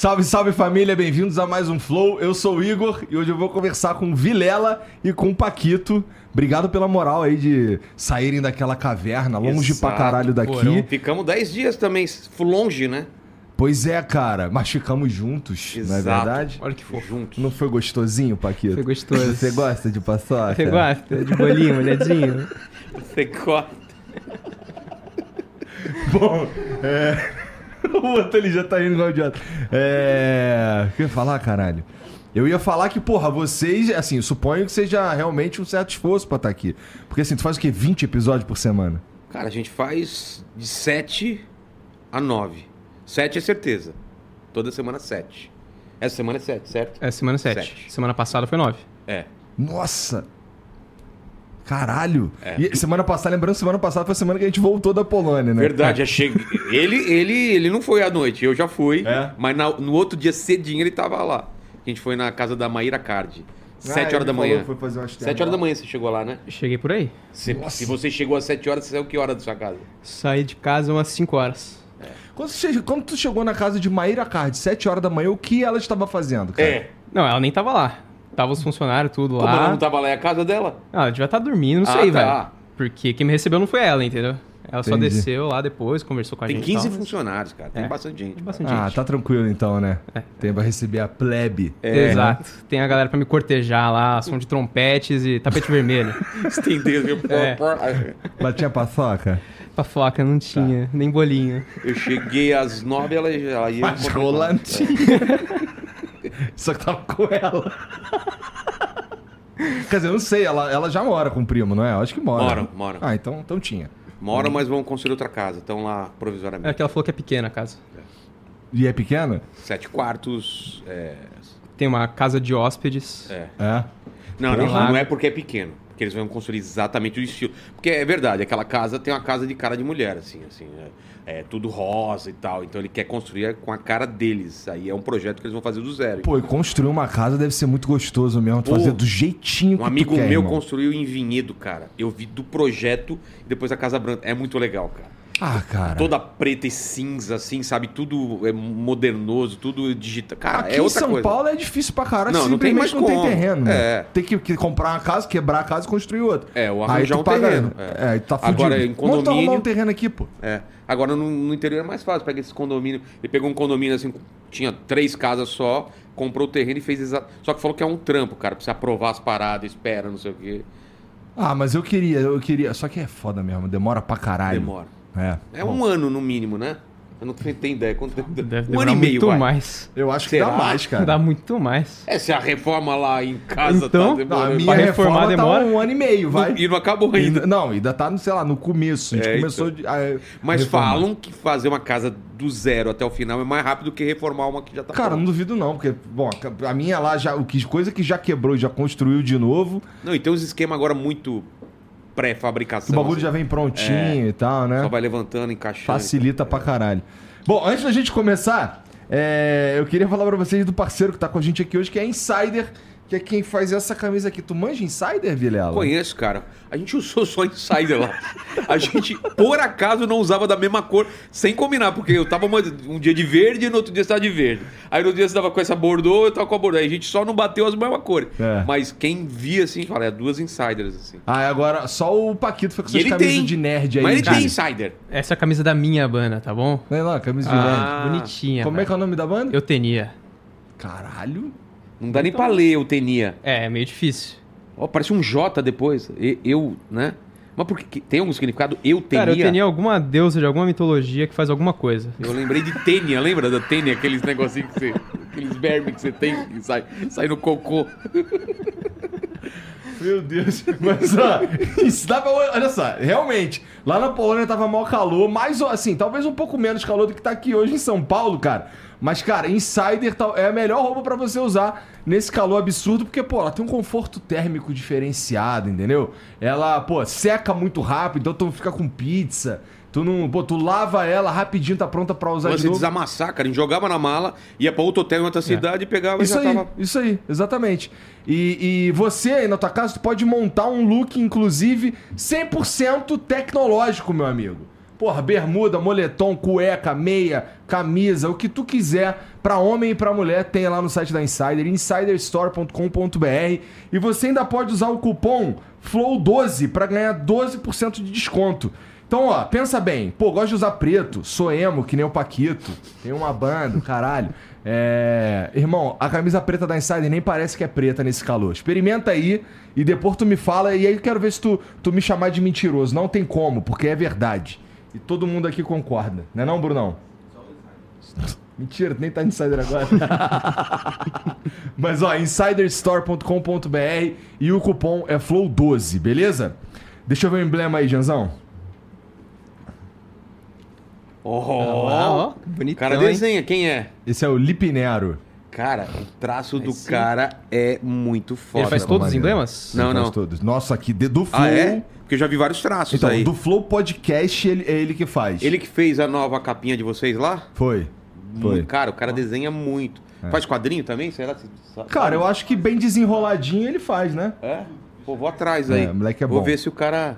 Salve, salve família, bem-vindos a mais um Flow. Eu sou o Igor e hoje eu vou conversar com o Vilela e com o Paquito. Obrigado pela moral aí de saírem daquela caverna, longe Exato, pra caralho daqui. porão. Ficamos 10 dias também, longe, né? Pois é, cara, mas ficamos juntos, não é Exato. verdade? Olha que fofo. Juntos. Não foi gostosinho, Paquito? Foi gostoso. Você gosta de paçoca? Você gosta de bolinho, molhadinho? Você corta. Bom, é... o outro ele já tá indo igual idiota. É... O que eu ia falar, caralho? Eu ia falar que, porra, vocês, assim, eu suponho que seja realmente um certo esforço pra estar aqui. Porque, assim, tu faz o quê? 20 episódios por semana? Cara, a gente faz de 7 a 9. 7 é certeza. Toda semana 7. Essa semana é 7, certo? É semana 7. Sete. Semana passada foi 9. É. Nossa! Caralho! É. E semana passada, lembrando, semana passada foi a semana que a gente voltou da Polônia, né? Verdade, já cheguei. ele, ele, ele não foi à noite, eu já fui. É? Mas na- no outro dia cedinho ele tava lá. A gente foi na casa da Maíra Card. Ah, 7 ele horas da manhã. Foi fazer umas 7 horas da manhã você chegou lá, né? Cheguei por aí. Se, se você chegou às 7 horas, você saiu que hora da sua casa? Saí de casa umas 5 horas. Quando, você- quando tu chegou na casa de Maíra Card, 7 horas da manhã, o que ela estava fazendo, cara? É. Não, ela nem tava lá. Tava os funcionários, tudo Como ela lá. não tava lá, é a casa dela? Ah, ela devia estar dormindo, não Ah, sei, tá. velho. Porque quem me recebeu não foi ela, entendeu? Ela só Entendi. desceu lá depois, conversou com a Tem gente. 15 e tal, mas- funcionários, cara. Tem É. bastante gente. Tem bastante Ah, gente. tá tranquilo então, né? É. Tem pra receber a plebe. É. Exato. Tem a galera pra me cortejar lá, som de trompetes e tapete vermelho. Estendeu, viu? É. Mas tinha paçoca? Pra foca não tinha, Tá. nem bolinho. Eu cheguei às 9, ela, ela ia. Mas rolantinha. Só que tava com ela. Quer dizer, eu não sei, ela, ela já mora com o primo, não é? Eu acho que mora. Mora, mora. Ah, então, então tinha. Mora, mas vão construir outra casa. Estão lá provisoriamente. É que ela falou que é pequena a casa. E é pequena? Sete quartos. É. Tem uma casa de hóspedes. é. É. Não, não, não é porque é pequeno. Porque eles vão construir exatamente o estilo. Porque é verdade, aquela casa tem uma casa de cara de mulher, assim, assim. É, é tudo rosa e tal. Então ele quer construir com a cara deles. Aí é um projeto que eles vão fazer do zero. Pô, e construir uma casa deve ser muito gostoso mesmo. Pô, fazer do jeitinho que Um amigo tu quer, meu irmão. construiu em Vinhedo, cara. Eu vi do projeto e depois a Casa Branca. É muito legal, cara. Ah, cara. Toda preta e cinza, assim, sabe? Tudo é modernoso, tudo digital. Cara, Aqui é em outra São coisa. Paulo é difícil pra caralho. Não, não tem mais não tem terreno. né? É. Tem que, que comprar uma casa, quebrar a casa e construir outra. É, ou Aí arranjar tu um paga- terreno. É, aí tu tá fudido. Agora, em Vamos arrumar um condomínio- terreno aqui, pô. É. Agora no, no interior é mais fácil. Pega esse condomínio. Ele pegou um condomínio assim, tinha três casas só, comprou o terreno e fez exato. Só que falou que é um trampo, cara. Precisa aprovar as paradas, espera, não sei o quê. Ah, mas eu queria, eu queria. Só que é foda mesmo, demora pra caralho. Demora. É. É um ano no mínimo, né? Eu não tenho ideia. Quanto tempo? Deve um ano e meio, muito vai. mais. Eu acho que Será? dá mais, cara. Dá muito mais. É, se a reforma lá em casa Então? tá Não, a demorando. minha Pra reforma reformar tá demora. um ano e meio, vai. E não acabou ainda. Ainda- não, ainda tá, no, sei lá, no começo. A gente É, começou então. de, a, Mas reformar. falam que fazer uma casa do zero até o final é mais rápido que reformar uma que já tá Cara, não pronta. duvido não, porque, bom, a minha lá já, o que coisa que já quebrou e já construiu de novo, Não, e tem uns esquemas agora muito pré-fabricação. o bagulho assim. já vem prontinho e tal, né? Só vai levantando, encaixando. Facilita pra caralho. Bom, antes da gente começar, é, eu queria falar pra vocês do parceiro que tá com a gente aqui hoje, que é Insider, que é quem faz essa camisa aqui. Tu manja Insider, Vilela? Conheço, cara. A gente usou só Insider lá. A gente, por acaso, não usava da mesma cor, sem combinar, porque eu tava uma- um dia de verde e no outro dia você tava de verde. Aí no dia você tava com essa bordô, eu tava com a bordô. Aí a gente só não bateu as mesmas cores. É. Mas quem via assim, fala, é duas Insiders, assim. Ah, agora só o Paquito foi com E suas ele camisas tem. de nerd aí. Mas ele cara. tem Insider. Essa é a camisa da minha banda, tá bom? Olha lá, camisa de nerd. Ah, Bonitinha. Como é que é o nome da banda? Eu tenia. Caralho. Não dá nem pra ler, eu tenia. É, é meio difícil. Ó, parece um J depois. Eu, né? Mas por que? Tem algum significado? Eu tenia? Cara, eu tenia alguma deusa de alguma mitologia que faz alguma coisa. Eu lembrei de tênia, lembra da tênia? Aqueles negocinhos que você. Aqueles vermes que você tem que sai, sai no cocô. Meu Deus. Mas, ó, isso dá pra... Olha só, realmente, lá na Polônia tava mal calor, mas, assim, talvez um pouco menos calor do que tá aqui hoje em São Paulo, cara. Mas, cara, Insider tal- é a melhor roupa pra você usar nesse calor absurdo, porque, pô, ela tem um conforto térmico diferenciado, entendeu? Ela, pô, seca muito rápido, então tu não fica com pizza. Tu não. Pô, tu lava ela rapidinho, tá pronta pra usar de Você novo. desamassar, cara. A gente jogava na mala, ia pra outro hotel em outra cidade e pegava Isso e já aí, tava. isso aí, exatamente. E, e você aí na tua casa, tu pode montar um look, inclusive, 100% tecnológico, meu amigo. Porra, bermuda, moletom, cueca, meia, camisa, o que tu quiser, pra homem e pra mulher, tem lá no site da Insider, insiderstore.com.br. E você ainda pode usar o cupom FLOW12 pra ganhar 12% de desconto. Então, ó, pensa bem. Pô, gosto de usar preto, sou emo, que nem o Paquito. Tem uma banda, caralho. É... Irmão, a camisa preta da Insider nem parece que é preta nesse calor. Experimenta aí e depois tu me fala. E aí eu quero ver se tu, tu me chamar de mentiroso. Não tem como, porque é verdade. E todo mundo aqui concorda. Não é não, Brunão? Mentira, tu nem tá no Insider agora. Mas ó, insiderstore.com.br e o cupom é FLOW12, beleza? Deixa eu ver o emblema aí, Janzão. Oh, lá, ó, o bonitão, cara hein? desenha, quem é? Esse é o Lipinero. Cara, o traço do sim. cara é muito foda. Ele faz todos os emblemas? Não, não. Todos. Nossa, aqui, de- do Flow. Ah, é? Porque eu já vi vários traços Então, aí. do Flow Podcast ele, é ele que faz. Ele que fez a nova capinha de vocês lá? Foi. Foi. Cara, o cara desenha muito. Faz quadrinho também? Será que? Cara, eu acho que bem desenroladinho ele faz, né? É? Pô, vou atrás É, aí. moleque é Vou bom. ver se o cara.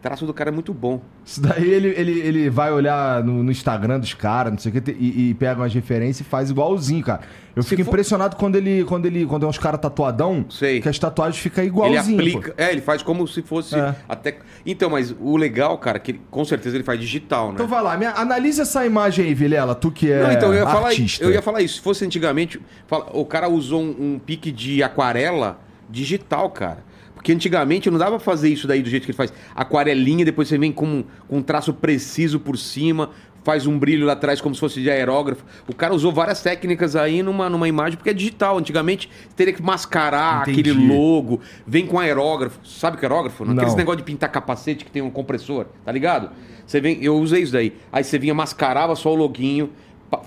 Traço do cara é muito bom. Isso daí ele, ele, ele vai olhar no, no Instagram dos caras, não sei o que, e, e pega umas referências e faz igualzinho, cara. Eu Se fico for- impressionado quando ele, quando ele, quando é uns caras tatuadão, Sei. que as tatuagens ficam Ele igualzinho. aplica. É, ele faz como se fosse. É. até Então, mas o legal, cara, que ele- com certeza ele faz digital, né? Então vai lá, me, analisa essa imagem aí, Vilela, tu que é Não, então eu ia, falar, artista. isso- eu ia falar isso. Se fosse antigamente, fala- o cara usou um, um pique de aquarela digital, cara. Porque antigamente não dava pra fazer isso daí do jeito que ele faz. Aquarelinha, depois você vem com, um- com um traço preciso por cima, faz um brilho lá atrás como se fosse de aerógrafo. O cara usou várias técnicas aí numa, numa imagem, porque é digital. Antigamente teria que mascarar Entendi. aquele logo, vem com aerógrafo. Sabe o que é aerógrafo? Não. Aqueles negócio de pintar capacete que tem um compressor, tá ligado? Você vem, eu usei isso daí. Aí você vinha, mascarava só o loguinho,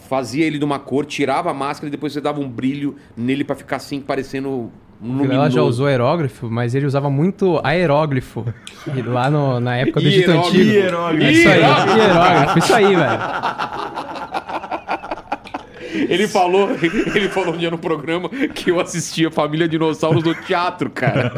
fazia ele de uma cor, tirava a máscara e depois você dava um brilho nele pra ficar assim, parecendo Ela já usou aerógrafo, mas ele usava muito aeróglifo. E lá no- na época do Egito Hieróglifo. Antigo. Hieróglifo. É Isso aí, hierógrafo, isso aí, velho. Ele falou, ele falou um dia no programa que eu assistia Família Dinossauros no teatro, cara.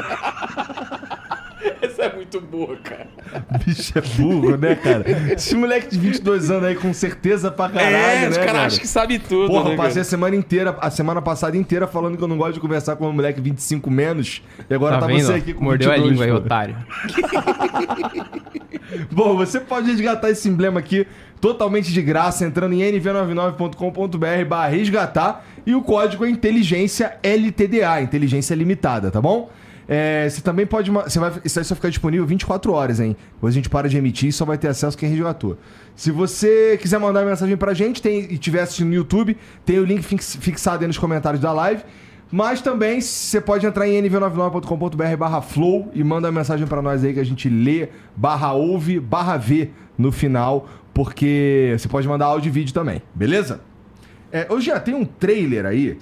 É muito boa, cara. Bicho é burro, né, cara? Esse moleque de 22 anos aí com certeza pra caralho, é, né, os caras cara? acham que sabe tudo, Porra, né, eu passei cara? a semana inteira, a semana passada inteira falando que eu não gosto de conversar com um moleque 25 menos. E agora Tá, tá, vendo? você aqui com Mordeu 22, a língua aí, otário. Bom, você pode resgatar esse emblema aqui totalmente de graça entrando em nv99.com.br barra resgatar e o código é inteligência LTDA, inteligência limitada, tá bom? É, você também pode. Você vai, isso aí só fica disponível 24 horas, hein? Depois a gente para de emitir e só vai ter acesso quem resgatou. Se você quiser mandar mensagem pra gente tem, e estiver assistindo no YouTube, tem o link fix- fixado aí nos comentários da live. Mas também você pode entrar em nv99.com.br barra flow e manda uma mensagem pra nós aí que a gente lê, barra ouve, barra vê no final, porque você pode mandar áudio e vídeo também, beleza? É, hoje já tem um trailer aí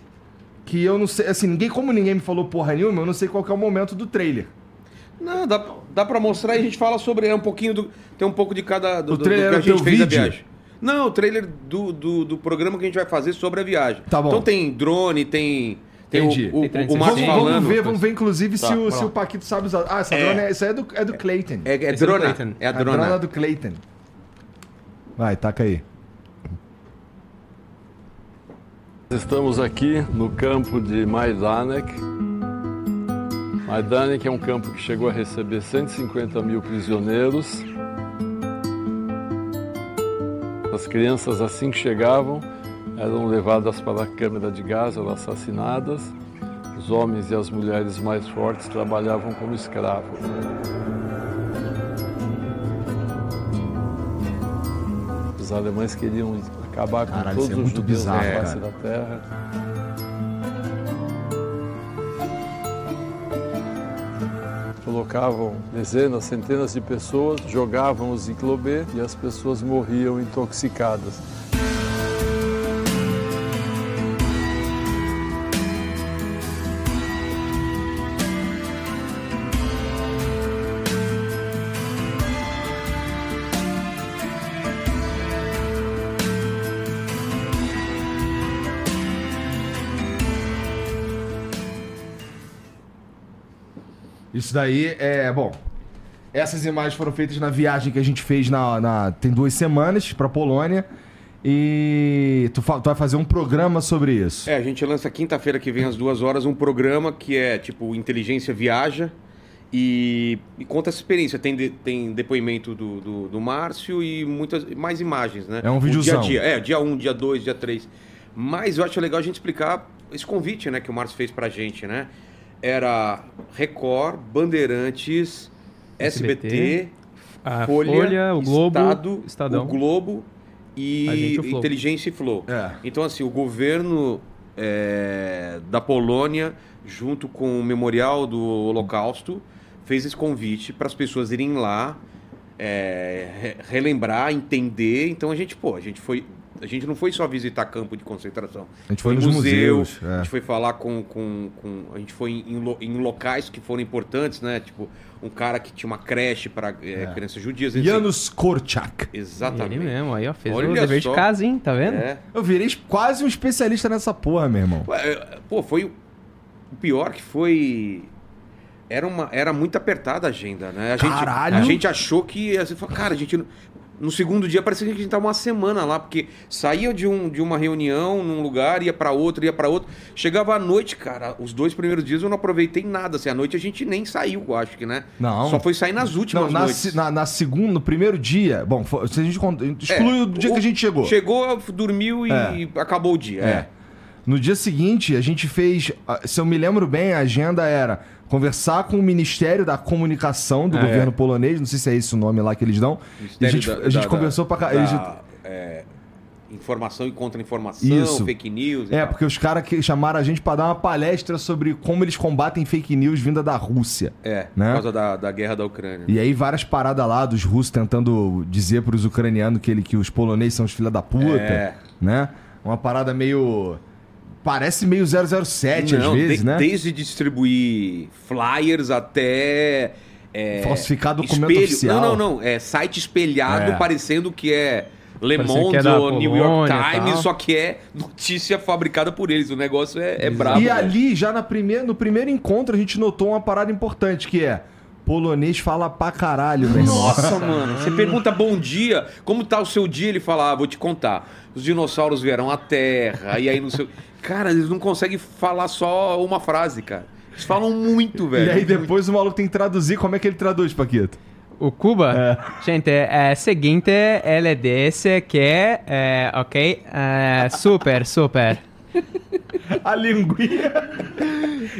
que eu não sei, assim, ninguém, como ninguém me falou porra nenhuma, eu não sei qual que é o momento do trailer. Não, dá, dá pra mostrar e a gente fala sobre é um pouquinho do. Tem um pouco de cada. Do, O do- trailer do é que a gente fez da vídeo? viagem. Não, o trailer do, do, do programa que a gente vai fazer sobre a viagem. Tá bom. Então tem drone, tem. Tem Entendi. o, o, Tem o, Sim. Vamos, falando. vamos ver, vamos ver inclusive Tá, se, o, se o Paquito sabe usar. Ah, essa É. drone é, isso é do, é do Clayton. É, é Esse é do drona. Clayton. É a a drona drona. do Clayton. Vai, taca aí. Estamos aqui no campo de Majdanek. Majdanek é um campo que chegou a receber 150 mil prisioneiros. As crianças, assim que chegavam, eram levadas para a câmara de gás, eram assassinadas. Os homens e as mulheres mais fortes trabalhavam como escravos. Os alemães queriam acabar com Caralho, todos é os muito judeus bizarro, da face da terra. Colocavam dezenas, centenas de pessoas, jogavam os em clobê e as pessoas morriam intoxicadas. Isso daí é, bom. Essas imagens foram feitas na viagem que a gente fez na, na- tem duas semanas pra Polônia. E tu, fa- tu vai fazer um programa sobre isso. É, a gente lança quinta-feira que vem às duas horas um programa que é tipo Inteligência Viaja e, e conta essa experiência. Tem, de- tem depoimento do, do, do Márcio e muitas mais imagens, né? É um O videozão. Dia a dia. É, dia 1, um, dia 2, dia 3. Mas eu acho legal a gente explicar esse convite né, que o Márcio fez pra gente, né? Era Record, Bandeirantes, SBT, SBT, a Folha, Folha, o Globo, Estado, Estadão. o Globo e gente, o. Inteligência e Flow. É. Então, assim, o governo é, da Polônia, junto com o Memorial do Holocausto, fez esse convite para as pessoas irem lá, é, re- relembrar, entender. Então, a gente, pô, a gente foi. A gente não foi só visitar campo de concentração. A gente foi em nos museu, museus, é. A gente foi falar com, com, com- A gente foi em, lo- em locais que foram importantes, né? Tipo, um cara que tinha uma creche para crianças judias. a gente- Janusz Korczak. Exatamente. Ele mesmo, aí, ó, fez Olha o dever só. de casa, hein? Tá vendo? É. Eu virei quase um especialista nessa porra, meu irmão. Pô, é, Pô, foi o pior que foi. Era, uma, era muito apertada a agenda, né? A gente, Caralho! A gente achou que. Assim, cara, a gente. não- No segundo dia parecia que a gente tava uma semana lá, porque saía de, um, de uma reunião num lugar, ia pra outro, ia pra outro. Chegava à noite, cara, os dois primeiros dias eu não aproveitei nada. Assim, à noite a gente nem saiu, eu acho que, né? Não. Só foi sair nas últimas Não, na, noites. na, na segunda, no primeiro dia. Bom, se a gente cont- exclui É, o dia o- que a gente chegou. Chegou, dormiu e É. acabou o dia. É. É. No dia seguinte, a gente fez. ah, Se eu me lembro bem, a agenda era conversar com o Ministério da Comunicação do É. governo polonês. Não sei se é esse o nome lá que eles dão. E a gente, da- a gente da- conversou da- pra eles- é, informação e contra-informação, Isso. fake news. É, tal. porque os caras chamaram a gente pra dar uma palestra sobre como eles combatem fake news vinda da Rússia. É, né? por causa da, da guerra da Ucrânia. E aí várias paradas lá dos russos tentando dizer pros ucranianos que, ele, que os poloneses são os filha da puta, É. né? Uma parada meio... Parece meio 007 às Não, vezes, de- né? Desde distribuir flyers até. é, Falsificar documento espelho- oficial. Não, não, não. É site espelhado É. parecendo que é Le Monde é ou New York Times, só que é notícia fabricada por eles. O negócio é, é brabo. E né? ali, já na primeira, no primeiro encontro, a gente notou uma parada importante, que é... Polonês fala pra caralho, irmão. Nossa, mano. Você pergunta bom dia, como tá o seu dia? Ele fala, ah, vou te contar. Os dinossauros vieram à Terra, e aí não sei. Cara, eles não conseguem falar só uma frase, cara. Eles falam muito, velho. E aí depois o maluco tem que traduzir. Como é que ele traduz, Paquito? O Cuba, gente, é seguinte, ele disse que, é, ok, é, super, super. A linguinha.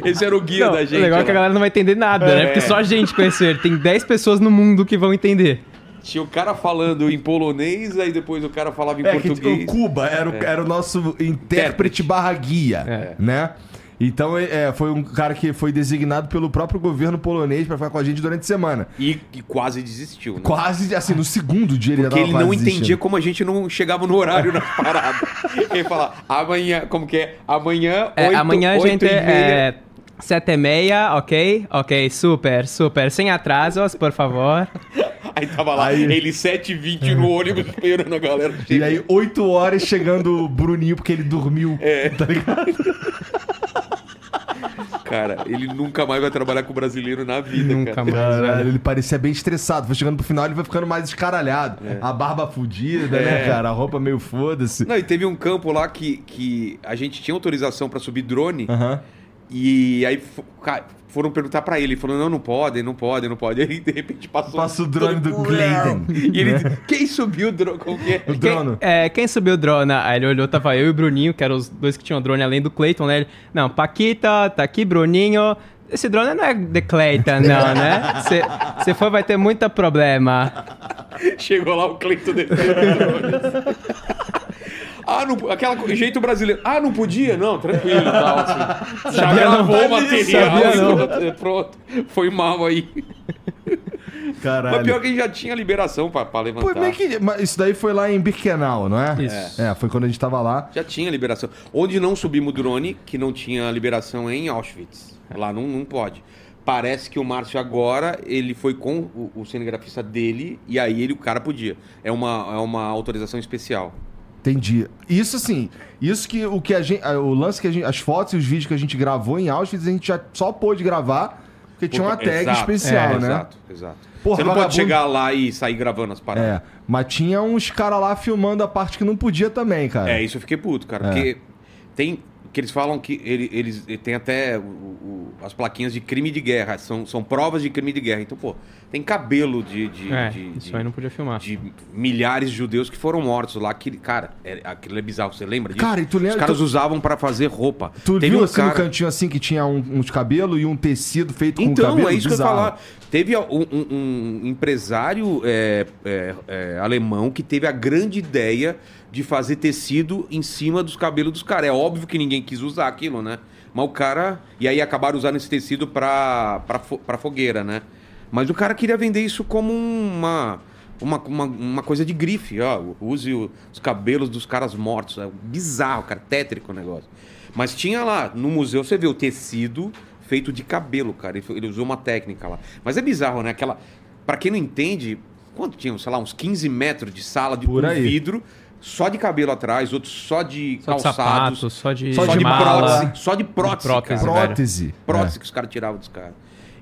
Esse era o guia Não, da gente. o legal é que a galera não vai entender nada, né? Porque só a gente conheceu ele. Tem 10 pessoas no mundo que vão entender. Tinha o cara falando em polonês, aí depois o cara falava em É que português. o Cuba era o, era o nosso intérprete Intérprete. barra guia, É. né? Então é, foi um cara que foi designado pelo próprio governo polonês pra ficar com a gente durante a semana. E, e quase desistiu, né? Quase, assim, no segundo dia ele Porque ele não entendia desistindo. como a gente não chegava no horário nas paradas. Ele fala, amanhã, como que é? Amanhã, É, oito, amanhã a gente e meia. é. Sete e meia, ok? Ok, super, super. Sem atrasos, por favor. Aí tava lá, Aí- ele 7h20 no ônibus esperando a galera E chegar. aí, 8 horas chegando o Bruninho porque ele dormiu. É. Tá ligado? Cara, ele nunca mais vai trabalhar com brasileiro na vida, Nunca cara. mais. Caralho, velho. ele parecia bem estressado. Foi chegando pro final, ele vai ficando mais escaralhado. A barba fudida, né, É. cara? A roupa meio foda-se. Não, e teve um campo lá que, que a gente tinha autorização pra subir drone. Aham. E aí foram perguntar pra ele. Ele falou: não, não pode, não pode, não pode. Aí de repente passou. Passa o drone do Gleiden. E ele né? disse, quem subiu o drone? Como que é? O drone. É, quem subiu o drone? Aí ele olhou, tava eu e o Bruninho, que eram os dois que tinham drone além do Clayton, né? Ele, não, Paquita, tá aqui, Bruninho. Esse drone não é de Clayton, não, né? Se for, vai ter muito problema. Chegou lá o Cleiton defendendo o drone. Ah, não, aquela jeito brasileiro. Ah, não podia? Não, tranquilo e tal, assim. Já gravou o material. Sabia e pronto. Foi mal aí. Caralho. Mas pior que a gente já tinha liberação pra, pra levantar. Pô, meio que, mas isso daí foi lá em Birkenau, não é? Isso. É, foi quando a gente tava lá. Já tinha liberação. Onde não subimos drone, que não tinha liberação é em Auschwitz. Lá não, não pode. Parece que o Márcio agora, ele foi com o, o cinegrafista dele e aí ele, o cara podia. É uma, é uma autorização especial. Entendi. Isso assim, isso que o que a gente, o lance que a gente, as fotos e os vídeos que a gente gravou em Auschwitz, a gente já só pôde gravar porque tinha uma tag Exato, especial, é, né? Exato, exato. Porra, Você não vagabundo- pode chegar lá e sair gravando as paradas. É, mas tinha uns caras lá filmando a parte que não podia também, cara. É, isso eu fiquei puto, cara. É. Porque tem. Que eles falam que ele- eles tem até o- o- as plaquinhas de crime de guerra. São, são provas de crime de guerra. Então, pô, tem cabelo de. de, É, de- isso de- aí não podia filmar. de milhares de judeus que foram mortos lá. Que, cara, é, aquilo é bizarro. Você lembra disso? Cara, e tu lembra- Os caras tu- usavam pra fazer roupa. Tu Teve viu um assim cara... no cantinho assim que tinha um- uns cabelos e um tecido feito com Então, cabelo? é isso que eu ia Bizarro. falar. Teve um, um- um empresário é, é, é, alemão que teve a grande ideia de fazer tecido em cima dos cabelos dos caras. É óbvio que ninguém quis usar aquilo, né? Mas o cara. E aí acabaram usando esse tecido pra, pra, pra fogueira, né? Mas o cara queria vender isso como uma. Uma, uma, uma coisa de grife, ó. Use os cabelos dos caras mortos. É bizarro, cara. Tétrico o negócio. Mas tinha lá, no museu, você vê o tecido feito de cabelo, cara. Ele, ele usou uma técnica lá. Mas é bizarro, né? Aquela. Pra quem não entende, quanto tinha? Sei lá, uns 15 metros de sala de Por aí. vidro, só de cabelo atrás, outros só de Só de calçados. sapato, só de, só de, mala. prótese. Só de prótese. prótese, cara. Prótese. Prótese que os caras tiravam dos caras.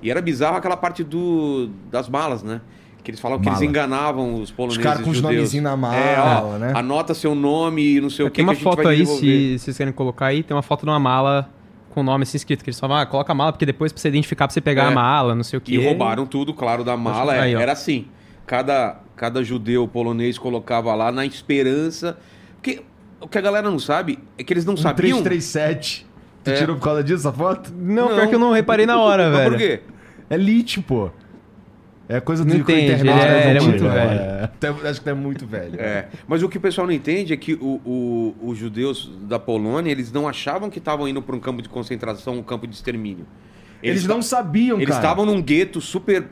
E era bizarro aquela parte do, das malas, né? Que eles falavam que Mala. eles enganavam os poloneses. caras com os nomezinhos na mala, É, ó, né? Anota seu nome e não sei o que. Tem uma que a gente foto vai aí, desenvolver. se vocês querem colocar aí, tem uma foto de uma mala com o nome assim escrito, que eles falavam, ah, coloca a mala, porque depois pra você identificar, pra você pegar É. a mala, não sei o que. E roubaram tudo, claro, da mala. Aí, é, era assim. Cada, cada judeu polonês colocava lá na esperança. Porque o que a galera não sabe é que eles não Um sabiam. 337. Tu É. tirou por causa disso, essa foto? Não, pior que eu não reparei na hora, Mas velho. por quê? É lit, pô. É coisa do Não entende, ele é- das ele é muito né? velho. É. Até- Acho que é muito velho. É, mas o que o pessoal não entende é que o- o- os judeus da Polônia, eles não achavam que estavam indo para um campo de concentração, um campo de extermínio. Eles não sabiam, Eles cara. estavam num gueto super,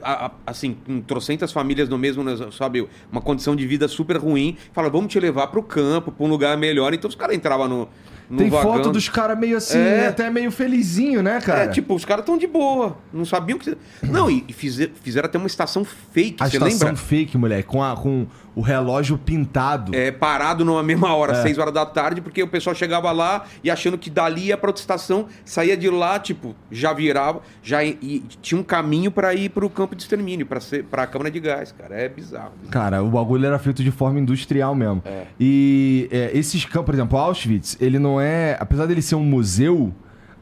assim, com trocentas famílias no mesmo, sabe, uma condição de vida super ruim. Fala, vamos te levar pro campo, pra um lugar melhor. Então os caras entravam no, no Tem vagão. foto dos caras meio assim, É. né? até meio felizinho, né, cara? É, tipo, os caras estão de boa. Não sabiam que. Não, e, e fizer- fizeram até uma estação fake, a você estação lembra? fake, moleque, com, a- com o relógio pintado. É, parado numa mesma hora, É. seis horas da tarde, porque o pessoal chegava lá e achando que dali ia pra outra estação, saía de lá, tipo, já virava, já e tinha um caminho pra ir pro campo de extermínio, pra ser pra câmara de gás, cara. É bizarro. Cara, o bagulho era feito de forma industrial mesmo. E é, esses campos, por exemplo, Auschwitz, ele não é. Apesar dele ser um museu,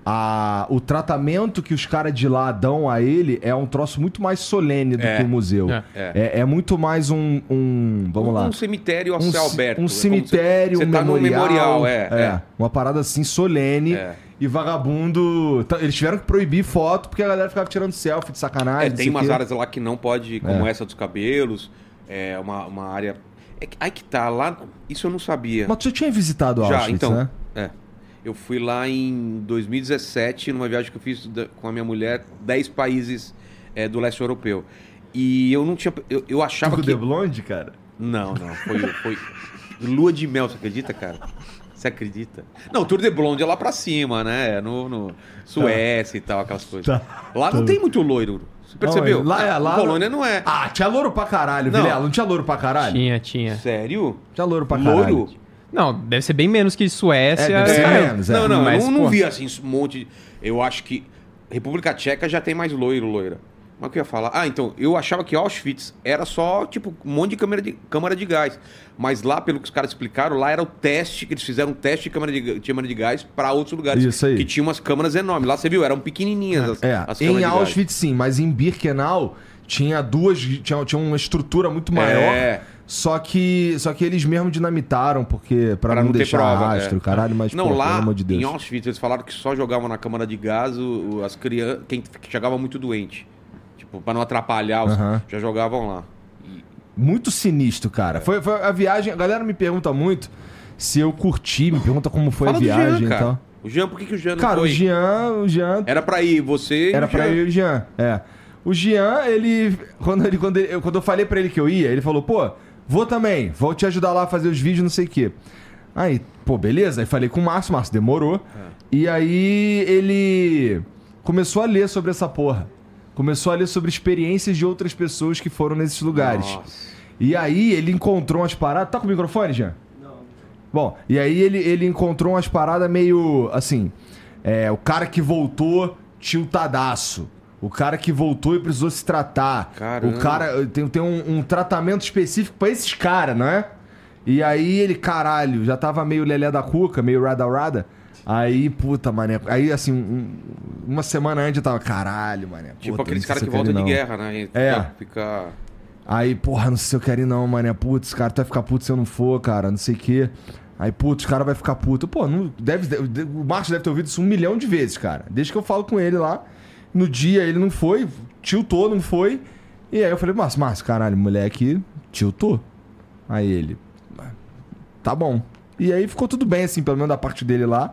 a, o tratamento que os caras de lá dão a ele é um troço muito mais solene do É. que o museu. É. É. É, é muito mais um. um- vamos um, lá. Um cemitério a Um, céu aberto. um É cemitério, Você um tá num memorial. memorial, é. é. Uma parada assim solene. É. E vagabundo. Tá, Eles tiveram que proibir foto porque a galera ficava tirando selfie de sacanagem. É, tem umas quê. áreas lá que não pode, como essa dos cabelos, é uma, uma área. É que, aí que tá, lá. Isso eu não sabia. Mas já tinha visitado Já, Auschwitz, então. né? É. Eu fui lá em 2017, numa viagem que eu fiz com a minha mulher, 10 países é, do leste europeu. E eu não tinha. Eu, eu achava Tudo que. de blonde, cara? Não, não. Foi, foi lua de mel, você acredita, cara? Você acredita? Não, Tour de Blonde é lá pra cima, né? No, no Suécia e tal, aquelas coisas. Tá. Lá não Tá. tem muito loiro. Você percebeu? Lá é, lá- Polônia não é. Ah, tinha louro pra caralho, Não. Vilela. Não tinha louro pra caralho? Tinha, tinha. Sério? Tinha louro pra caralho. Loiro? Não, deve ser bem menos que Suécia. É, deve ser É, menos, é. Não, não, Mas, eu não, não vi assim um monte. de- Eu acho que República Tcheca já tem mais loiro, loira. Mas o que eu ia falar? Ah, então, eu achava que Auschwitz era só, tipo, um monte de câmara de, câmara de gás. Mas lá, pelo que os caras explicaram, lá era o teste, que eles fizeram um teste de câmara de, câmara de gás para outros lugares. Isso aí. Que tinha umas câmaras enormes. Lá você viu, eram pequenininhas as, É, as em. Auschwitz sim, mas em Birkenau tinha duas. Tinha, tinha uma estrutura muito maior. É. Só que, só que eles mesmo dinamitaram, porque pra, Pra não, não deixar prova, rastro, é. caralho, mas Não, pô, lá pelo de Deus. em Auschwitz eles falaram que só jogavam na câmara de gás o- as crianças, quem que chegava muito doente. Tipo, pra não atrapalhar, os, Aham. já jogavam lá. E- Muito sinistro, cara. Foi, foi a viagem. A galera me pergunta muito se eu curti, me pergunta como foi Fala a viagem Jean, e cara. tal. O Jean, por que, que o Jean não Cara, foi? o Jean, o Jean Era pra ir você e Era pra e o Jean, é. O Jean, ele quando, ele. quando ele- quando eu falei pra ele que eu ia, ele falou, pô, vou também, vou te ajudar lá a fazer os vídeos, não sei o quê. Aí, pô, beleza. Aí falei com o Márcio, Márcio demorou. E aí ele começou a ler sobre essa porra. Começou a ler sobre experiências de outras pessoas que foram nesses lugares. Nossa. E aí ele encontrou umas paradas. Tá com o microfone, Jean? Não. Bom, e aí ele, ele encontrou umas paradas meio assim. É, o cara que voltou tiltadaço. O cara que voltou e precisou se tratar. Caramba. O cara tem, tem um, um tratamento específico pra esses caras, não é? E aí ele, caralho, já tava meio lelé da cuca, meio rada-rada. Aí, puta, mané. Aí, assim, um- uma semana antes eu tava, caralho, mané. Tipo aqueles caras que voltam de guerra, né? E É. Fica, fica- Aí, porra, não sei se eu quero ir não, mané. Putz, cara, tu vai ficar puto se eu não for, cara, não sei o quê. Aí, putz, o cara vai ficar puto. Pô, não, deve, deve- o Marcos deve ter ouvido isso um milhão de vezes, cara. Desde que eu falo com ele lá. No dia ele não foi, tiltou, não foi. E aí eu falei, Márcio, Márcio, caralho, moleque tiltou. Aí ele, tá bom. E aí ficou tudo bem, assim, pelo menos da parte dele lá.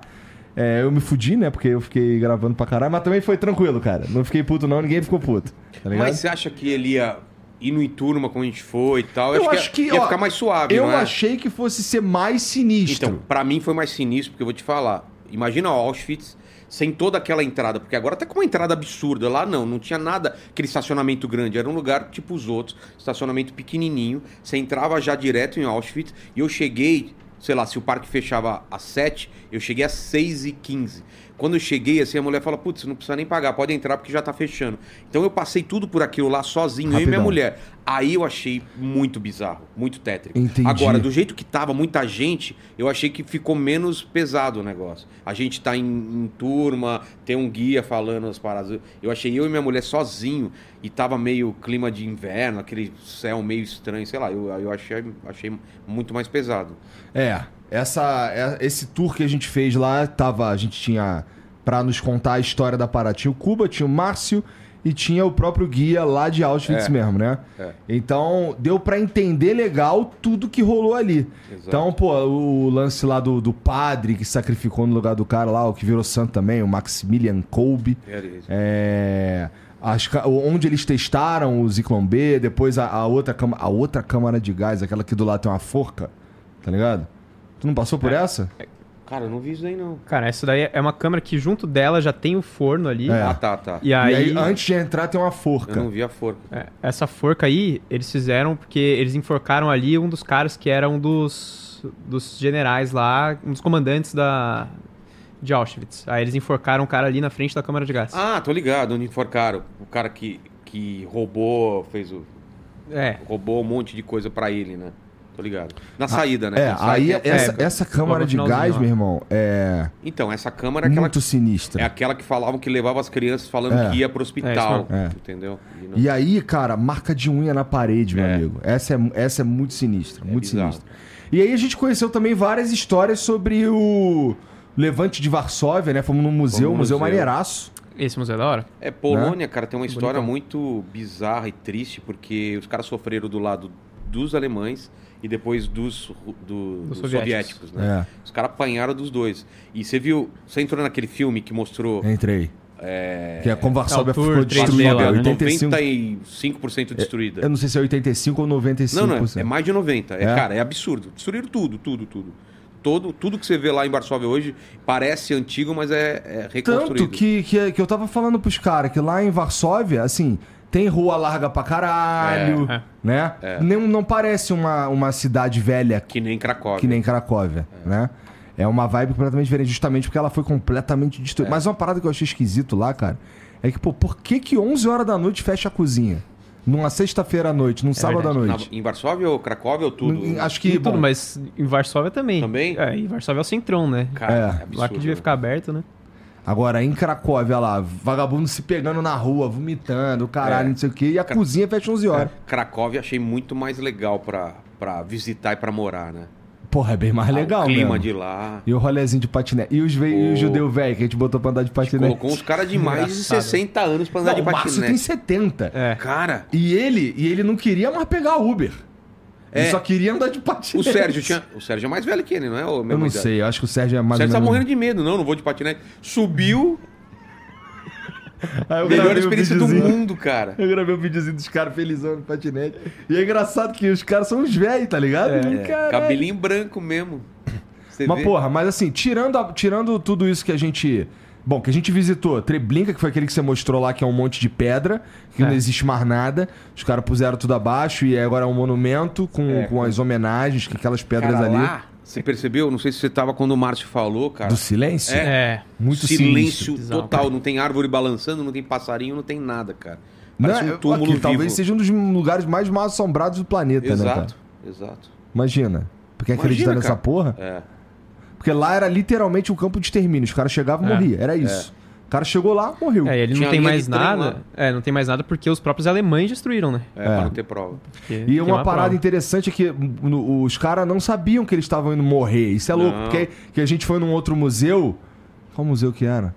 É, eu me fudi, né? Porque eu fiquei gravando pra caralho, mas também foi tranquilo, cara. Não fiquei puto, não, ninguém ficou puto. Tá? Mas você acha que ele ia ir no turma como a gente foi e tal? Eu ia- acho que, ia ó, ficar mais suave, Eu é? achei que fosse ser mais sinistro. Então, pra mim foi mais sinistro, porque eu vou te falar. Imagina Auschwitz sem toda aquela entrada, porque agora tá com uma entrada absurda. Lá não, não tinha nada, aquele estacionamento grande. Era um lugar tipo os outros, estacionamento pequenininho. Você entrava já direto em Auschwitz e eu cheguei, sei lá, se o parque fechava às 7, eu cheguei às 6 e 15 Quando eu cheguei, assim, a mulher fala, putz, não precisa nem pagar, pode entrar porque já tá fechando. Então eu passei tudo por aquilo lá sozinho, eu e minha Rapidão. mulher. Aí eu achei muito bizarro, muito tétrico. Entendi. Agora, do jeito que tava muita gente, eu achei que ficou menos pesado o negócio. A gente tá em, em turma, tem um guia falando as paradas. Eu achei eu e minha mulher sozinho e tava meio clima de inverno, aquele céu meio estranho, sei lá, eu, eu achei, achei muito mais pesado. É, essa, é- esse tour que a gente fez lá, tava, a gente tinha pra nos contar a história da. Tinha o Cuba, tinha o Márcio e tinha o próprio guia lá de Auschwitz É, mesmo, né? é. Então, deu pra entender legal tudo que rolou ali. Exato. Então, pô, o lance lá do, do padre que sacrificou no lugar do cara lá, o que virou santo também, o Maximilian Kolbe. Isso. É, as onde eles testaram o Zyklon B, depois a, a outra a outra câmara de gás, aquela que do lado tem uma forca, tá ligado? Tu não passou por É. essa? Cara, eu não vi isso aí não. Cara, essa daí é uma câmera que junto dela já tem o forno ali. É. Ah, tá, tá. E E aí, aí, antes de entrar, tem uma Eu forca. não vi a forca. é, essa forca aí, eles fizeram porque eles enforcaram ali um dos caras que era um dos, dos generais lá, um dos comandantes da, de Auschwitz. Aí eles enforcaram o cara ali na frente da câmara de gás. Ah, tô ligado, onde enforcaram. O cara que, que roubou, fez o. É. roubou um monte de coisa pra ele, né? Tô ligado. Na saída, né? É, aí a- essa, É, essa câmara de gás, meu irmão, é Então, essa câmara é aquela, muito sinistra. é aquela que falavam que levava as crianças falando É. que ia pro hospital. É. É. Entendeu? E não- E aí, cara, marca de unha na parede, meu É. amigo. Essa é, essa é muito sinistra, muito bizarro. sinistra. E aí a gente conheceu também várias histórias sobre o Levante de Varsóvia, né? Fomos num museu, no museu museu. maneiraço. Esse museu é da hora? É, Polônia, cara, tem uma história Bonitão. muito bizarra e triste, porque os caras sofreram do lado dos alemães e depois dos, do- dos, Dos soviéticos, soviéticos. né? Os caras apanharam dos dois. E você viu, você entrou naquele filme que mostrou Entrei. é, Que é como Varsóvia É ficou 3D destruída. né? 85, 95% destruída. eu não sei se é 85 ou 95%. Não, não, é, é mais de 90. É, É? Cara, é absurdo. Destruíram tudo, tudo, tudo. Todo, tudo que você vê lá em Varsóvia hoje parece antigo, mas é, é reconstruído. Tanto que, que, que eu tava falando pros caras que lá em Varsóvia, assim, tem rua larga pra caralho, É, é. né? Não, não parece uma, uma cidade velha Que nem Cracóvia. que nem Cracóvia, né? É uma vibe completamente diferente, justamente porque ela foi completamente É. destruída. Mas uma parada que eu achei esquisito lá, cara, é que, pô, por que que 11 horas da noite fecha a cozinha? Numa sexta-feira à noite, num sábado à verdade. Na- noite. em Varsóvia ou Cracóvia ou tudo? Acho Que que, tudo, bom, mas em Varsóvia também. Também? É, em Varsóvia é o centrão, né? Cara, É. é absurdo. Lá que devia né? ficar aberto, né? Agora em Cracóvia lá, vagabundo se pegando na rua, vomitando, caralho, É. não sei o quê, e a Ca- cozinha fecha 11 horas. Cracóvia achei muito mais legal pra, pra visitar e pra morar, né? Porra, é bem mais legal, o clima mesmo. de lá. E o rolezinho de patinete. E os, ve... e o judeu velho que a gente botou pra andar de patinete. Colocou uns caras de mais de Engraçado. 60 anos pra andar Não, de o Márcio tem patinete. 70. É. Cara, E ele, e ele não queria mais pegar Uber. Ele É. só queria andar de o patinete. Sérgio tinha. O Sérgio é mais velho que ele, não é? O Eu não sei, eu acho que o Sérgio é O mais Sérgio tá menos- morrendo de medo, não, não vou de patinete. Subiu, melhor experiência do mundo, cara. Eu gravei um videozinho dos caras felizão no patinete. E é engraçado que os caras são uns velhos, tá ligado? É, Caralho. Cabelinho branco mesmo. Você Mas vê? porra, mas assim, tirando, a- tirando tudo isso que a gente. Bom, que a gente visitou, Treblinka, que foi aquele que você mostrou lá, que é um monte de pedra, que É. não existe mais nada. Os caras puseram tudo abaixo e agora é um monumento com, É, com as homenagens, que aquelas pedras Cara, ali. lá, Você percebeu? Não sei se você tava quando o Márcio falou, cara. Do silêncio? É. É. Muito silêncio Bizarro, total. cara. Não tem árvore balançando, não tem passarinho, não tem nada, cara. Parece Não, um túmulo aqui, vivo. talvez seja um dos lugares mais mal assombrados do planeta, né, cara? Exato, exato. Imagina. Porque Imagina, acredita nessa porra? É. Porque lá era literalmente um campo de extermínio. Os caras chegavam e É. morriam. Era isso. O cara chegou lá, morreu. É, e ele Tinha não tem mais nada. É, não tem mais nada porque os próprios alemães destruíram, né? É, É. pra não ter prova. Porque E tem uma parada prova. interessante é que no- os caras não sabiam que eles estavam indo morrer. Isso é louco, Não. porque que a gente foi num outro museu. Qual museu que era?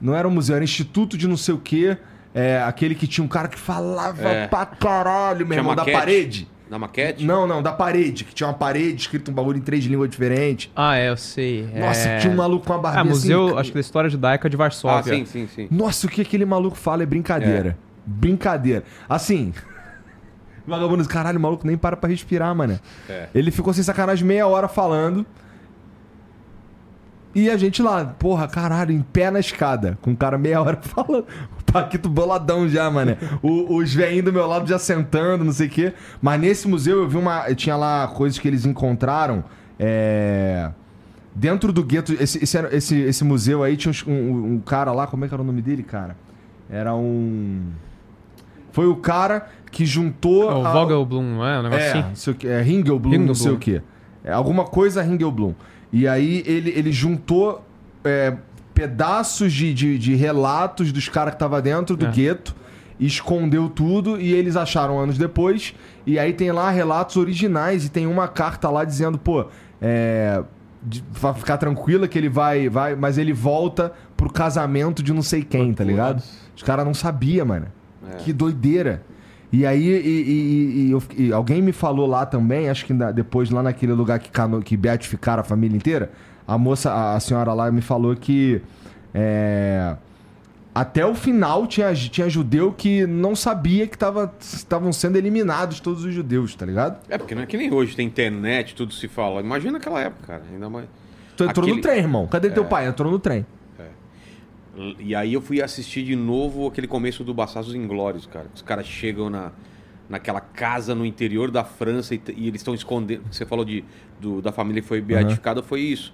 Não era um museu, era Instituto de não sei o quê. É, aquele que tinha um cara que falava É. pra caralho, meu irmão, da parede. Na maquete? Não, não, da parede, que tinha uma parede escrito um bagulho em três línguas diferentes. Ah, é, eu sei. Nossa, é... tinha um maluco com uma barbinha Ah, Museu, assim. acho que da História Judaica de Ah, Varsóvia. sim, sim, sim. Nossa, o que aquele maluco fala é brincadeira. Brincadeira. Assim. Vagabundo, caralho, o maluco nem para pra respirar, mano. É. Ele ficou sem sacanagem meia hora falando. E a gente lá, porra, caralho, em pé na escada, com o cara meia hora falando. O Paquito boladão já, mano. Os velhinhos do meu lado já sentando, não sei o quê. Mas nesse museu eu vi uma. Tinha lá coisas que eles encontraram. É. Dentro do gueto, esse, esse, esse, esse museu aí tinha um, um cara lá, como é que era o nome dele, cara? Era um. Foi o cara que juntou. É o a- Vogelblum, não é? Um negócio é, assim. não sei o que, é Ringelblum, não Ringelblum. sei o que. É alguma coisa Ringelblum. E aí ele, ele juntou é, pedaços de, de, de relatos dos caras que estavam dentro do É. gueto, escondeu tudo e eles acharam anos depois. E aí tem lá relatos originais e tem uma carta lá dizendo, pô, é. Vai ficar tranquila que ele vai, vai, mas ele volta pro casamento de não sei quem, tá ligado? Os caras não sabiam, mano. É. Que doideira. E aí, e, e- e eu e alguém me falou lá também, acho que depois lá naquele lugar que, que beatificaram a família inteira, a moça, a, a senhora lá me falou que é, até o final tinha, tinha judeu que não sabia que tava- estavam sendo eliminados todos os judeus, tá ligado? É, porque não é que nem hoje tem internet, tudo se fala. Imagina aquela época, cara. Ainda mais. Tu entrou Aquele- no trem, irmão. Cadê teu pai? Entrou no trem. E aí eu fui assistir de novo aquele começo do Bastardos Inglórios, cara. Os caras chegam na, naquela casa no interior da França e, e eles estão escondendo. Você falou de, do- da família que foi beatificada, foi isso.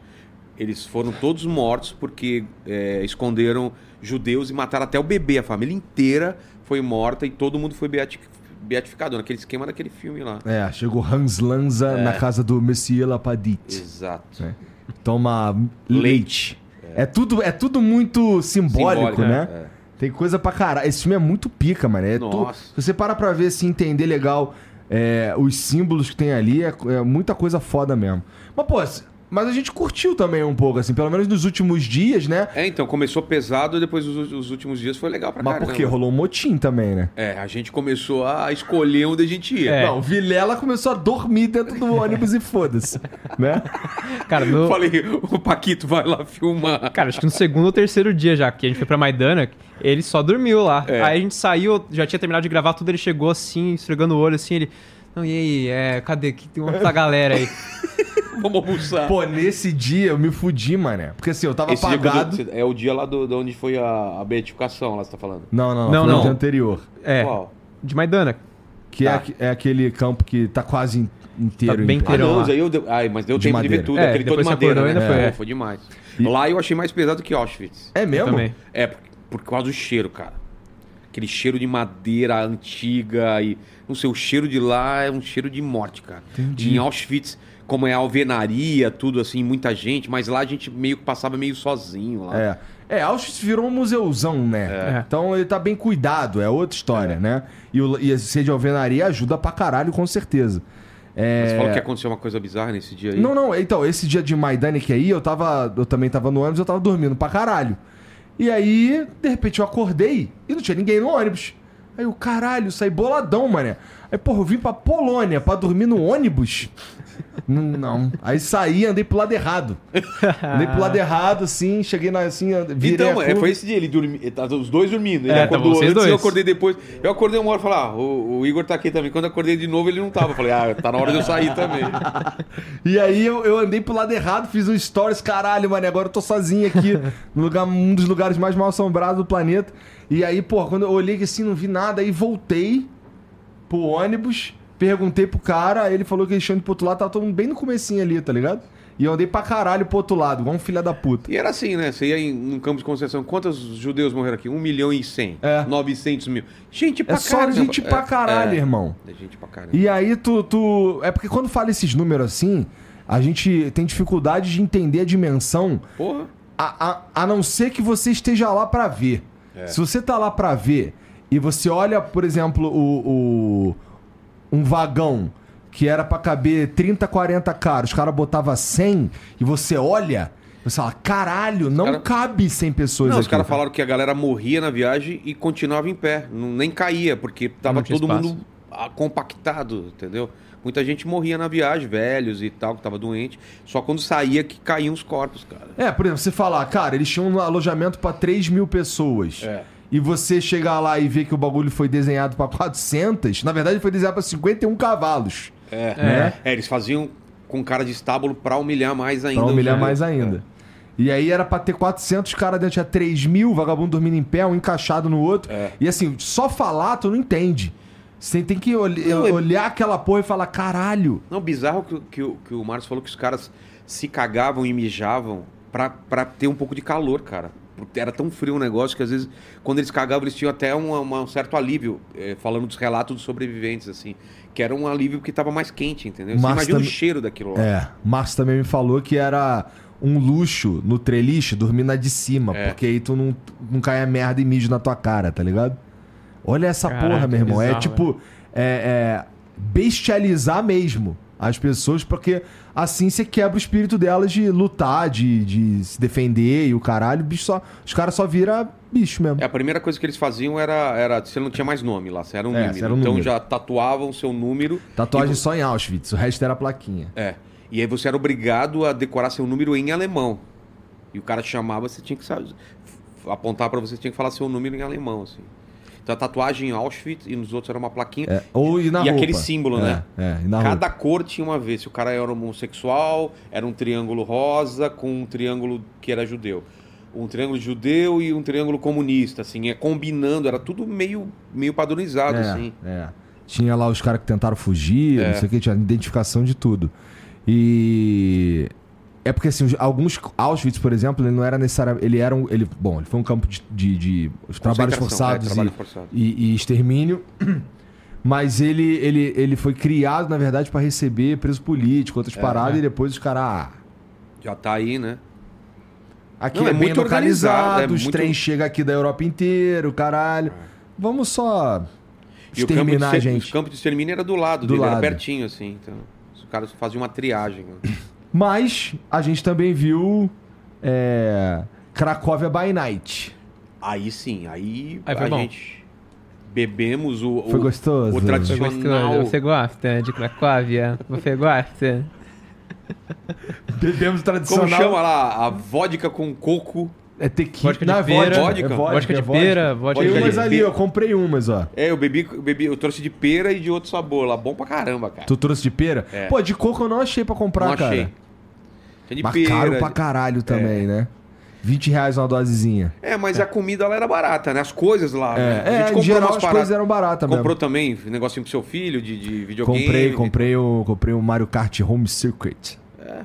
Eles foram todos mortos porque é, esconderam judeus e mataram até o bebê. A família inteira foi morta e todo mundo foi beati- beatificado, naquele esquema daquele filme lá. É, chegou Hans Lanza na casa do Monsieur Lapadite. Exato. É. Toma leite. É, tudo, é tudo muito simbólico, né? é. Tem coisa pra caralho. Esse filme é muito pica, mano. É tu- se você para pra ver, assim, entender legal é, os símbolos que tem ali, é, é muita coisa foda mesmo. Mas, pô, mas a gente curtiu também um pouco, assim, pelo menos nos últimos dias, né? É, então começou pesado e depois os, os últimos dias foi legal pra Mas caramba. porque rolou um motim também, né? É, a gente começou a escolher onde a gente ia. É. Não, o Vilela começou a dormir dentro do ônibus e foda-se, né? Cara, Eu no... falei, o Paquito vai lá filmar. Cara, acho que no segundo ou terceiro dia já, que a gente foi pra Maidana, ele só dormiu lá. É. Aí a gente saiu, já tinha terminado de gravar tudo, ele chegou assim, esfregando o olho assim, ele. Não, e aí, é, cadê? Que tem uma galera aí. Vamos almoçar. Pô, nesse dia eu me fudi, mané. Porque assim, eu tava Esse dia apagado. é o dia lá do, de onde foi a, a beatificação, lá você tá falando. Não, não, Não, não. Foi no não. dia anterior. É, Qual? de Maidana. Que Tá. é, é aquele campo que tá quase in- inteiro. Tá bem em- Ah, inteiro. não, aí eu deu, ai, mas deu De tempo de madeira. ver tudo. É, aquele todo você madeira, acordou, né? ainda foi, É, é. foi demais. Lá eu achei mais pesado que Auschwitz. É mesmo? Também. É, por, por causa do cheiro, cara. Aquele cheiro de madeira antiga e... Não sei, o cheiro de lá é um cheiro de morte, cara. Entendi. Em Auschwitz, como é alvenaria, tudo assim, muita gente, mas lá a gente meio que passava meio sozinho lá. É. É, Auschwitz virou um museuzão, né? É. Então ele tá bem cuidado, é outra história, né? E, o, e ser de alvenaria ajuda pra caralho, com certeza. É... Você falou que aconteceu uma coisa bizarra nesse dia aí? Não, não, então, esse dia de Maidane que aí, eu tava. Eu também tava no ônibus, eu tava dormindo pra caralho. E aí, de repente, eu acordei e não tinha ninguém no ônibus. Aí eu, caralho, saí boladão, mané. Aí, porra, eu vim pra Polônia pra dormir no ônibus? Não, não. Aí saí, andei pro lado errado. Andei pro lado errado, assim, cheguei na, assim, virei Então, a é, curva. foi esse dia, ele dormi, tá os dois dormindo. Ele É, acordou antes e eu dois. acordei depois. Eu acordei uma hora e falei, ah, o, o Igor tá aqui também. Quando eu acordei de novo, ele não tava. Eu falei, ah, tá na hora de eu sair também. E aí eu, eu andei pro lado errado, fiz um stories, caralho, mano, agora eu tô sozinho aqui, no lugar, um dos lugares mais mal assombrados do planeta. E aí, pô, quando eu olhei assim, não vi nada, aí voltei pro ônibus, perguntei pro cara, ele falou que ido pro outro lado, tava todo mundo bem no comecinho ali, tá ligado? E eu andei pra caralho pro outro lado, igual um filho da puta. E era assim, né? Você ia em, num campo de concentração. Quantos judeus morreram aqui? 1 milhão e 100. É. 900 mil. Gente pra É só caralho. gente pra É, caralho, é. irmão. É gente pra caralho. E aí tu, tu. É porque quando fala esses números assim, a gente tem dificuldade de entender a dimensão, Porra. a, a, a não ser que você esteja lá pra ver. Se você tá lá pra ver e você olha, por exemplo, o, o- um vagão que era pra caber 30, 40 caras, os caras botavam 100 e você olha, você fala, caralho, não cara- cabe 100 pessoas Não, aqui. os caras falaram que a galera morria na viagem e continuava em pé. Não, nem caía, porque tava todo espaço. mundo ah, compactado, entendeu? Muita gente morria na viagem, velhos e tal, que tava doente. Só quando saía que caíam os corpos, cara. É, por exemplo, você falar, cara, eles tinham um alojamento pra 3 mil pessoas. É. E você chegar lá e ver que o bagulho foi desenhado pra 400, na verdade foi desenhado pra 51 cavalos. É. Né? É, eles faziam com cara de estábulo pra humilhar mais ainda. Pra humilhar os- mais ainda. E aí era pra ter 400 caras dentro, tinha 3 mil, vagabundo dormindo em pé, um encaixado no outro. É. E assim, só falar tu não entende. Você tem que ol- Não, é- olhar aquela porra e falar, caralho. Não, bizarro que, o- que, que o Marcos falou que os caras se cagavam e mijavam pra, pra ter um pouco de calor, cara. Porque Era tão frio o negócio que às vezes, quando eles cagavam, eles tinham até uma- uma- um certo alívio, eh, falando dos relatos dos sobreviventes, assim. Que era um alívio porque tava mais quente, entendeu? Você Mas imagina também- o cheiro daquilo lá. É, Marcos também me falou que era um luxo no treliche dormir na de cima, É. porque aí tu não, não cai a merda e mijo na tua cara, tá ligado? Olha essa Caraca, porra, meu irmão. é bizarro, tipo, é, é bestializar mesmo as pessoas, porque assim você quebra o espírito delas de lutar, de, de se defender e o caralho. Bicho só, os caras só viram bicho mesmo. É, a primeira coisa que eles faziam era, era você não tinha mais nome lá, você era um É, número. era um então número. já tatuavam o seu número. Tatuagem e, só em Auschwitz, o resto era plaquinha. É. E aí você era obrigado a decorar seu número em alemão. E o cara te chamava, você tinha que saber, apontar pra você, você tinha que falar seu número em alemão, assim. Então a tatuagem em Auschwitz e nos outros era uma plaquinha. É, ou e na E roupa. aquele símbolo, É, né? É, na Cada roupa. cor tinha uma vez. Se o cara era homossexual, era um triângulo rosa com um triângulo que era judeu. Um triângulo judeu e um triângulo comunista, assim, é combinando, era tudo meio, meio padronizado, É, assim. é. Tinha lá os caras que tentaram fugir, É. não sei o que, tinha identificação de tudo. E. É porque, assim, alguns. Auschwitz, por exemplo, ele não era necessariamente. Ele era um. Ele, bom, ele foi um campo de, de, de trabalhos forçados, é, trabalho e, forçado. e- e extermínio. Mas ele, ele, ele foi criado, na verdade, para receber preso político, outras paradas, e depois os caras. Ah, Já tá aí, né? aqui Não, é, é muito localizado, organizado, é os muito- trens chegam aqui da Europa inteira, o caralho. Vamos só E o campo, de, exterminar a exter- gente. o campo de extermínio era do lado Do dele, lado. era pertinho, assim. Então, os caras faziam uma triagem. Mas a gente também viu é, Cracóvia by Night. Aí sim, aí, Aí foi a bom. gente bebemos o, Foi o, gostoso? o tradicional. gostou? Você gosta de Cracóvia? Você gosta? Bebemos Como tradicional. chama lá? A vodka com coco. É tequila. Vodka de Não, é pera. vodka. Vodka. É vodka, Vodka é de vodka. pera, vodka Tem de umas pera. ali, eu comprei umas, ó. É, eu bebi, eu bebi, eu trouxe de pera e de outro sabor lá. Bom pra caramba, cara. Tu trouxe de pera? É. Pô, de coco eu não achei pra comprar, Não cara. achei. Tinha de Mas pera. caro pra caralho também, né? 20 reais uma dosezinha. É, mas a comida lá era barata, né? As coisas lá. né? É, é em geral as coisas eram baratas mesmo. Comprou também um negocinho pro seu filho de, de videogame. Comprei, comprei o, comprei o Mario Kart Home Circuit.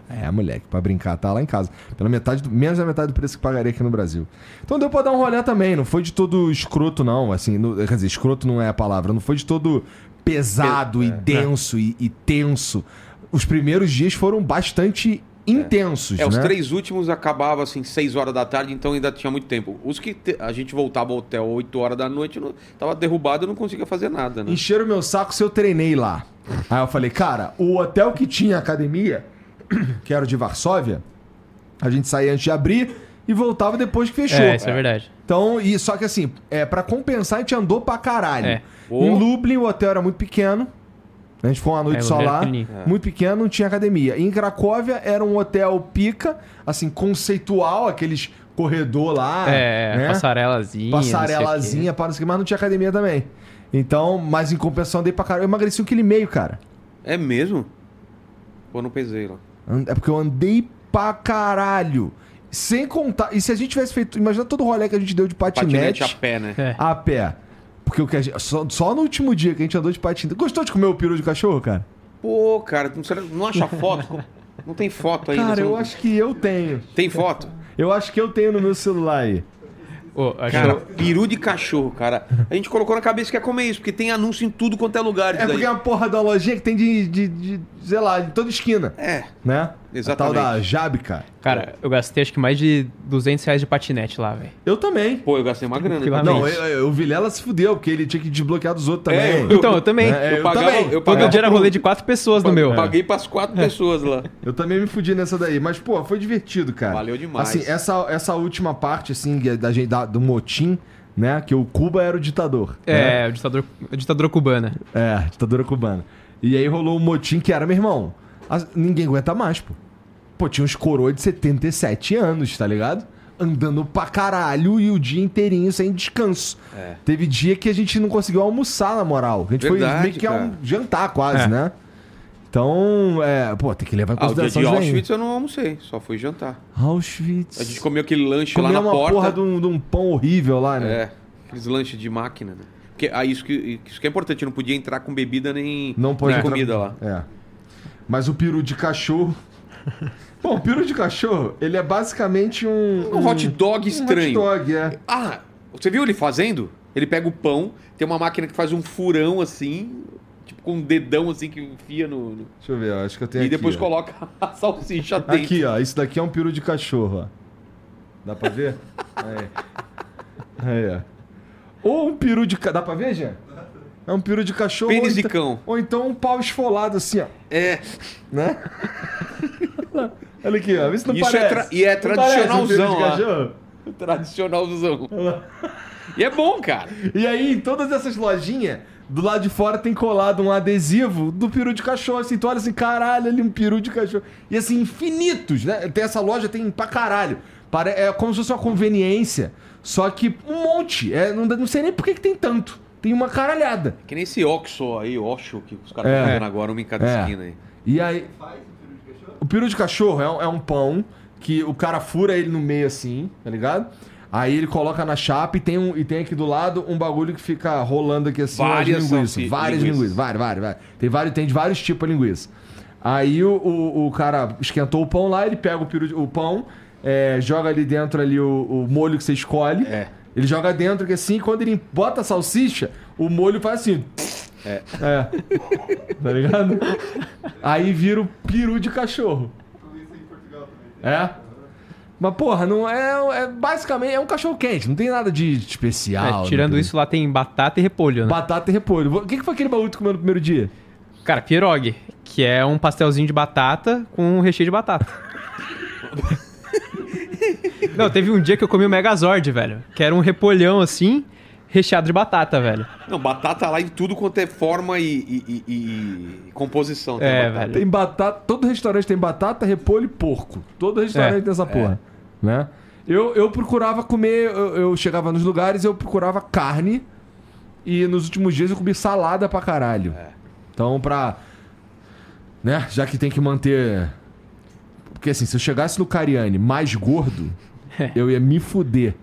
É. moleque, pra brincar, tá lá em casa. Pela metade, do- menos da metade do preço que pagaria aqui no Brasil. Então deu pra dar um rolê também, não foi de todo escroto, não. Assim, no- quer dizer, escroto não é a palavra, não foi de todo pesado e denso e, e tenso. Os primeiros dias foram bastante intensos, É, os né? três últimos acabavam assim, 6 horas da tarde, então ainda tinha muito tempo. Os que te- a gente voltava ao hotel 8 horas da noite, não, tava derrubado e não conseguia fazer nada, né? Encheram meu saco se eu treinei lá. Aí eu falei, cara, o hotel que tinha academia, que era o de Varsóvia, a gente saía antes de abrir e voltava depois que fechou. É, isso é verdade. Então, e, só que assim, é, para compensar, a gente andou pra caralho. É. Em Lublin, o hotel era muito pequeno. A gente ficou uma noite É, só hotel lá. pequenininho. Muito pequeno, não tinha academia. Em Cracóvia era um hotel pica, assim, conceitual, aqueles corredor lá. É, né? passarelazinha. Passarelazinha, para não sei o que, mas não tinha academia também. Então, mas em compensação, andei pra caralho. Eu emagreci um quilo e meio, cara. É mesmo? Pô, não pesei lá. And- É porque eu andei pra caralho. Sem contar. E se a gente tivesse feito. Imagina todo o rolê que a gente deu de Patinete patinete, a pé, né? É. a pé. Porque o que a gente, só, só no último dia que a gente andou de patinete. Gostou de comer o peru de cachorro, cara? Pô, cara, não, será- não acha foto? Não tem foto ainda. Cara, você eu não- acho que eu tenho. Tem foto? Eu acho que eu tenho no meu celular aí. Acho Cara, que- peru de cachorro, cara. A gente colocou na cabeça que ia comer isso, porque tem anúncio em tudo quanto é lugar. É porque é uma porra da lojinha que tem de, de, de, sei lá, de toda esquina, É. né? Exatamente. A tal da Jabica. Cara, eu gastei acho que mais de 200 reais de patinete lá, velho. Eu também. Pô, eu gastei uma grana. Não, eu- eu- o Vilela se fudeu, porque ele tinha que desbloquear dos outros também. É, eu- Então, eu também. É, Eu, eu pagava, também. eu Todo pagava dia era rolê de quatro pessoas no meu. Paguei pras quatro pessoas lá. Eu também me fudi nessa daí, mas, pô, foi divertido, cara. Valeu demais. Assim, essa, essa última parte, assim, é da, gente- da- do motim, né? Que o Cuba era o ditador. né? É, o ditador, a ditadura cubana. É, ditadura cubana. E aí rolou um motim que era, meu irmão, ninguém aguenta mais, pô. Pô, tinha uns coroas de 77 anos, tá ligado? Andando pra caralho e o dia inteirinho sem descanso. É. Teve dia que a gente não conseguiu almoçar, na moral. A gente foi Verdade, meio que a um jantar quase, É. né? Então, é, pô, tem que levar em Ah, o dia consideração de. Auschwitz eu não almocei, só fui jantar. Auschwitz. A gente comeu aquele lanche Comeu lá na uma porta. porra de um, de um pão horrível lá, né? É, aqueles lanches de máquina, né? Porque, ah, isso, que, isso que é importante, não podia entrar com bebida nem, Não pode nem entrar- comida lá. É. Mas o peru de cachorro. Bom, o peru de cachorro, ele é basicamente um. Um hot dog Um estranho. hot dog, é. Ah, você viu ele fazendo? Ele pega o pão, tem uma máquina que faz um furão assim, tipo com um dedão assim que enfia no. no- Deixa eu ver, ó, acho que eu tenho e aqui. depois ó. coloca a salsicha dentro. Aqui, ó. Isso daqui é um peru de cachorro, ó. Dá pra ver? Aí. Aí, ó. Ou um peru de. Dá pra ver, Jean? É um peru de cachorro. Pênis de então- cão. Ou então um pau esfolado assim, ó. É, Né? Olha aqui, ó. Se não Isso é parece. tra- e é tradicionalzão tradicionalzão. E é bom, cara. E aí, em todas essas lojinhas, do lado de fora tem colado um adesivo do peru de cachorro. Assim, tu olha assim, caralho, ali um peru de cachorro. E assim, infinitos, né? Tem essa loja, tem pra caralho. É como se fosse uma conveniência. Só que um monte. É, não, não sei nem por que, que tem tanto. Tem uma caralhada. Que nem esse Oxo aí, Oxo, que os caras É. estão fazendo agora, uma em cada É. esquina aí. E aí. O peru de cachorro é um, é um pão que o cara fura ele no meio assim, tá ligado? Aí ele coloca na chapa e tem, um, e tem aqui do lado um bagulho que fica rolando aqui assim, Várias linguiças. Várias linguiças. Várias, várias, várias. Tem, vários, tem de vários tipos de linguiça. Aí o, o, o cara esquentou o pão lá, ele pega o, peru o pão, é, joga ali dentro ali o, o molho que você escolhe. É. Ele joga dentro que assim, quando ele bota a salsicha, o molho faz assim. É. É. Tá ligado? Aí vira o peru de cachorro. É? Mas, porra, não é, é. Basicamente é um cachorro quente, não tem nada de especial. É, tirando né? isso, lá tem batata e repolho, né? Batata e repolho. O que, que foi aquele baú que tu comeu no primeiro dia? Cara, pierogi, que é um pastelzinho de batata com um recheio de batata. Não, teve um dia que eu comi o Megazord, velho. Que era um repolhão assim, recheado de batata, velho. Não, batata lá em tudo quanto é forma e, e- e- e composição. tem É, batata. velho. Tem batata. Todo restaurante tem batata, repolho e porco. Todo restaurante É. tem essa porra. Né? Eu, eu procurava comer. Eu, eu chegava nos lugares eu procurava carne. E nos últimos dias eu comi salada pra caralho. É. Então, pra. Né? Já que tem que manter. Porque assim, se eu chegasse no Cariani mais gordo, eu ia me fuder.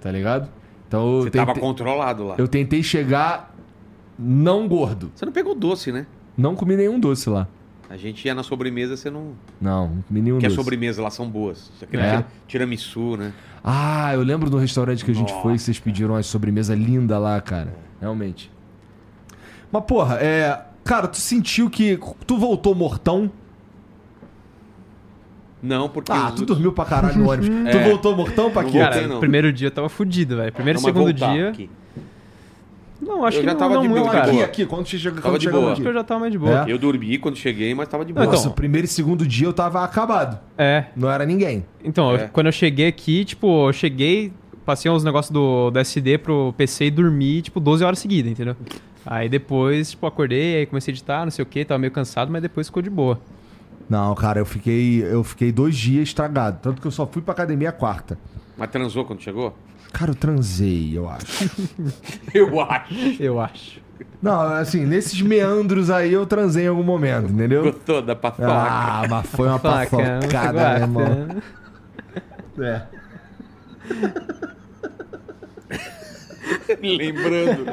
Tá ligado? Então eu Você tava tentei, controlado lá. eu tentei chegar não gordo. Você não pegou doce, né? Não comi nenhum doce lá. A gente ia na sobremesa, você não. Não, não comi nenhum Porque doce. as sobremesas lá são boas. Aquele É? tira- tiramisu, né? Ah, eu lembro do restaurante que a gente Nossa. foi que vocês pediram uma sobremesa linda lá, cara. Realmente. Mas, porra, é. Cara, tu sentiu que. Tu voltou mortão? Não, porque. Ah, os- tu dormiu pra caralho no ônibus. Tu É. voltou mortão, Paquito? voltei, Cara, não. primeiro dia eu tava fudido, velho. Primeiro e segundo dia. aqui. Não, acho Eu que já não, tava não de muito, boa, cara. aqui, boa. aqui, quando você chegou, Tava quando de boa. Acho que eu aqui. já tava mais de boa. É? Eu dormi quando cheguei, mas tava de boa. então- Nossa, o primeiro e segundo dia eu tava acabado. É. Não era ninguém. Então, eu- É. quando eu cheguei aqui, tipo, eu cheguei, passei uns negócios do, do SD pro PC e dormi, tipo, 12 horas seguidas, entendeu? Aí depois, tipo, acordei, aí comecei a editar, não sei o que, tava meio cansado, mas depois ficou de boa. Não, cara, eu fiquei, eu fiquei dois dias estragado. Tanto que eu só fui pra academia quarta. Mas transou quando chegou? Cara, eu transei, eu acho. Eu acho. Eu acho. Não, assim, nesses meandros aí eu transei em algum momento, entendeu? Gostou da paçoca? Ah, mas foi uma pafocada, meu irmão. É. lembrando.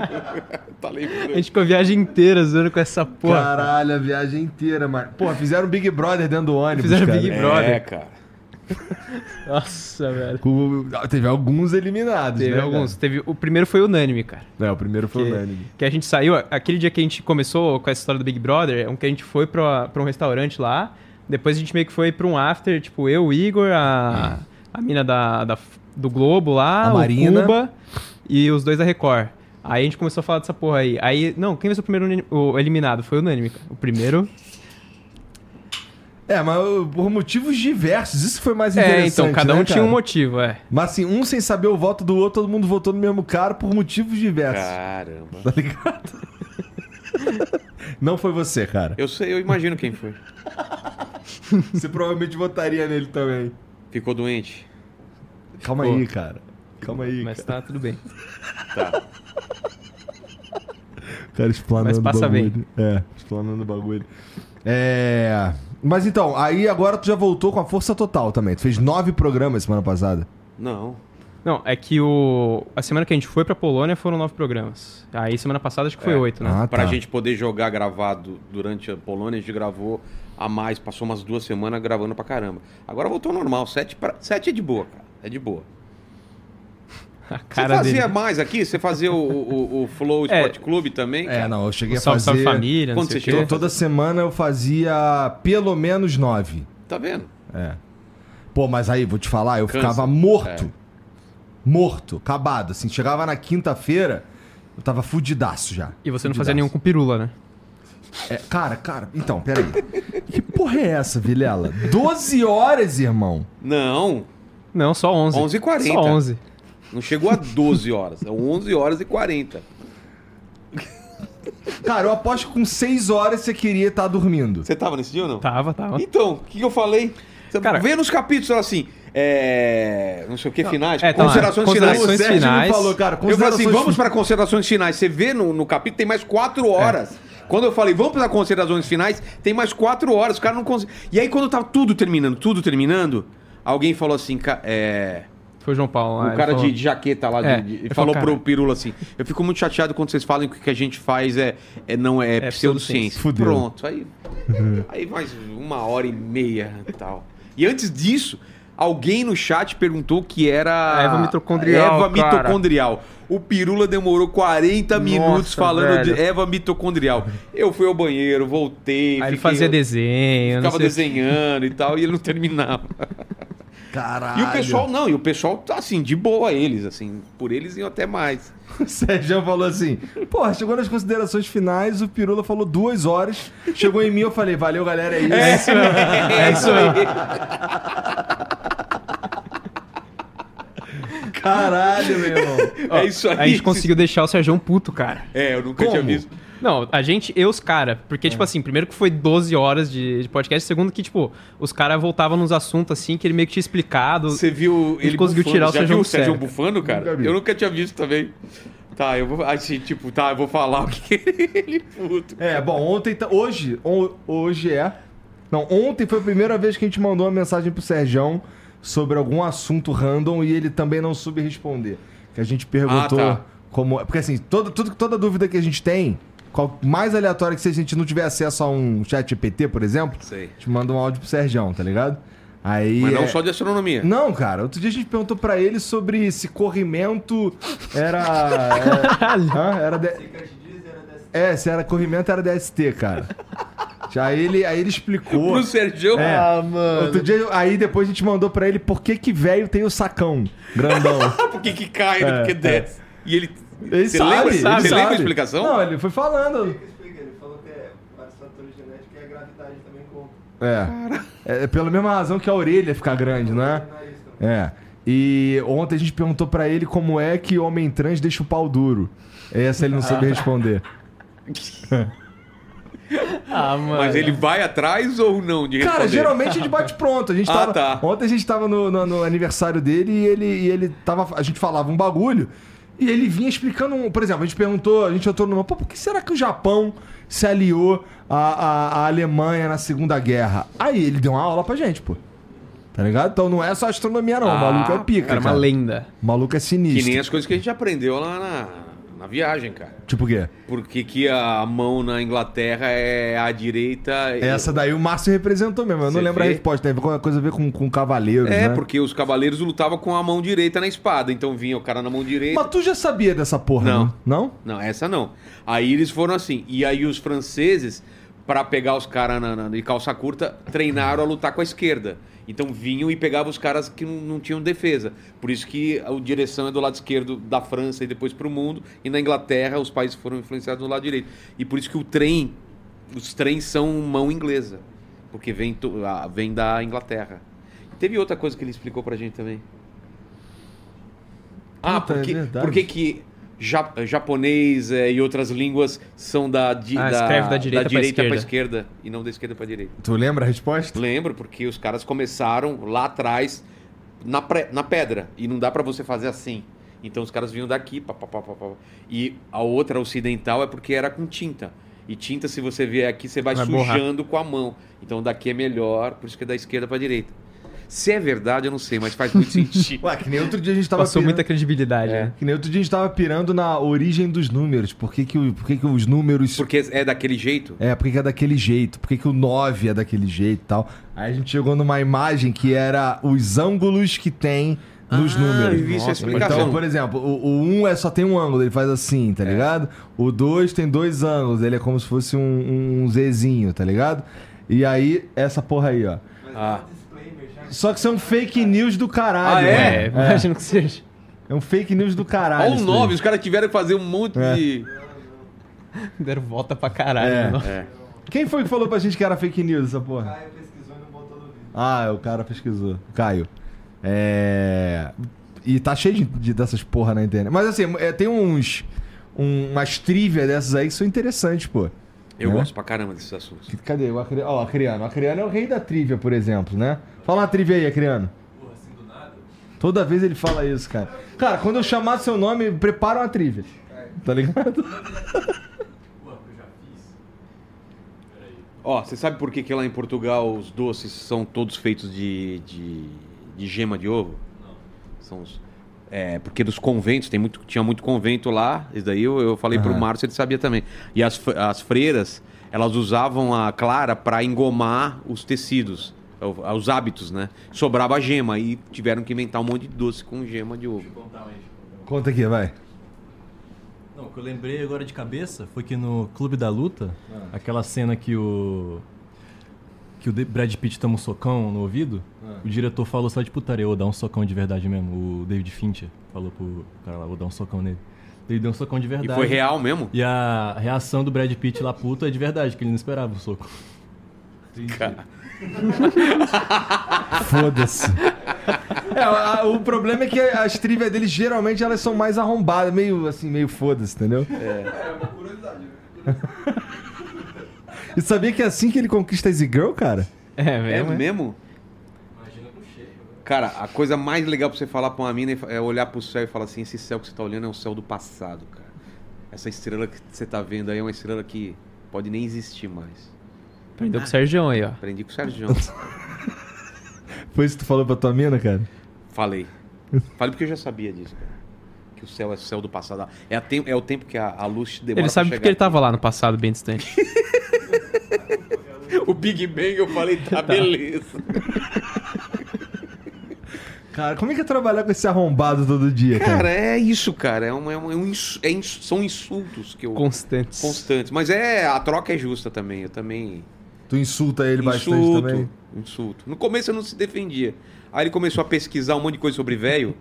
Tá A gente ficou a viagem inteira zoando com essa porra. Caralho, a viagem inteira, mano. Pô, fizeram Big Brother dentro do ônibus, Fizeram cara. Big Brother. É, cara. Nossa, velho. Com- Teve alguns eliminados, Teve né, alguns. Teve, o primeiro foi unânime, cara. cara? É, o primeiro foi Que, unânime. que a gente saiu, aquele dia que a gente começou com essa história do Big Brother, é um que a gente foi pra, pra um restaurante lá. Depois a gente meio que foi pra um after, tipo, eu, o Igor, a, a mina da, da- do Globo lá, A o Marina. Cuba e os dois da Record. Aí a gente começou a falar dessa porra aí. Aí, não, quem vai ser o primeiro o eliminado? Foi o unânime, cara. O primeiro. É, mas por motivos diversos. Isso foi mais É, interessante, então, cada um né, tinha um motivo, é. Mas assim, um sem saber o voto do outro, todo mundo votou no mesmo cara por motivos diversos. Caramba. Tá ligado? Não foi você, cara. Eu sei, eu imagino quem foi. Você provavelmente votaria nele também. Ficou doente? Calma Ficou. aí, cara. Calma aí, Mas cara. tá tudo bem. Tá. Cara, explanando Mas passa o bagulho. É, explanando o bagulho. É. Mas então, aí agora tu já voltou com a força total também. Tu fez nove programas semana passada. Não. Não, é que o. A semana que a gente foi pra Polônia foram nove programas. Aí semana passada acho que foi É. oito, né? Ah, Pra tá. gente poder jogar gravado durante a Polônia, a gente gravou a mais, passou umas duas semanas gravando pra caramba. Agora voltou ao normal, sete, pra... sete é de boa, cara. É de boa. A Você cara fazia dele. mais aqui? Você fazia o, o, o Flow É. Sport Clube também? É, cara? não, eu cheguei O a salve, fazer. salve família, não Quando você o chegou? Toda semana eu fazia pelo menos nove. Tá vendo? É. Pô, mas aí, vou te falar, eu Cansa. ficava morto. Morto, acabado. Assim, chegava na quinta-feira, eu tava fudidaço já. E você não Fudidaço. fazia nenhum com pirula, né? É, cara, cara, então, peraí. que porra é essa, Vilela? 12 horas, irmão. Não, Não, só 11. 11h40. Só 11. Não chegou a 12 horas. É 11 horas e 40. Cara, eu aposto que com 6 horas você queria estar dormindo. Você tava nesse dia ou não? Tava, tava. Então, o que, que eu falei? Você Cara- vê nos capítulos assim, é... não sei o que, finais, é, tá lá, considerações considerações finais. o Sérgio finais. me falou, cara, Eu falei assim, considerações vamos para considerações finais. Você vê no, no capítulo, tem mais quatro horas. Quando eu falei, vamos para considerações finais, tem mais quatro horas. O cara não consegue. E aí, quando tava tudo terminando, tudo terminando, alguém falou assim, é... Foi o João Paulo lá. o ele cara falou- de, de jaqueta lá, É, de- ele ele falou falou, pro cara- Pirula assim: Eu fico muito chateado quando vocês falam que o que a gente faz é, é não é, É pseudociência. pseudociência. Fudeu. Pronto, aí, aí mais uma hora e meia e tal. E antes disso, alguém no chat perguntou que era. A Eva mitocondrial, Eva cara. mitocondrial. O Pirula demorou 40 minutos falando velho. de Eva mitocondrial. Eu fui ao banheiro, voltei. Aí ele fiquei- fazia desenho, Ficava sei- desenhando e tal, e ele não terminava. Caralho. E o pessoal, não, e o pessoal tá assim, de boa eles, assim, por eles iam até mais. O Sérgio falou assim: Porra, chegou nas considerações finais, o Pirula falou duas horas. Chegou em mim, eu falei: Valeu, galera, é isso. É isso. É isso mesmo. Caralho, meu irmão. é isso aí. A gente conseguiu deixar o Sérgio puto, cara. É, eu nunca Como? tinha visto. Não, a gente e os caras. Porque, É. tipo assim, primeiro que foi 12 horas de, de podcast, segundo que, tipo, os caras voltavam nos assuntos assim, que ele meio que tinha explicado. Você viu Ele ele conseguiu bufando. tirar o Já Sérgio viu o Sérgio bufando, cara? Nunca. Eu nunca tinha visto também. Tá, eu vou. Assim, tipo, tá, eu vou falar o que ele puto. É, bom, ontem. tá- Hoje, on- hoje é. Não, ontem foi a primeira vez que a gente mandou uma mensagem pro Serjão sobre algum assunto random e ele também não soube responder. Que a gente perguntou Ah, tá. como. Porque assim, todo, tudo, toda dúvida que a gente tem, qual, mais aleatória que se a gente não tiver acesso a um chat GPT, por exemplo, Sei. a gente manda um áudio pro Serjão, tá ligado? Aí. Mas não é- só de astronomia. Não, cara. Outro dia a gente perguntou pra ele sobre se corrimento era. era, era de- É, se era corrimento era DST, cara. Já ele, aí ele explicou. Pro Sérgio. É. Ah, mano. Outro dia, aí depois a gente mandou pra ele por que que velho tem o sacão grandão. Por que que cai, É, porque desce? E ele. Ele você sabe, lembra, ele você sabe. lembra a explicação? Não, ele foi falando. explica, ele falou que é vários fatores genéticos e a gravidade também conta. É. É pela mesma razão que a orelha fica grande, não é? É. E ontem a gente perguntou pra ele como é que homem trans deixa o pau duro. Essa ele não soube responder. Ah, mano. Mas ele vai atrás ou não de Cara, responder? geralmente a gente bate pronto. A gente Ah, tava, tá. Ontem a gente tava no, no- no aniversário dele e ele, e ele tava. A gente falava um bagulho e ele vinha explicando. Um, por exemplo, a gente perguntou, a gente entrou numa. Pô, por que será que o Japão se aliou à, à, à Alemanha na Segunda Guerra? Aí ele deu uma aula pra gente, pô. Tá ligado? Então não é só astronomia, não. o Ah, maluco é pica. Cara, Cara, uma lenda. O maluco é Que sinistro. nem as coisas que a gente aprendeu lá na, na viagem, cara. Tipo o quê? Porque que a mão na Inglaterra é à direita. Essa daí o Márcio representou mesmo. Eu não lembro a resposta. Tem alguma coisa a ver com, com cavaleiros, É, né? porque os cavaleiros lutavam com a mão direita na espada. Então vinha o cara na mão direita. Mas tu já sabia dessa porra, Não. não? Não? Não, essa não. Aí eles foram assim. E aí os franceses, pra pegar os caras de calça curta, treinaram a lutar com a esquerda. Então vinham e pegavam os caras que não, não tinham defesa. Por isso que a direção é do lado esquerdo da França e depois pro mundo. E na Inglaterra os países foram influenciados do lado direito. E por isso que o trem, os trens são mão inglesa. Porque vem, vem da Inglaterra. Teve outra coisa que ele explicou pra gente também. Ah, Puta, é porque, verdade. por que que ja- japonês eh, e outras línguas são da, di, Ah, da, da direita pra pra esquerda. esquerda e não da esquerda pra direita? Tu lembra a resposta? Lembro, porque os caras começaram lá atrás na, pre- na pedra e não dá pra você fazer assim. Então os caras vinham daqui, pá, pá, pá, pá, pá. e a outra ocidental é porque era com tinta. E tinta, se você vier aqui, você vai, Vai borrar. sujando com a mão. Então daqui é melhor, por isso que é da esquerda pra direita. Se é verdade, eu não sei, mas faz muito sentido. Ué, que nem outro dia a gente tava Passou pirando... muita credibilidade, É. né? Que nem outro dia a gente tava pirando na origem dos números. Por que, que, o- por que, que os números... Porque é daquele jeito. É, por que, que é daquele jeito? Por que, que o 9 é daquele jeito e tal? Aí a gente chegou numa imagem que era os ângulos que tem nos Ah, números. Nossa, explicação. Então, por exemplo, o, o 1 é, só tem um ângulo, ele faz assim, tá ligado? O 2 tem dois ângulos, ele é como se fosse um, um Zzinho, tá ligado? E aí, essa porra aí, ó. Ah. Só que são fake news do caralho. Ah, é? É, mano. imagino que seja. É um fake news do caralho. Olha o isso daí. 9, os caras tiveram que fazer um monte É. de. Deram volta pra caralho. É. né? É. Quem foi que falou pra gente que era fake news essa porra? Caio pesquisou e não botou no vídeo. Ah, o cara pesquisou. Caio. É. E tá cheio de, de- dessas porra na internet. Mas assim, é, tem uns. um- umas trivia dessas aí que são interessantes, pô. Eu É? gosto pra caramba desses assuntos. Cadê? O Acri... Ó, o Acriano. O Acriano é o rei da trivia, por exemplo, né? Fala uma trivia aí, Acriano. Toda vez ele fala isso, cara. Cara, quando eu chamar seu nome, prepara uma trivia. Tá ligado? Ó, você sabe por que, que lá em Portugal os doces são todos feitos de, de, de gema de ovo? Não. São os, é, porque dos conventos, tem muito, tinha muito convento lá, isso daí eu, eu falei pro Aham. Márcio, ele sabia também. E as, as freiras, elas usavam a clara para engomar os tecidos, o- os hábitos, né? Sobrava a gema e tiveram que inventar um monte de doce com gema de ovo. Conta aqui, vai. Não, o que eu lembrei agora de cabeça foi que no Clube da Luta, aquela cena que o. que o Brad Pitt toma um socão no ouvido, o diretor falou só de putaria, ou dar um socão de verdade mesmo. O David Fincher falou pro cara lá, vou dar um socão nele. Ele deu um socão de E verdade. foi real mesmo? E a reação do Brad Pitt lá puto é de verdade, que ele não esperava o soco. Cara, Foda-se. É, a- o problema é que as trivias deles geralmente elas são mais arrombadas, meio assim, meio foda-se, entendeu? É uma curiosidade, né? E sabia que é assim que ele conquista a Z-Girl, cara? É, é mesmo. é. mesmo? Cara, a coisa mais legal pra você falar pra uma mina é olhar pro céu e falar assim: esse céu que você tá olhando é o céu do passado, cara. Essa estrela que você tá vendo aí é uma estrela que pode nem existir mais. Aprendeu com o Sérgio aí, ó. Aprendi com o Sérgio. Foi isso que tu falou pra tua mina, cara? Falei. Falei porque eu já sabia disso, cara. Que o céu é o céu do passado. É, a tem- é o tempo que a, a luz demora Ele sabe pra porque ele tava lá no passado, bem distante. O Big Bang eu falei, tá, beleza. Cara, como é que é trabalhar com esse arrombado todo dia, cara? Cara, é isso, cara. É um, é um, é um ins- é ins- são insultos que eu. Constantes. Constantes. Mas é. A troca é justa também. Eu também. Tu insulta ele bastante insulto, também? insulto. No começo eu não se defendia. Aí ele começou a pesquisar um monte de coisa sobre velho.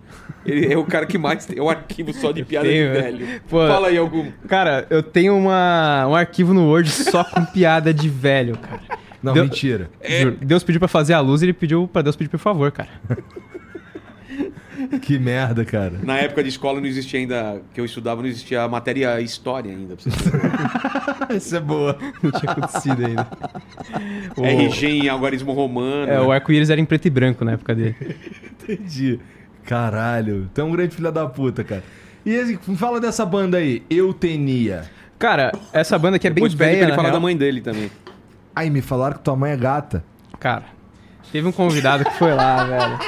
Ele é o cara que mais tem. É um arquivo só de piada de né? velho. Pô. Fala aí algum. Cara, eu tenho uma, um arquivo no Word só com piada de velho, cara. Não, Deu- mentira. Juro. Deus pediu pra fazer a luz e ele pediu pra Deus pedir por favor, cara. Que merda, cara. Na época de escola não existia ainda. Que eu estudava, não existia a matéria história ainda. Isso é boa. Não tinha acontecido ainda. O, RG em algarismo romano. é, o arco-íris era em preto e branco na época dele. Entendi. Caralho. Tu é um grande filho da puta, cara. E esse, fala dessa banda aí, Eutenia. Cara, essa banda aqui é bem Depois pede velha, pra ele falar real. da mãe dele também. Ai, me falaram que tua mãe é gata. Cara, Teve um convidado que foi lá, velho.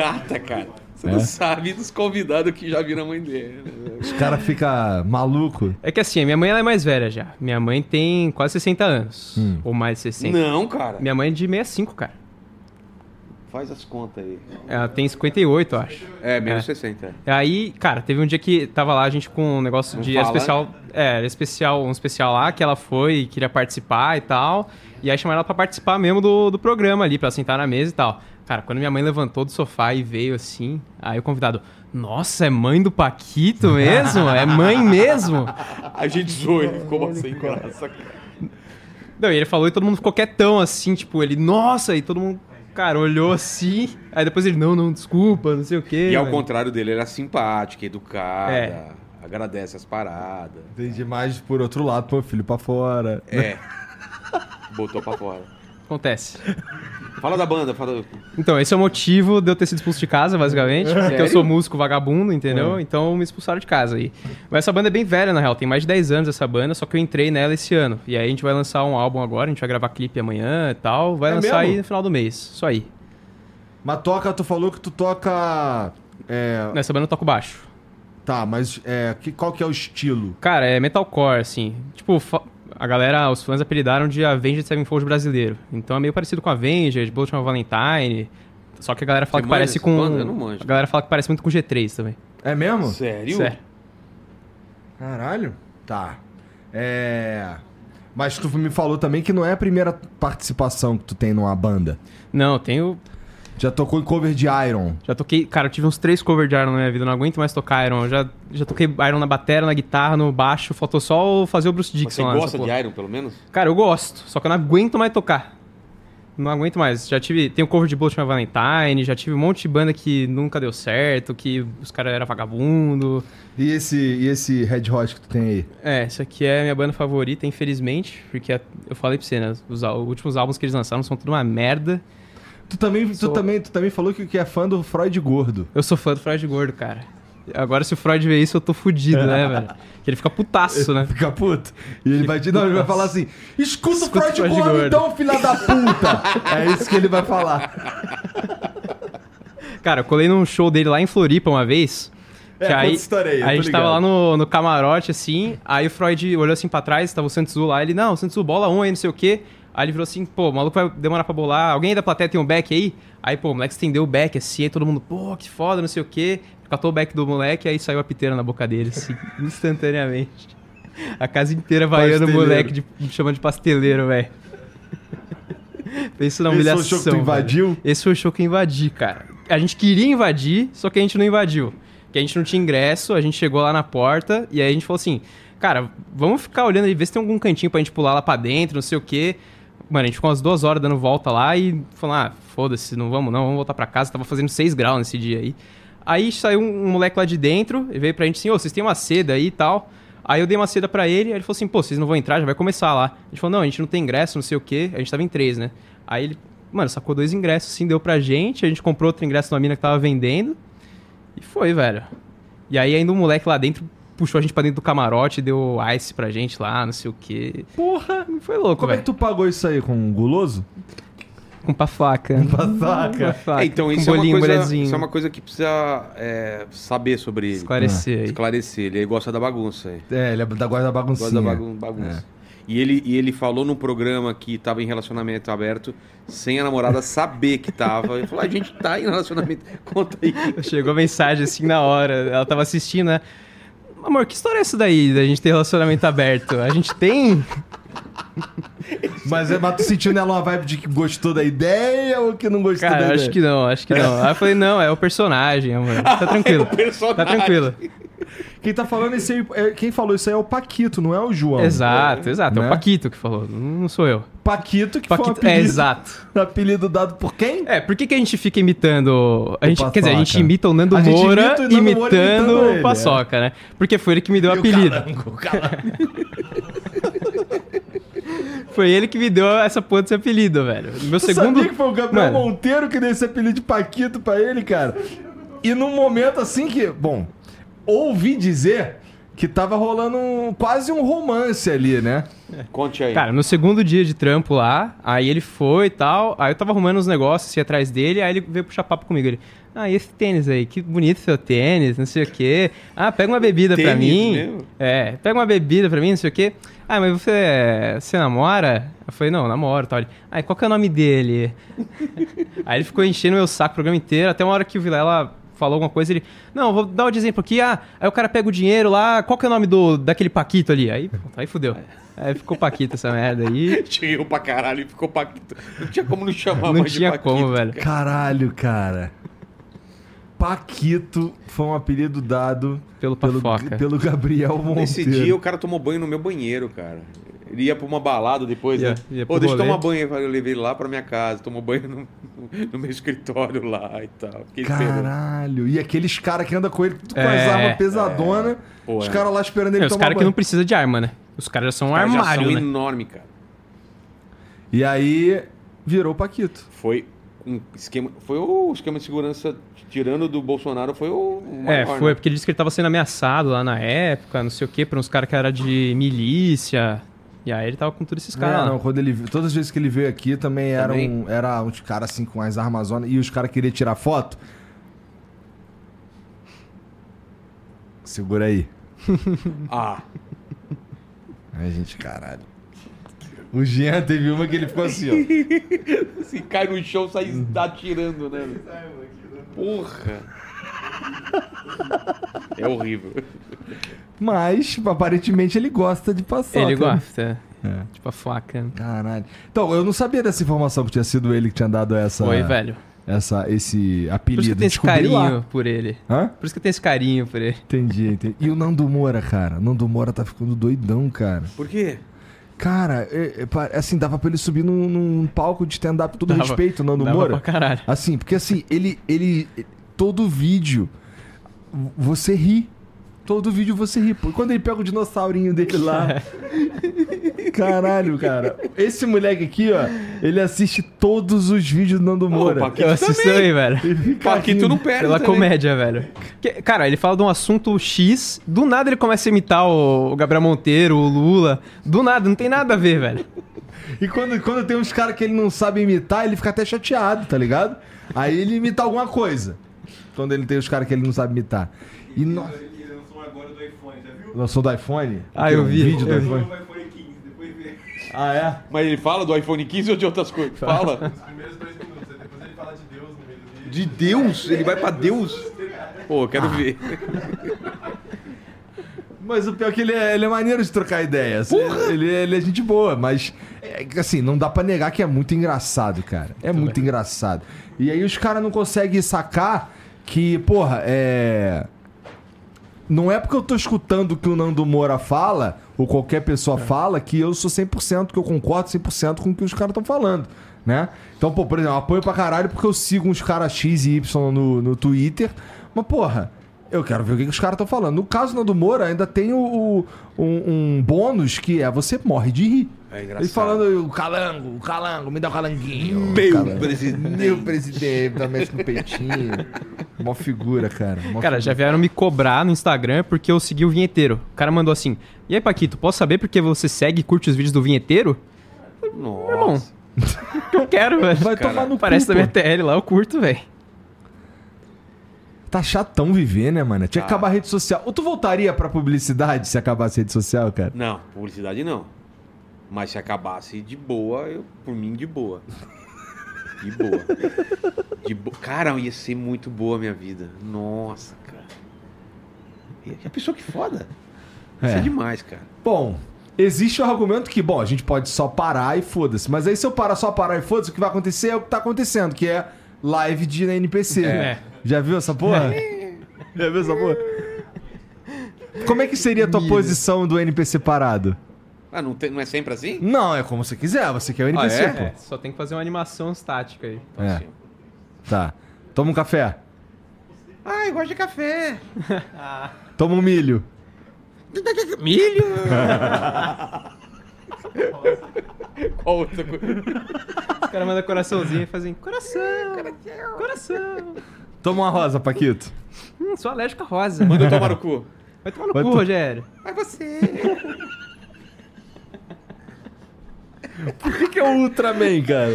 Gata, cara. Você É? não sabe dos convidados que já viram a mãe dele. Os caras ficam malucos. É que assim, a minha mãe ela é mais velha já. Minha mãe tem quase 60 anos. Hum. Ou mais de 60. Não, cara. Minha mãe é de 65, cara. Faz as contas aí. Ela tem 58, eu acho. É, menos É. 60. Aí, cara, teve um dia que tava lá a gente com um negócio Não de. Fala. especial. É, era especial, um especial lá que ela foi e queria participar e tal. E aí chamaram ela pra participar mesmo do, do programa ali, pra sentar na mesa e tal. Cara, quando minha mãe levantou do sofá e veio assim, aí o convidado, nossa, é mãe do Paquito mesmo? É mãe mesmo? A gente zoou, ele ficou sem graça, cara. Não, e ele falou e todo mundo ficou quietão assim, tipo, ele, nossa, e todo mundo, cara, olhou assim. Aí depois ele, não, não, desculpa, não sei o quê. E ao velho." contrário dele, ele era simpática, educada, É. agradece as paradas. Entendi mais por outro lado, pô, filho pra fora. É. Botou pra fora. Acontece. Fala da banda, fala. Então, esse é o motivo de eu ter sido expulso de casa, basicamente. Porque eu Sério? sou músico vagabundo, entendeu? Então me expulsaram de casa aí. Mas essa banda é bem velha, na real. Tem mais de 10 anos essa banda, só que eu entrei nela esse ano. E aí a gente vai lançar um álbum agora, a gente vai gravar clipe amanhã e tal. Vai É lançar mesmo? aí no final do mês. Só aí. Mas toca, tu falou que tu toca. É, Nessa banda eu toco baixo. tá, mas é, que, qual que é o estilo? Cara, é metalcore, assim. Tipo, a galera, os fãs apelidaram de Avenged Sevenfold brasileiro. Então é meio parecido com Avenged, Bullet of Valentine. Só que a galera fala Você que parece com. banda? Eu não manjo. A galera fala que parece muito com G3 também. É mesmo? Sério? Sério. Caralho. Tá. É. Mas tu me falou também que não é a primeira participação que tu tem numa banda. Não, eu tenho Já tocou em cover de Iron. Já toquei, cara, eu tive uns três covers de Iron na minha vida, eu não aguento mais tocar Iron. Eu já, já toquei Iron na bateria, na guitarra, no baixo, faltou só fazer o Bruce Dixon Você lá. gosta de porra. Iron, pelo menos? Cara, eu gosto, só que eu não aguento mais tocar. Não aguento mais. Já tive. Tem o cover de My Valentine, já tive um monte de banda que nunca deu certo, que os caras eram vagabundo. E esse, e esse Red Hot que tu tem aí? É, isso aqui é a minha banda favorita, infelizmente, porque a- eu falei pra você, né? Os, á- últimos álbuns que eles lançaram são tudo uma merda. Tu também, tu Sou- também, tu também falou que, que é fã do Freud gordo. Eu sou fã do Freud Gordo, cara. Agora, se o Freud ver isso, eu tô fudido, né, velho? Que ele fica putaço, né? Fica puto. E ele vai. Não, ele vai falar assim: escuta, Escuta o Freud, Freud gordo, gordo." então, filha da puta! é isso que ele vai falar. Cara, eu colei num show dele lá em Floripa uma vez. É, que aí, a gente tava lá no, no camarote, assim, aí o Freud olhou assim pra trás, tava o Santos lá, ele, não, Santos bola um aí, não sei o quê. Aí ele virou assim, pô, o maluco vai demorar pra bolar, alguém aí da plateia tem um back aí? Aí, pô, o moleque estendeu o back assim, aí todo mundo, pô, que foda, não sei o quê. Catou o back do moleque, aí saiu a piteira na boca dele, assim, instantaneamente. A casa inteira vaiando o moleque, de, me chamando de pasteleiro, velho. Pensa na Esse foi o humilhação. show que tu invadiu? Esse foi o show que eu invadi, cara. A gente queria invadir, só que a gente não invadiu. Que a gente não tinha ingresso, a gente chegou lá na porta e aí a gente falou assim: Cara, vamos ficar olhando e ver se tem algum cantinho pra gente pular lá pra dentro, não sei o quê. Mano, a gente ficou umas duas horas dando volta lá e falou: Ah, foda-se, não vamos não, vamos voltar pra casa. Tava fazendo 6 graus nesse dia aí. Aí saiu um, um moleque lá de dentro e veio pra gente assim: Ô, vocês têm uma seda aí e tal. Aí eu dei uma seda pra ele, aí ele falou assim, pô, vocês não vão entrar, já vai começar lá. A gente falou, não, a gente não tem ingresso, não sei o quê. A gente tava em três, né? Aí ele, mano, sacou dois ingressos, assim, deu pra gente. A gente comprou outro ingresso numa mina que tava vendendo. E foi, velho. E aí ainda um moleque lá dentro puxou a gente pra dentro do camarote, deu ice pra gente lá, não sei o quê. Porra! Foi louco, Como é velho. que tu pagou isso aí? Com um guloso? Com faca. Com faca. faca. É, então, com isso é, uma bolinho, coisa, isso é uma coisa que precisa é, saber sobre ele. Esclarecer aí. Esclarecer. Ele gosta da bagunça. aí. É, ele é da guarda da baguncinha. Gosta da bagun- bagunça. E, ele, e ele falou no programa que tava em relacionamento aberto sem a namorada saber que tava. Ele falou: a gente tá em relacionamento. Conta aí. Chegou a mensagem assim na hora. Ela tava assistindo, né? Amor, que história é essa daí da gente ter relacionamento aberto? A gente tem. Mas, é- mas tu sentiu nela uma vibe de que gostou da ideia ou que não gostou da Cara, ideia? acho que não, acho que não. Aí eu falei, não, é o personagem, amor. Tá tranquilo. personagem. Tá tranquilo. Quem tá falando isso aí, é- quem falou isso aí é o Paquito, não é o João. Exato, exato. É Né? o Paquito que falou, não sou eu. Paquito, que foi um Paquito, apelido, é, exato. apelido dado por quem? É, por que, que a gente fica imitando. A gente, O quer dizer, a gente imita o Nando Moura imita o Nando Moura imitando imitando ele, o Paçoca, né? Porque foi ele que me deu o E o apelido. calango, o calango. Foi ele que me deu essa porra desse apelido, velho. Meu Tu segundo. sabia que foi o Gabriel Mano. Monteiro que deu esse apelido de Paquito pra ele, cara? E num momento assim que, bom, ouvi dizer que tava rolando um- quase um romance ali, né? Conte aí. Cara, no segundo dia de trampo lá, aí ele foi e tal, aí eu tava arrumando uns negócios assim atrás dele, aí ele veio puxar papo comigo. Ele, ah, e esse tênis aí, que bonito seu tênis, não sei o quê. Ah, pega uma bebida pra mim. mesmo? É, pega uma bebida pra mim, não sei o quê. Ah, mas você, você namora? Eu falei, não, namoro e tal. Ele, ah, e qual que é o nome dele? aí ele ficou enchendo meu saco o programa inteiro, até uma hora que o Vilela falou alguma coisa, ele, não, vou dar um exemplo aqui, ah, aí o cara pega o dinheiro lá, qual que é o nome do, daquele Paquito ali? Aí, pronto, aí fudeu. Aí ficou Paquito essa merda aí. Cheguei pra caralho e ficou Paquito. Não tinha como não chamar Não mais de tinha Paquito. como, velho. Caralho, cara. Paquito foi um apelido dado Pelo pelo, pelo Gabriel Monteiro. Nesse dia o cara tomou banho no meu banheiro, cara. Ele ia pra uma balada depois, Ia- né? ia Ô, pro deixa eu tomar banho. Eu levei ele lá pra minha casa, tomou banho no, no meu escritório lá e tal. Fiquei esperando. Caralho. E aqueles caras que andam com ele tudo com É, as armas pesadonas. Pô, os é. caras lá esperando ele É, os tomar caras que não banho. precisam de arma, né? Os caras já são um Os caras já armário, são né? enorme, cara. E aí virou Paquito. Foi um esquema. Foi o esquema de segurança tirando do Bolsonaro, foi o É, maior, foi né? porque ele disse que ele tava sendo ameaçado lá na época, não sei o quê, por uns caras que era de milícia. E aí ele tava com todos esses caras não, quando ele, todas as vezes que ele veio aqui também, era, Também? um, era uns caras assim com as armazonas e os caras queriam tirar foto. Segura aí. Ah, Ai, gente, caralho. O Jean teve uma que ele ficou assim, ó. se cai no chão, sai atirando, né? Porra! É horrível. Mas, aparentemente, ele gosta de passar. ele gosta. É. Tipo a faca. Caralho. Então, eu não sabia dessa informação que tinha sido ele que tinha dado essa. Foi, velho. Essa, esse Por apelido. isso que tem esse carinho lá. por ele. Hã? Por isso que tem esse carinho por ele. Entendi, entendi. E o Nando Moura, cara? O Nando Moura tá ficando doidão, cara. Por quê? Cara, é, é, assim, dava pra ele subir num, num palco de stand-up, todo Dava. respeito, Nando Dava Moura. pra caralho. Assim, porque assim, ele, ele. Todo vídeo você ri. Todo vídeo você ri. Quando ele pega o dinossaurinho dele lá. Caralho, cara. Esse moleque aqui, ó, ele assiste todos os vídeos do Nando Moura. Paquito Eu assisto também. aí, velho. Ele fica Paquito não perde. Pela também. comédia, velho. Que- cara, ele fala de um assunto X, do nada ele começa a imitar o, o Gabriel Monteiro, o Lula. Do nada, não tem nada a ver, velho. E quando, quando tem uns caras que ele não sabe imitar, ele fica até chateado, tá ligado? Aí ele imita alguma coisa. Quando ele tem os caras que ele não sabe imitar. E no... Ele lançou agora do iPhone, já viu? lançou do iPhone? Ah, eu um vi, vídeo do eu vi. iPhone. O iPhone 15, depois vê. Ah, é? Mas ele fala do iPhone 15 ou de outras coisas? Fala. Os primeiros dois minutos, depois ele fala de Deus no meio do vídeo. De Deus? Ele vai pra Deus? Pô, eu quero ver. Mas o pior é que ele é, ele é maneiro de trocar ideias. Ele, ele é gente boa, mas é assim, não dá pra negar que é muito engraçado, cara. É muito engraçado. E aí os caras não conseguem sacar que, porra, é. Não é porque eu tô escutando o que o Nando Moura fala, ou qualquer pessoa fala, que eu sou 100%, que eu concordo 100% com o que os caras estão falando, né? Então, pô, por exemplo, apoio pra caralho porque eu sigo uns caras X e Y no, no Twitter, mas, porra, eu quero ver o que, que os caras estão falando. No caso do Nando Moura, ainda tem o, o- um, um bônus que é você morre de rir. É engraçado. Ele falando, o calango, o calango, me dá o calanguinho. Meu calango. presidente. Meu presidente, dá mexe no peitinho. Mó figura, cara. Mó Cara, já figura. vieram me cobrar no Instagram porque eu segui o vinheteiro. O cara mandou assim: E aí, Paquito, posso saber porque você segue e curte os vídeos do vinheteiro? Nossa. Irmão, eu quero, velho. Vai Cara, tomar no Parece da minha TL lá, eu curto, velho. Tá chatão viver, né, mano? Tinha que Tá. acabar a rede social. Ou tu voltaria pra publicidade se acabasse a rede social, cara? Não, publicidade não. Mas se acabasse de boa, eu, por mim, de boa. De boa. De bo... Cara, ia ser muito boa a minha vida. Nossa, cara. E a pessoa que foda. Isso é É. demais, cara. Bom, existe o argumento que, bom, a gente pode só parar e foda-se. Mas aí se eu parar só parar e foda-se, o que vai acontecer é o que tá acontecendo, que é live de NPC. É. Já viu essa porra? Já viu essa porra? Como é que seria a tua posição do NPC parado? Ah, não, tem- não é sempre assim? Não, é como você quiser. Você quer o NPC, Ah, é? pô. É, só tem que fazer uma animação estática aí. É. Assim. Tá. Toma um café. Ah, eu gosto de café. Toma um milho. Milho? Qual outra coisa? Os caras mandam coraçãozinho e fazem coração, coração. Toma uma rosa, Paquito. Hum, sou alérgico a rosa. Manda eu tomar no cu. Vai tomar no Vai cu, to- Rogério. Mas você. Por que, que é o Ultraman, cara?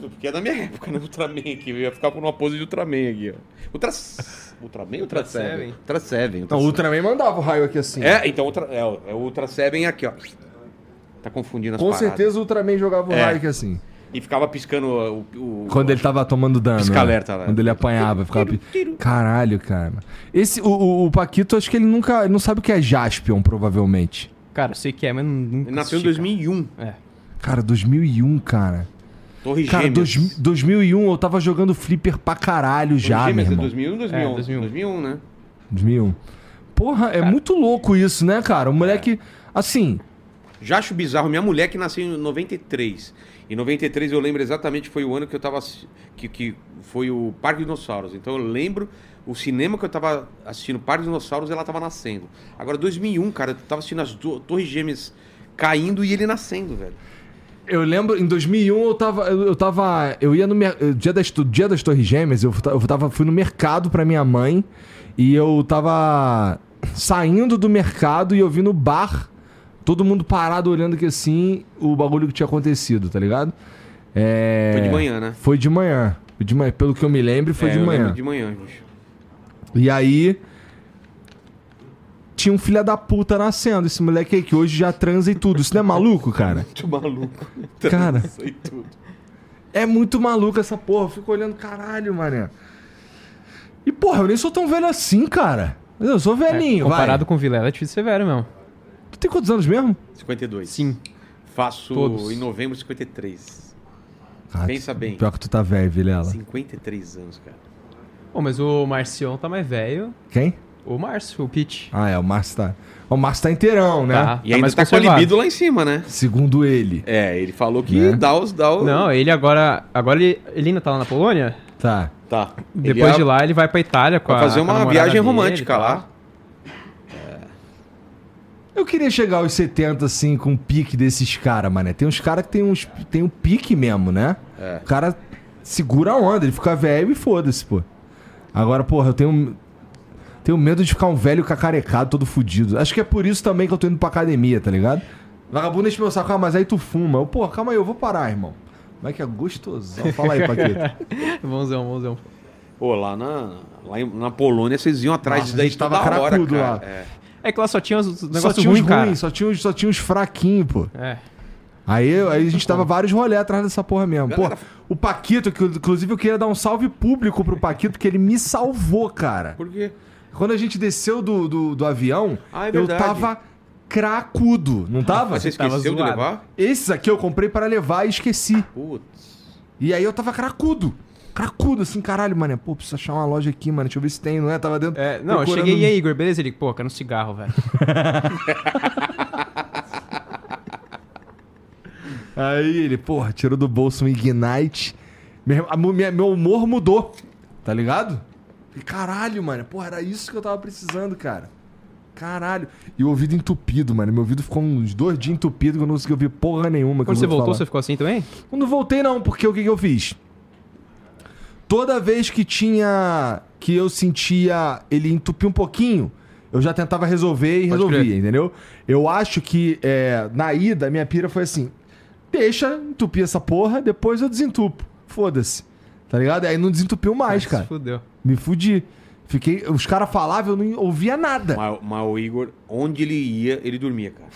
Porque é da minha época, né? Ultraman aqui. Eu ia ficar por uma pose de Ultraman aqui, ó. Ultra... Ultraman ou Ultra Ultra Seven? Seven. Ultra Seven. Ultra Não, o Seven. Ultraman mandava o raio aqui assim. É, então ultra... é, o- é o Ultra Seven aqui, ó. Tá confundindo as Com paradas. certeza o Ultraman jogava o É. raio aqui assim. E ficava piscando o. o- Quando ele tava tomando dano. Pisca-alerta né? lá. Quando ele apanhava, ficava. Caralho, cara. Esse, o, o, o Paquito, acho que ele nunca. Ele não sabe o que é Jaspion, provavelmente. Cara, eu sei que é, mas não. Ele nasceu em assisti, 2001. cara. É. Cara, 2001, cara. Torre Cara, Gêmeas. dois, 2001 eu tava jogando flipper pra caralho Torre já, meu Gêmeas é irmão. 2001 ou 2011? É, 2001. 2001, né? 2001. Porra, é muito louco isso, né, cara? O moleque, assim, Já acho bizarro. Minha mulher que nasceu em 93. Em 93 eu lembro exatamente foi o ano que eu tava. Que, que foi o Parque Dinossauros. Então eu lembro o cinema que eu tava assistindo Parque Dinossauros ela tava nascendo. Agora 2001, cara, eu tava assistindo as Torres Gêmeas caindo e ele nascendo, velho. Eu lembro, em 2001 eu tava. Eu, eu tava. Eu ia no dia das, dia das Torres Gêmeas, eu, eu tava, fui no mercado pra minha mãe e eu tava saindo do mercado e eu vi no bar. Todo mundo parado olhando que assim, o bagulho que tinha acontecido, tá ligado? É... Foi de manhã, né? Foi de manhã. De manhã. Pelo que eu me lembro, foi É, de manhã. de manhã, bicho. E aí. Tinha um filho da puta nascendo, esse moleque aí que hoje já transa e tudo. Isso não é maluco, cara? Muito maluco. Cara. E. É muito maluco essa porra. Eu fico olhando, caralho, mané. E porra, eu nem sou tão velho assim, cara. Eu sou velhinho, É, comparado vai. com o Vilela, é difícil ser velho mesmo. Tu tem quantos anos mesmo? 52. Sim. Faço Todos. em novembro 53. Ah, Pensa bem. Pior que tu tá velho, Vilela. 53 anos, cara. Pô, mas o Marcion tá mais velho. Quem? O Márcio, o Pete. Ah, é, o Márcio tá. O Márcio tá inteirão, né? Tá. E ainda mais tá com a libido lá em cima, né? Segundo ele. É, ele falou que Né? dá os. Dá os... Não, ele agora. Agora ele, ele ainda tá lá na Polônia? Tá. Tá. Depois Ele de lá ele vai pra Itália com Vai a. fazer uma viagem dele romântica lá. Eu queria chegar aos 70, assim, com um pique desses caras, mané. Tem uns caras que tem, uns, tem um pique mesmo, né? É. O cara segura a onda, ele fica velho e foda-se, pô. Agora, porra, eu tenho. Tenho medo de ficar um velho cacarecado, todo fudido. Acho que é por isso também que eu tô indo pra academia, tá ligado? Vagabundo enche meu saco, ah, mas aí tu fuma. Eu, pô, calma aí, eu vou parar, irmão. Como é que é gostosão? Fala aí, Paquito. Bonzão, bonzão. Pô, lá na, lá em- na Polônia vocês iam atrás Nossa, disso a daí gente tava toda hora, cara. lá. É. É que lá só tinha os só negócios tinha uns ruins, cara. ruins, só tinha, uns- só tinha uns fraquinhos, pô. É. Aí, eu- aí a gente dava vários rolê atrás dessa porra mesmo. Galera- Pô, o Paquito, que inclusive eu queria dar um salve público pro Paquito, porque ele me salvou, cara. Por quê? Quando a gente desceu do, do, do avião, Ah, é eu tava cracudo, não tava? Você tava esqueceu de zoado. levar? Esses aqui eu comprei para levar e esqueci. Putz. E aí eu tava cracudo. Cracudo, assim, caralho, mano. Pô, preciso achar uma loja aqui, mano. Deixa eu ver se tem, não é? Tava dentro. É, não, eu procurando- cheguei e aí, Igor, beleza? Ele, pô, quero um cigarro, velho. Aí ele, porra, tirou do bolso um Ignite. Meu, a minha- meu humor mudou, tá ligado? Caralho, mano, porra, era isso que eu tava precisando, cara. Caralho. E o ouvido entupido, mano. Meu ouvido ficou uns dois dias entupido que eu não consegui ouvir porra nenhuma. Quando você voltou, falar. você ficou assim também? Quando voltei, não, porque o que, que eu fiz? Toda vez que tinha. que eu sentia ele entupir um pouquinho, eu já tentava resolver e Pode resolvia, crer. entendeu? Eu acho que é, na ida, minha pira foi assim: deixa entupir essa porra, depois eu desentupo. Foda-se. Tá ligado? Aí não desentupiu mais, Se cara. Fudeu. Me fudi. Fiquei. Os caras falavam, eu não ouvia nada. Mas, mas o Igor, onde ele ia, ele dormia, cara.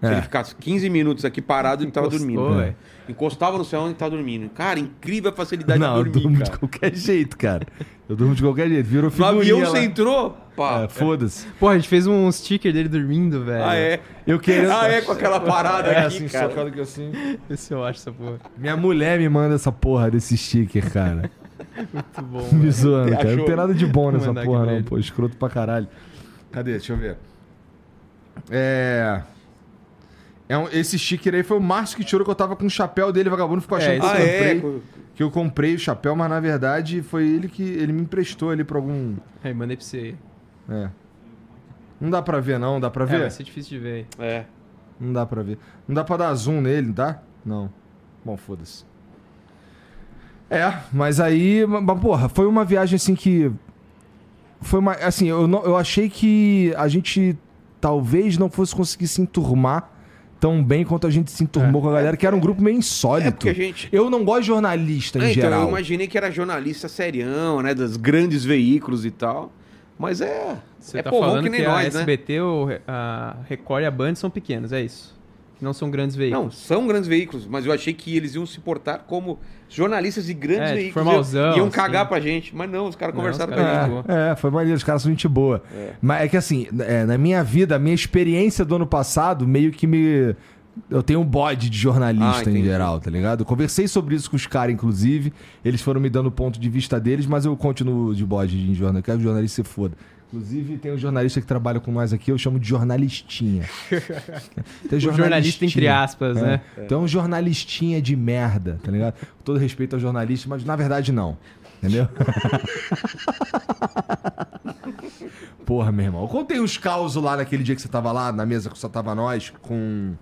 Se É. ele ficasse 15 minutos aqui parado, ele tava Encostou, dormindo. velho. Encostava no céu e tava dormindo. Cara, incrível a facilidade Não, eu de durmo dormir, de cara. qualquer jeito, cara. Eu durmo de qualquer jeito. Virou No figurinha avião lá. você entrou? Pá. É, foda-se. Pô, a gente fez um sticker dele dormindo, velho. Ah, é? Eu querendo. Ah, é, com aquela parada É, aqui, assim, cara. socado aqui assim. Vê se eu acho essa porra. Minha mulher me manda essa porra desse sticker, cara. Muito bom. me zoando, cara. Não Achou? tem nada de bom nessa porra, não, pô. Escroto pra caralho. Cadê? Deixa eu ver. É. é um- esse sticker aí foi o Márcio que tirou que eu tava com o chapéu dele, vagabundo ficou achando É, que, eu Ah, é? comprei, que eu comprei o chapéu, mas na verdade foi ele que ele me emprestou ali pra algum. Aí, mandei pra você. É. Não dá pra ver, não? Dá pra É, ver? vai ser difícil de ver. É. Não dá pra ver. Não dá pra dar zoom nele, dá? Não. Bom, foda-se. É, mas aí, mas, porra, foi uma viagem assim que. foi uma. Assim, eu, não- eu achei que a gente talvez não fosse conseguir se enturmar tão bem quanto a gente se enturmou com a galera, que era um grupo meio insólito. É a gente- Eu não gosto de jornalista em É, então, geral. eu imaginei que era jornalista serião, né? Dos grandes veículos e tal. Mas é. Você é tá falando que nem que, a nós, né? SBT, o, a Record e a Band são pequenos, é isso? Que não são grandes Não, veículos. são grandes veículos, mas eu achei que eles iam se portar como jornalistas de grandes É, veículos. formalzão, iam assim. cagar pra gente. Mas não, os caras Não, conversaram os com a gente. boa. É, é, foi maneiro, os caras são gente boa. Mas é que assim, é, na minha vida, a minha experiência do ano passado meio que me. Eu tenho um bode de Ah, jornalista em entendi. geral, tá ligado? Eu conversei sobre isso com os caras, inclusive. Eles foram me dando o ponto de vista deles, mas eu continuo de bode de jornalista. Eu quero que o jornalista se foda. Inclusive, tem um jornalista que trabalha com nós aqui, eu chamo de jornalistinha. Tem jornalista, entre aspas, É. né? Então, um jornalistinha de merda, tá ligado? Com todo respeito ao jornalista, mas na verdade não. Entendeu? Porra, meu irmão. Eu contei uns causos lá naquele dia que você tava lá, na mesa que só tava nós, com,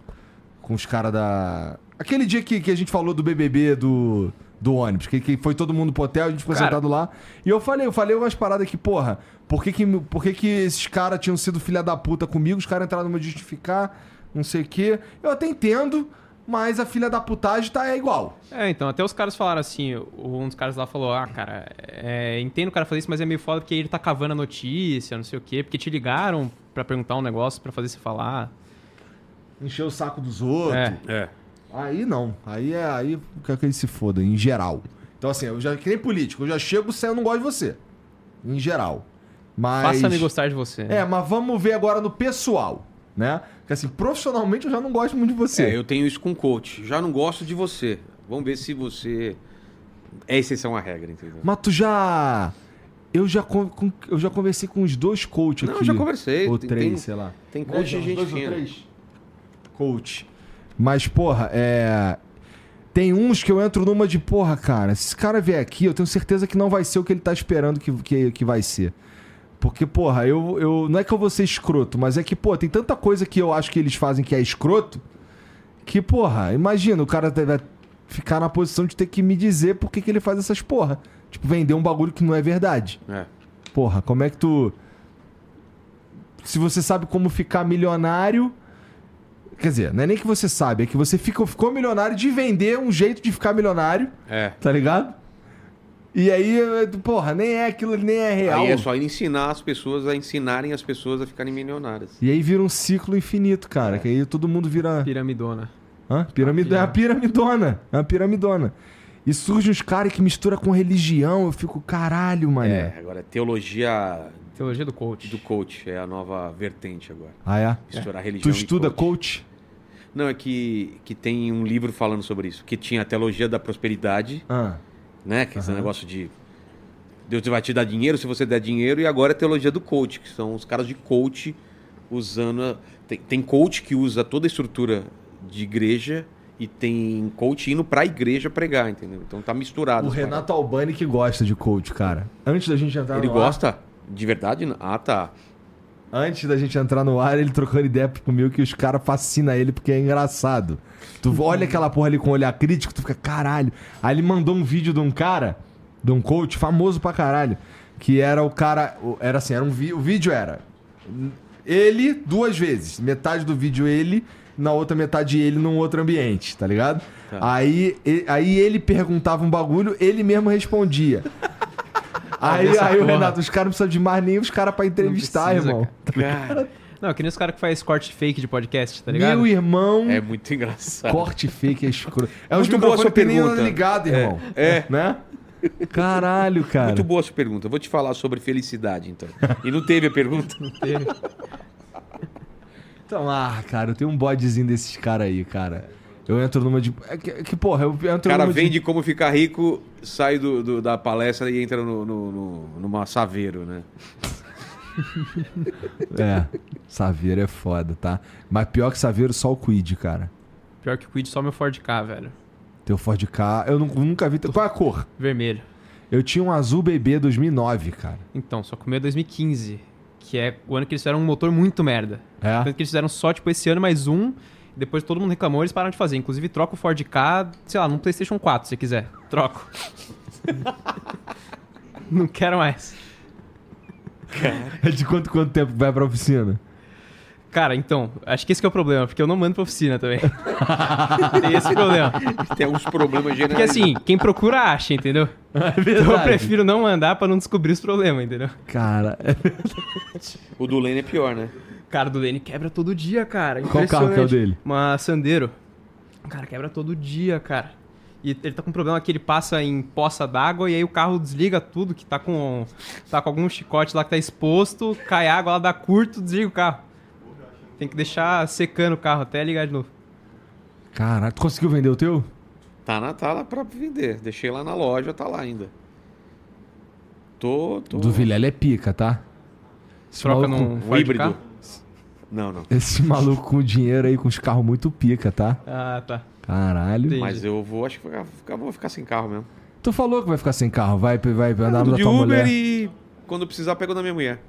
com os caras da. Aquele dia que, que a gente falou do BBB do, do ônibus, que, que foi todo mundo pro hotel, a gente ficou Cara. sentado lá. E eu falei, eu falei umas paradas que, porra, por que que, por que, que esses caras tinham sido filha da puta comigo, os caras entraram no meu justificar, não sei o quê. Eu até entendo, mas a filha da putagem tá é igual. É, então, até os caras falaram assim, o- um dos caras lá falou, ah, cara, é, entendo o cara fazer isso, mas é meio foda porque ele tá cavando a notícia, não sei o quê, porque te ligaram pra perguntar um negócio pra fazer você falar. Encher o saco dos outros. É. É. Aí não. Aí é aí quero que ele se foda, em geral. Então, assim, eu já, que nem político, eu já chego sem eu não gosto de você. Em geral. Mas. Faça-me gostar de você. É, mas vamos ver agora no pessoal, né? Porque assim, profissionalmente eu já não gosto muito de você. É, eu tenho isso com coach. Já não gosto de você. Vamos ver se você é exceção à regra, entendeu? Mas tu já. Eu já, con- eu já conversei com os dois coaches Não, aqui. eu já conversei. Ou Tem- três, tem- sei lá. Tem coach João? gente fina. três? Coach. Mas, porra, é. Tem uns que eu entro numa de, porra, cara, se esse cara vier aqui, eu tenho certeza que não vai ser o que ele tá esperando que, que, que vai ser. Porque, porra, eu, eu. Não é que eu vou ser escroto, mas é que, pô, tem tanta coisa que eu acho que eles fazem que é escroto. Que, porra, imagina, o cara vai ficar na posição de ter que me dizer por que, que ele faz essas porra. Tipo, vender um bagulho que não é verdade. É. Porra, como é que tu. Se você sabe como ficar milionário. Quer dizer, não é nem que você sabe, é que você ficou, ficou milionário de vender um jeito de ficar milionário, É. tá ligado? E aí, porra, nem é aquilo, nem é real. Aí é só ensinar as pessoas a ensinarem as pessoas a ficarem milionárias. E aí vira um ciclo infinito, cara. Que aí todo mundo vira. Piramidona. Hã? Piramid... É a piramidona. É a piramidona. E surge uns caras que mistura com religião. Eu fico, caralho, mané. É, agora teologia Teologia do coach. do coach é a nova vertente agora. Ah, é? Misturar Tu religião estuda e coach. coach? Não, é que, que tem um livro falando sobre isso. Que tinha a teologia da prosperidade, Ah. Né? Que é esse negócio de Deus vai te dar dinheiro se você der dinheiro. E agora é a teologia do coach, que são os caras de coach usando... a- Tem, tem coach que usa toda a estrutura de igreja e tem coach indo pra igreja pregar, entendeu? Então tá misturado. O. Renato Albani que gosta de coach, cara. Antes da gente entrar Ele no ar, gosta? De verdade? Ah, tá. Antes da gente entrar no ar, ele trocando ideia comigo que os caras fascinam ele porque é engraçado. Tu olha aquela porra ali com um olhar crítico, tu fica, caralho. Aí ele mandou um vídeo de um cara, de um coach famoso pra caralho, que era o cara, era assim, era um vi, o vídeo era ele duas vezes, metade do vídeo ele, na outra metade ele num outro ambiente, tá ligado? Tá. Aí, aí ele perguntava um bagulho, ele mesmo respondia. Aí, aí o. Renato, os caras não precisam de mais nem os caras pra entrevistar, precisa, irmão. Cara, Não, que nem os caras que faz corte fake de podcast, tá ligado? Meu irmão, é muito engraçado. corte fake é escuro. É Muito boa a sua microfones que nem pergunta. ligado, irmão. É. Né? Caralho, cara. Muito boa a sua pergunta. Eu vou te falar sobre felicidade, então. E não teve a pergunta? Então, ah, cara, eu tenho um bodezinho desses caras aí, cara. Eu entro numa de. É que, é que, porra, eu entro O cara numa vende de. como ficar rico, sai do, do- da palestra e entra no, no, no, numa saveiro, né? É, Saveiro é foda, tá? Mas pior que Saveiro, só o Quid, cara. Pior que o Quid, só meu Ford K, velho. Teu Ford K, eu nu- nunca vi. Qual é a cor? Vermelho. Eu tinha um azul bebê 2009, cara. Então, só que o meu é 2015. Que é o ano que eles fizeram um motor muito merda. É? Tanto que eles fizeram só, tipo, esse ano mais um. Depois todo mundo reclamou, eles pararam de fazer. Inclusive, troca o Ford K, sei lá, num PlayStation 4, se quiser. Troco. Não quero mais. É de quanto, quanto tempo vai pra oficina? Cara, então, acho que esse que é o problema, porque eu não mando pra oficina também. Tem esse problema. Tem alguns problemas Porque generais. assim, quem procura acha, entendeu? É Então eu prefiro não mandar pra não descobrir os problemas, entendeu? Cara, O do Lane é pior, né? Cara, do Lane quebra todo dia, cara. Qual carro que é o dele? Uma Sandero. Cara, quebra todo dia, cara. E ele tá com um problema que ele passa em poça d'água e aí o carro desliga tudo, que tá com tá com algum chicote lá que tá exposto, cai água lá, dá curto, desliga o carro. Tem que deixar secando o carro até ligar de novo. caralho, tu conseguiu vender o teu? Tá, na, tá lá pra vender. Deixei lá na loja, tá lá ainda. Tô. tô... Do Vilela é pica, tá? Troca num Um híbrido. Não, não. esse maluco com dinheiro aí, com os carros muito pica, tá? Ah, tá. Caralho. Entendi. Mas eu vou, acho que vou ficar, vou ficar sem carro mesmo. Tu falou que vai ficar sem carro, vai, vai andar de tua Uber mulher. e quando precisar pego da minha mulher.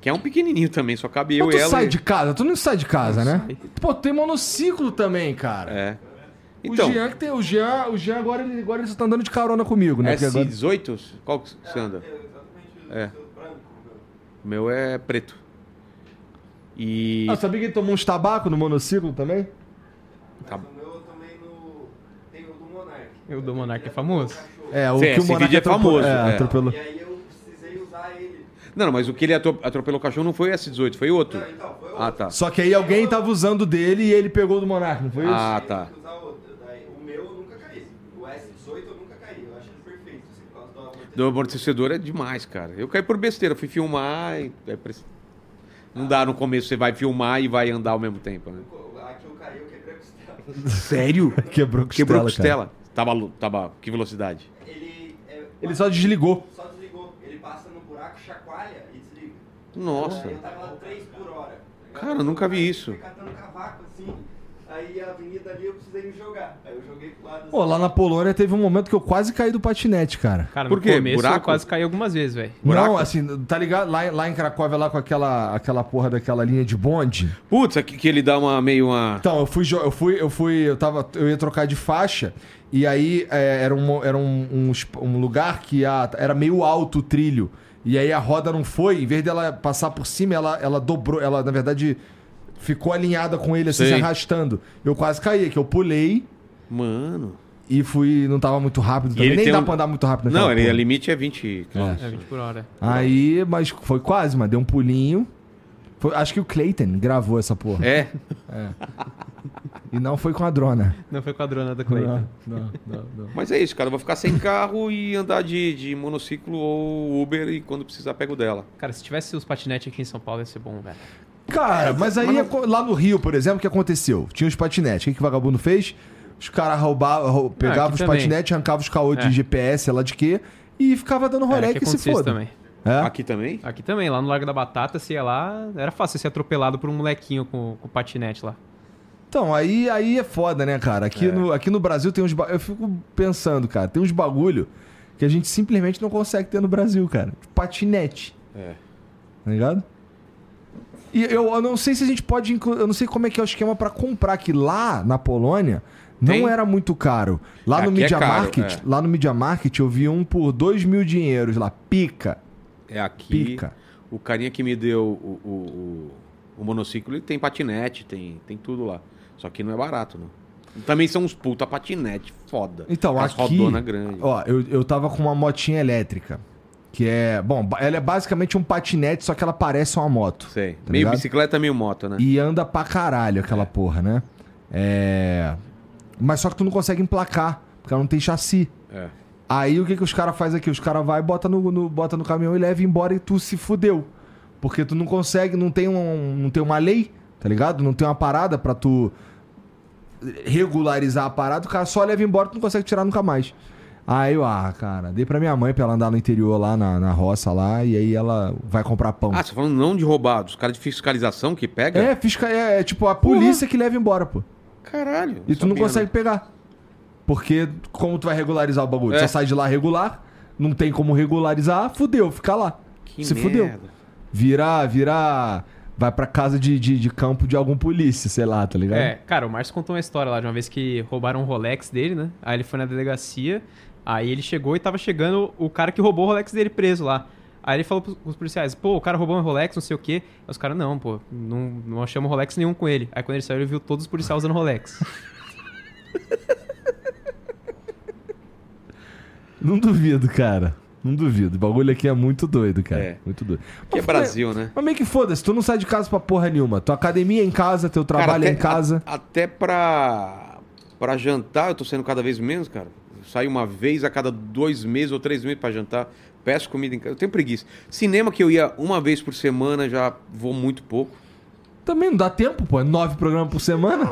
Que é um pequenininho também, só cabe eu e tu ela. sai e- de casa, tu não sai de casa, né? sai. Pô, tem monociclo também, cara. É. O Então, Jean que tem, o Jean, o Jean agora, ele, agora ele só tá andando de carona comigo, né? Porque agora... S18? Qual que você anda? É. O meu é preto. E. Ah, sabia que ele tomou uns tabaco no monociclo também? Tá- O meu também no. Tem o do Monark. O do Monark é famoso. É, o Sim, que o Monark é atropelou- famoso, É, é. atropelou. E aí eu precisei usar ele. Não, não, mas o que ele atro- atropelou o cachorro não foi o S18, foi outro. Não, então, foi outro. Ah, tá. Só que aí alguém tava usando dele e ele pegou do Monark, não foi isso? Ah, tá. eu o meu eu nunca caí. O S18 eu nunca caí. Eu acho ele perfeito. Assim, do amortecedor. Do amortecedor é demais, cara. Eu caí por besteira, fui filmar e. Não dá no começo, você vai filmar e vai andar ao mesmo tempo, né? Aqui eu caí, eu quebrei a costela. Sério? Quebrou costela, Quebrou a cara. costela? Tava, lu- tava. Que velocidade? Ele. É, Ele só desligou. só desligou. Ele passa no buraco, chacoalha e desliga. Nossa. Eu tava lá 3 por hora. Cara, eu nunca vi isso. Fui catando cavaco assim. Aí a avenida ali eu precisei me jogar. Aí eu joguei pro lado assim. Pô, lá na Polônia teve um momento que eu quase caí do patinete, cara. Cara, Por no quê? começo eu Buraco? quase caí algumas vezes, velho. Buraco? Não, assim, tá ligado? Lá, lá em Cracóvia, lá com aquela, aquela porra daquela linha de bonde. Putz, aqui que ele dá uma meio uma. Então, eu fui, eu fui, eu fui, eu tava, eu ia trocar de faixa e aí é, era, um, era um, um, um lugar que a, era meio alto o trilho e aí a roda não foi, em vez dela passar por cima, ela, ela dobrou, ela na verdade ficou alinhada com ele assim, Sei. se arrastando. Eu quase caí, que eu pulei Mano. e fui, não tava muito rápido também, ele nem tem dá um- pra andar muito rápido Não, ele, porra. a limite é 20 km. É 20 por hora. Aí, mas foi quase, mas deu um pulinho. Foi- acho que o Clayton gravou essa porra. É. E não foi com a drona. Não foi com a drona da Clayton. não, não, não. Mas é isso, cara. Eu vou ficar sem carro e andar de, de monociclo ou Uber e quando precisar pego dela. Cara, se tivesse os patinetes aqui em São Paulo ia ser bom, velho. Cara, mas aí aco- lá no Rio, por exemplo, o que aconteceu? Tinha os patinetes. O que, que o vagabundo fez? Os caras roubavam, rou- pegavam os também. patinetes, arrancavam os caô de É. GPS, sei lá de quê, e ficava dando rolê Era que, que se foda. também. É? Aqui também? Aqui também, lá no Largo da Batata, você ia lá, era fácil ser atropelado por um molequinho com, com patinete lá. Então, aí, aí é foda, né, cara? Aqui, no, aqui no Brasil tem uns. ba- Eu fico pensando, cara, tem uns bagulho que a gente simplesmente não consegue ter no Brasil, cara. Patinete. É. Tá ligado? E eu, eu não sei se a gente pode. inclu- Eu não sei como é que é o esquema pra comprar, que lá na Polônia não Tem? era muito caro. Lá no é Media caro, Market, é. lá no Media Market eu vi um por 2 mil dinheiros lá. Pica. É aqui. Pica. O carinha que me deu o, o, o, o monociclo, ele tem patinete, tem, tem tudo lá. Só que não é barato, não. Também são uns puta patinete foda. Então, As aqui. rodona grande. Ó, eu, eu tava com uma motinha elétrica. Que é. Bom, ela é basicamente um patinete, só que ela parece uma moto. Sei. tá meio ligado? bicicleta, meio moto, né? E anda pra caralho aquela porra, né? É. Mas só que tu não consegue emplacar, porque ela não tem chassi. É. Aí o que, que os caras fazem aqui? Os caras vai bota no, no- bota no caminhão e leva embora e tu se fudeu. Porque tu não consegue, não tem, um, não tem uma lei, tá ligado? Não tem uma parada pra tu regularizar a parada, o cara só leva embora e tu não consegue tirar nunca mais. Aí eu, ah, cara, dei pra minha mãe pra ela andar no interior lá, na, na roça lá, e aí ela vai comprar pão. Ah, você tá falando não de roubados, os caras de fiscalização que pega? é, fisca, é, é tipo a polícia que leva embora, pô. Caralho. E tu não sabia, consegue né? pegar. Porque como tu vai regularizar o bagulho? É. Só sai de lá regular, não tem como regularizar, fudeu, fica lá. Que se merda. fudeu. Vira, vira. Vai pra casa de, de, de campo de algum polícia, sei lá, tá ligado? É, cara, o Márcio contou uma história lá de uma vez que roubaram um Rolex dele, né? Aí ele foi na delegacia, aí ele chegou e tava chegando o cara que roubou o Rolex dele preso lá. Aí ele falou pros, policiais, pô, o cara roubou um Rolex, não sei o quê. Aí os caras, não, pô, não, não achamos Rolex nenhum com ele. Aí quando ele saiu, ele viu todos os policiais usando Rolex. Não duvido, cara. Não duvido. O bagulho aqui é muito doido, cara. É. Muito doido. Que é Mas, Brasil, né? Mas meio que foda-se, tu não sai de casa pra porra nenhuma. Tua academia é em casa, teu trabalho é em até- casa. a- até pra, pra jantar, eu tô saindo cada vez menos, cara. Saio uma vez a cada dois meses ou três meses pra jantar. Peço comida em casa. Eu tenho preguiça. Cinema que eu ia uma vez por semana, já vou muito pouco. Também não dá tempo, pô. É Nove programas por semana.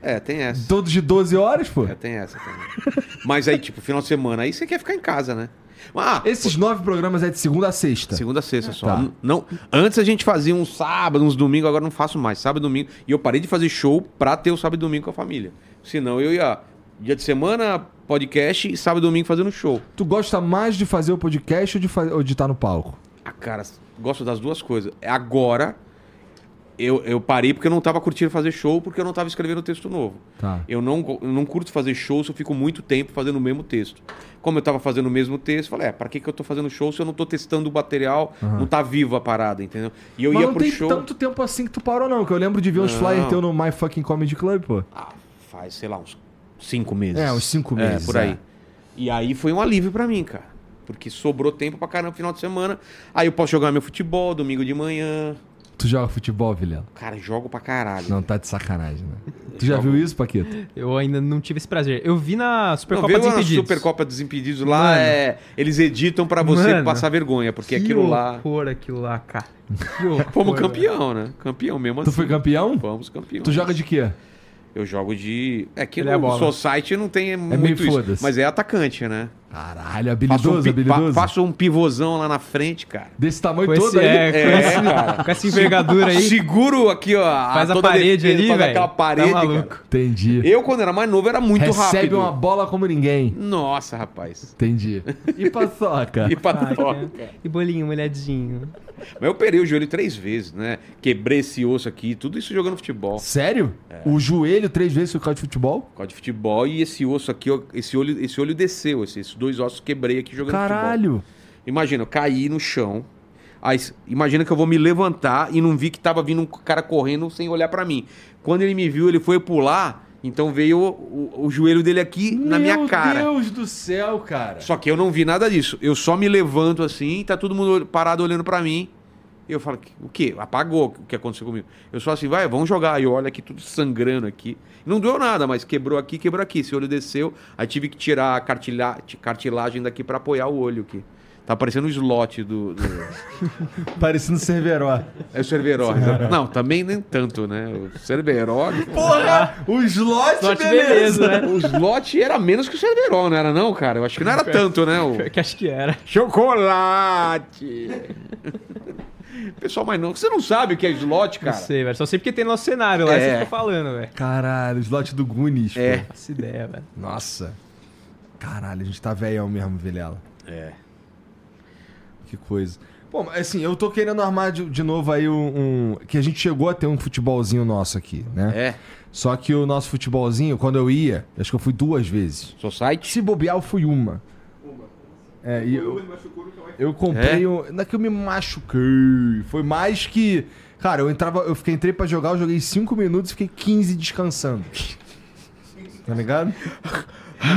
É, tem essa. Todos de 12 horas, pô. É, tem essa também. Mas aí, tipo, final de semana, aí você quer ficar em casa, né? Ah, Esses nove programas é de segunda a sexta. Segunda a sexta só. Tá. Não, antes a gente fazia uns sábados, uns domingos, agora não faço mais. Sábado e domingo. E eu parei de fazer show pra ter o sábado e domingo com a família. Senão eu ia dia de semana, podcast e sábado e domingo fazendo show. Tu gosta mais de fazer o podcast ou de, fa- ou de estar no palco? Ah, cara, gosto das duas coisas. Agora, eu, eu parei porque eu não tava curtindo fazer show, porque eu não tava escrevendo texto novo. Tá. Eu não, eu não curto fazer show se eu fico muito tempo fazendo o mesmo texto. Como eu tava fazendo o mesmo texto, eu falei, é, pra que, que eu tô fazendo show se eu não tô testando o material, não tá vivo a parada, entendeu? E eu Mas ia não pro tem show. tanto tempo assim que tu parou, não. Que eu lembro de ver uns flyers teu no My Fucking Comedy Club, pô. Ah, faz, sei lá, uns cinco meses. É, uns cinco É, meses, por aí. é. E aí foi um alívio pra mim, cara. Porque sobrou tempo pra caramba no final de semana. Aí eu posso jogar meu futebol domingo de manhã. Tu joga futebol, Vilela? Cara, jogo pra caralho. Não, tá de sacanagem, né? Tu já Jogo. viu isso, Paquito? Eu ainda não tive esse prazer. Eu vi na Não, Supercopa vê dos na Impedidos. Supercopa dos Impedidos lá, é, eles editam pra você Mano, passar vergonha, porque que aquilo lá... horror aquilo lá, cara. Que horror, Fomos campeão, né? Campeão mesmo Tu assim. foi campeão? Fomos campeão. Tu joga de quê? Eu jogo de... É que Ele é no bola. Society não tem meio muito isso. foda-se. Mas é atacante, né? Caralho, Faço um, habilidoso, habilidoso. fa- faço um pivôzão lá na frente, cara. Desse tamanho Com todo esse, aí. é, com, É, esse- cara. com essa envergadura aí. Seguro aqui, ó. Faz a toda parede defesa, ali, faz velho. aquela parede, Tá maluco. cara. Entendi. Eu, quando era mais novo, era muito Recebe rápido. uma bola como ninguém. Nossa, rapaz. Entendi. E paçoca? E pra Ai, toca. cara. E bolinho molhadinho. Mas eu operei o joelho três vezes, né? Quebrei esse osso aqui, tudo isso jogando futebol. Sério? É. O joelho três vezes por causa de futebol? Por causa de futebol e esse osso aqui, ó, esse olho, esse olho desceu, esse- esses dois ossos quebrei aqui jogando futebol. Caralho. Imagina, eu caí no chão. Aí, imagina que eu vou me levantar e não vi que tava vindo um cara correndo sem olhar pra mim. Quando ele me viu, ele foi pular, então veio o, o- o joelho dele aqui na minha cara. Meu Deus do céu, cara. Só que eu não vi nada disso. Eu só me levanto assim, tá todo mundo parado olhando pra mim. E eu falo, o quê? Apagou o que aconteceu comigo. Eu só assim, vai, vamos jogar. E eu olho aqui tudo sangrando aqui. Não doeu nada, mas quebrou aqui, quebrou aqui. Esse olho desceu, aí tive que tirar a cartilha- cartilagem daqui pra apoiar o olho aqui. Tá parecendo um slot do. do... Parecendo Cerveró. É o Cerveró. Não, também nem tanto, né? O Cerveró. Porra! O slot, Slot beleza. beleza, né? O slot era menos que o Cerveró, não era, não, cara? Eu acho que não era tanto, né? O... Que acho que era. Chocolate! Pessoal, mas não. Você não sabe o que é slot, Não cara? sei, velho. Só sei porque tem nosso cenário lá. É. É. Você fica falando, velho. Caralho, slot do Goonies, É. pô. Essa ideia, velho. Nossa. Caralho, a gente tá velhão mesmo, Vilela. É. Que coisa. Bom, mas, assim, eu tô querendo armar de, de novo aí um, um- Que a gente chegou a ter um futebolzinho nosso aqui, né? É. Só que o nosso futebolzinho, quando eu ia, acho que eu fui duas vezes. Society? Se bobear, eu fui uma. É, e eu, eu comprei um. Não é que eu me machuquei. Foi mais que. Cara, eu entrava. Eu fiquei, entrei pra jogar, eu joguei 5 minutos e fiquei 15 descansando. Tá ligado?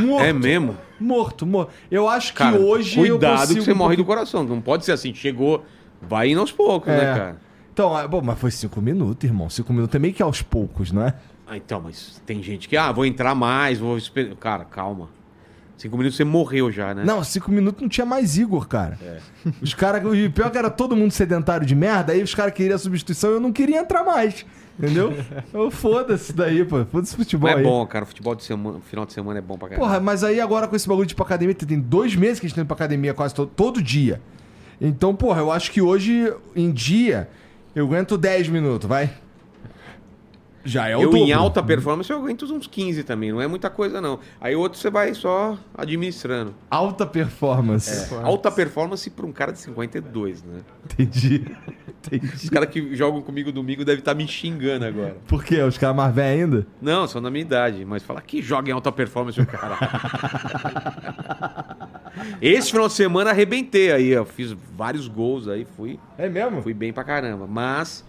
Morto. É mesmo? Morto, morto. Eu acho que Cara, hoje eu cuidado consigo... que você um morre do coração. Não pode ser assim. Chegou, vai indo aos poucos, É. né, cara? Então, ah, bom, mas foi 5 minutos, irmão. 5 minutos é meio que aos poucos, não é? Ah, então, mas tem gente que, ah, vou entrar mais, vou esperar. Cara, calma. Cinco minutos você morreu já, né? Não, 5 minutos não tinha mais Igor, cara. É. Os caras. O pior que era todo mundo sedentário de merda, aí os caras queriam a substituição e eu não queria entrar mais. Entendeu? Eu foda-se daí, pô. Foda-se futebol Mas é aí. bom, cara. Futebol de semana, final de semana é bom pra caralho. Porra, mas aí agora com esse bagulho de ir pra academia, tem dois meses que a gente tá indo pra academia quase todo, todo dia. Então, porra, eu acho que hoje, em dia, eu aguento 10 minutos, vai. Já é o eu, dobro. em alta performance, eu aguento uns 15 também. Não é muita coisa, não. Aí outro você vai só administrando. Alta performance. É, alta performance pra um cara de 52, né? Entendi. Entendi. Os caras que jogam comigo domingo devem estar me xingando agora. Por quê? Os caras mais velhos ainda? Não, são da minha idade, mas fala que joga em alta performance o cara. Esse final de semana arrebentei aí, eu fiz vários gols aí, fui, É mesmo? fui bem pra caramba. Mas,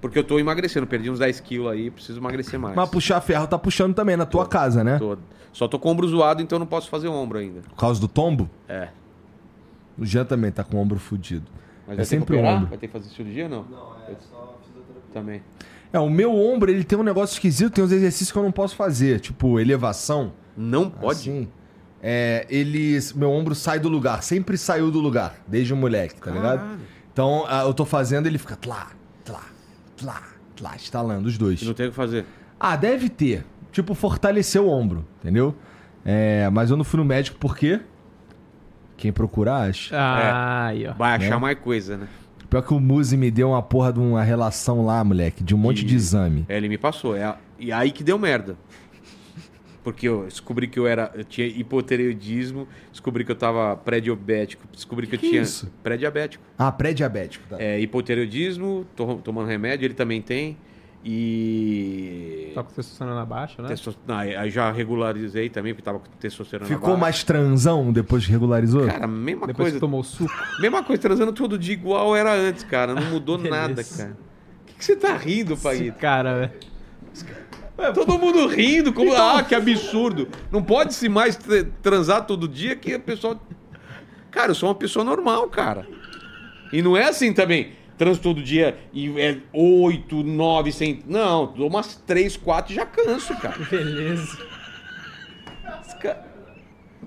porque eu tô emagrecendo, perdi uns 10 quilos aí, preciso emagrecer mais. Mas puxar ferro tá puxando também na tua casa, né? Tô- Só tô com o ombro zoado, então não posso fazer ombro ainda. Por causa do tombo? É. O Jean também tá com o ombro fudido. Mas É vai sempre ter que o ombro. Vai ter que fazer cirurgia ou não? Não, é só fisioterapia. Também. É, o meu ombro, ele tem um negócio esquisito, tem uns exercícios que eu não posso fazer, tipo elevação. Não pode? Assim, é, ele, meu ombro sai do lugar, sempre saiu do lugar, desde o moleque, tá ligado? Caralho. Então, ah, eu tô fazendo, ele fica tlá, tlá, tlá, tlá, estalando os dois. E não tem o que fazer. Ah, deve ter. Tipo, fortalecer o ombro, entendeu? É, mas eu não fui no médico porque quem procura acha. Ah, aí, ó. Vai achar Né? mais coisa, né? Pior que o Muzi me deu uma porra de uma relação lá, moleque, de um monte de E- exame. É, ele me passou. É, e aí que deu merda. Porque eu descobri que eu era. Eu tinha hipotireoidismo, descobri que eu tava pré-diabético, descobri que, Que eu tinha. isso? Pré-diabético. Ah, pré-diabético, tá? É, hipotireoidismo, tô tomando remédio, ele também tem. E. Tá com testosterona baixa, né? Testo- não, aí já regularizei também, porque tava com testosterona Ficou baixa. mais transão depois que regularizou? Cara, mesma Depois coisa. que tomou suco. Mesma coisa, transando todo dia igual era antes, cara. Não mudou nada, cara. O que, que você tá rindo, Paguito? cara, velho. Todo mundo rindo, como. Então- Ah, que absurdo. Não pode se mais tra- transar todo dia que a pessoa. Cara, eu sou uma pessoa normal, cara. E não é assim também. Transo todo dia e é oito, nove, sem. Não, dou umas três, quatro e já canso, cara. Beleza. Esse cara-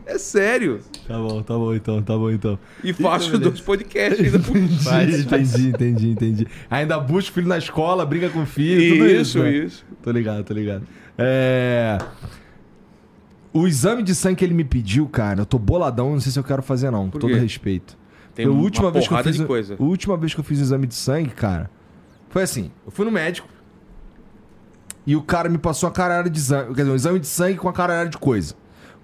É sério. Tá bom, tá bom então, tá bom então. E faço dois podcasts ainda por Faz, entendi, entendi, entendi. Ainda busca o filho na escola, briga com o filho, tudo isso. Isso, né? isso. Tô ligado, tô ligado. É... O exame de sangue que ele me pediu, cara, eu tô boladão, não sei se eu quero fazer não, com todo respeito. Tem a uma última vez que eu porrada fiz, de coisa. A última vez que eu fiz o exame de sangue, cara, foi assim, eu fui no médico e o cara me passou uma caralhada de exame, quer dizer, um exame de sangue com uma caralhada de coisa.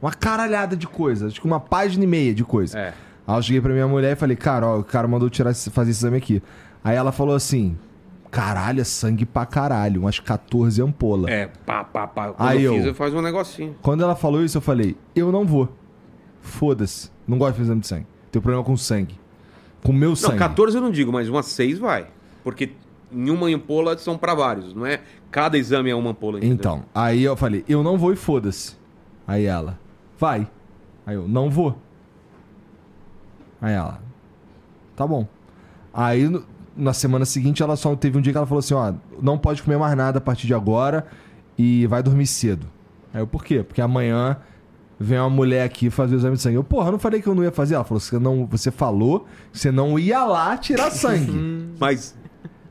Uma caralhada de coisa, acho que uma página e meia de coisa. É. Aí eu cheguei pra minha mulher e falei, cara, ó, o cara mandou tirar, fazer esse exame aqui. Aí ela falou assim, caralho, é sangue pra caralho, umas 14 ampolas. É, pá, pá, pá. Quando Aí eu, eu- fiz, eu faço um negocinho. Quando ela falou isso, eu falei, eu não vou. Foda-se, não gosto de fazer exame de sangue. Tenho problema com sangue. Com meu Não, sangue. 14 eu não digo, mas umas 6 vai. Porque em uma ampola são pra vários, não é? Cada exame é uma ampola. entendeu? Então, aí eu falei, eu não vou e foda-se. Aí ela, vai. Aí eu, não vou. Aí ela, tá bom. Aí na semana seguinte ela só teve um dia que ela falou assim, ó, não pode comer mais nada a partir de agora e vai dormir cedo. Aí eu, por quê? Porque amanhã vem uma mulher aqui fazer o exame de sangue. Eu, porra, eu não falei que eu não ia fazer? Ela falou, você, não, você falou que você não ia lá tirar sangue. Mas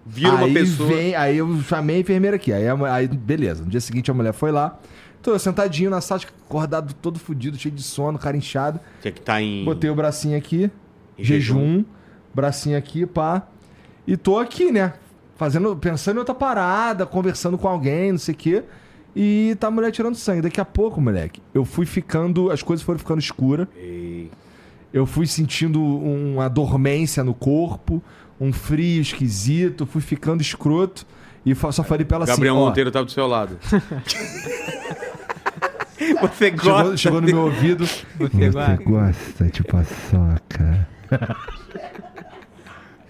vira uma aí pessoa. Vem, aí eu chamei a enfermeira aqui. Aí, aí, beleza. No dia seguinte a mulher foi lá. Tô eu sentadinho na sala, acordado todo fudido, cheio de sono, cara inchado. Tinha que estar em. Botei o bracinho aqui, Em jejum, bracinho aqui, pá. E tô aqui, né? Fazendo, pensando em outra parada, conversando com alguém, não sei o quê. E tá a mulher tirando sangue. Daqui a pouco, moleque, eu fui ficando. As coisas foram ficando escuras. Eu fui sentindo uma dormência no corpo, um frio esquisito, fui ficando escroto e só falei pra ela Gabriel assim, ó, Monteiro tava do seu lado. Você chegou, gosta. chegou no meu ouvido, Você gosta? gosta de paçoca.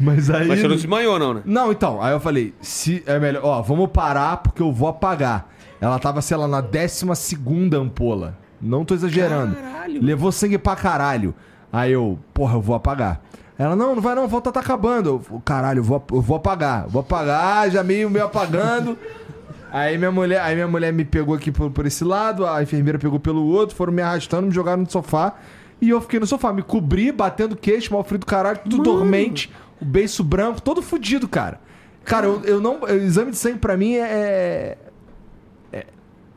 Mas aí... Mas você não desmaiou, não, né? Não, então, aí eu falei, se é melhor, ó, vamos parar porque eu vou apagar. Ela tava, sei lá, na 12 segunda ampola. Não tô exagerando. Caralho. Levou sangue pra caralho. Aí eu, porra, eu vou apagar. Ela, não, não vai não, volta tá acabando. Eu, caralho, eu vou, eu vou apagar. Vou apagar, já meio, meio apagando. Aí minha mulher, aí minha mulher me pegou aqui por, por esse lado, a enfermeira pegou pelo outro, foram me arrastando, me jogaram no sofá. E eu fiquei no sofá, me cobri, batendo queixo, mal frio do caralho, tudo dormente, o beiço branco, todo fudido, cara. Cara, eu, eu não. O exame de sangue pra mim é. é-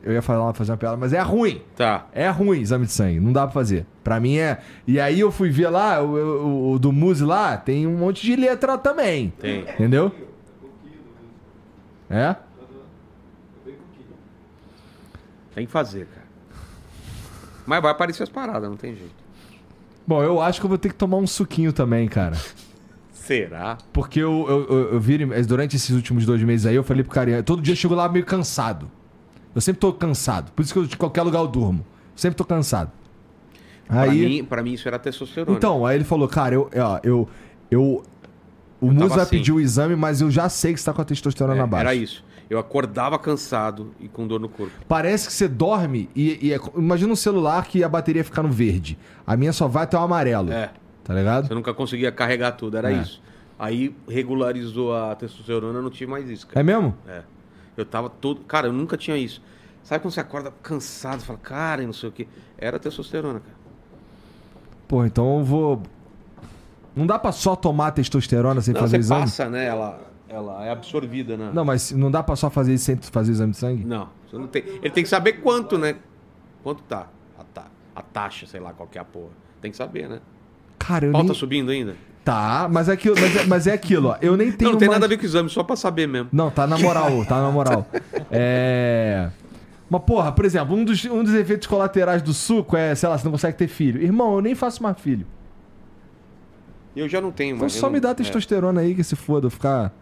eu ia falar, fazer uma piada, mas é ruim. Tá. É ruim exame de sangue, não dá pra fazer. Pra mim é. E aí eu fui ver lá, o, o- o do Muse lá, tem um monte de letra também. Tem. Entendeu? É? Tem que fazer, cara. Mas vai aparecer as paradas, não tem jeito. Bom, eu acho que eu vou ter que tomar um suquinho também, cara. Será? Porque eu, eu, eu, eu viro, durante esses últimos dois meses aí, eu falei pro cara, todo dia eu chego lá meio cansado. Eu sempre tô cansado. Por isso que eu, de qualquer lugar eu durmo. Sempre tô cansado. Pra, Aí- mim, pra mim isso era testosterona. Então, aí ele falou, cara, eu. ó, eu, eu o Musa assim. pedir o exame, mas eu já sei que você tá com a testosterona É, baixa. era isso. Eu acordava cansado e com dor no corpo. Parece que você dorme e, e é- imagina um celular que a bateria fica no verde. A minha só vai até o amarelo. É. Tá ligado? Você nunca conseguia carregar tudo, era É. isso. Aí regularizou a testosterona, eu não tive mais isso, cara. É mesmo? É. Eu tava todo. Cara, eu nunca tinha isso. Sabe quando você acorda cansado, fala, cara, não sei o quê. Era testosterona, cara. Pô, então eu vou. Não dá pra só tomar testosterona sem Não, fazer você exame? passa, né? Ela, ela é absorvida, né? Não, mas não dá pra só fazer isso sem fazer exame de sangue? Não, não tem. Ele tem que saber quanto, né? Quanto tá a, ta... a taxa, sei lá, qual que é a porra. Tem que saber, né? Cara, eu pau nem... tá subindo ainda? Tá, mas é aquilo, mas é, mas é aquilo, ó. Eu nem tenho não, não tem mais- nada a ver com o exame, só pra saber mesmo. Não, tá na moral, tá na moral. É. Mas, porra, por exemplo, um dos, um dos efeitos colaterais do suco é, sei lá, você não consegue ter filho. Irmão, eu nem faço mais filho. Eu já não tenho, Então mas. eu só não- me dá é. testosterona aí que se foda, eu ficar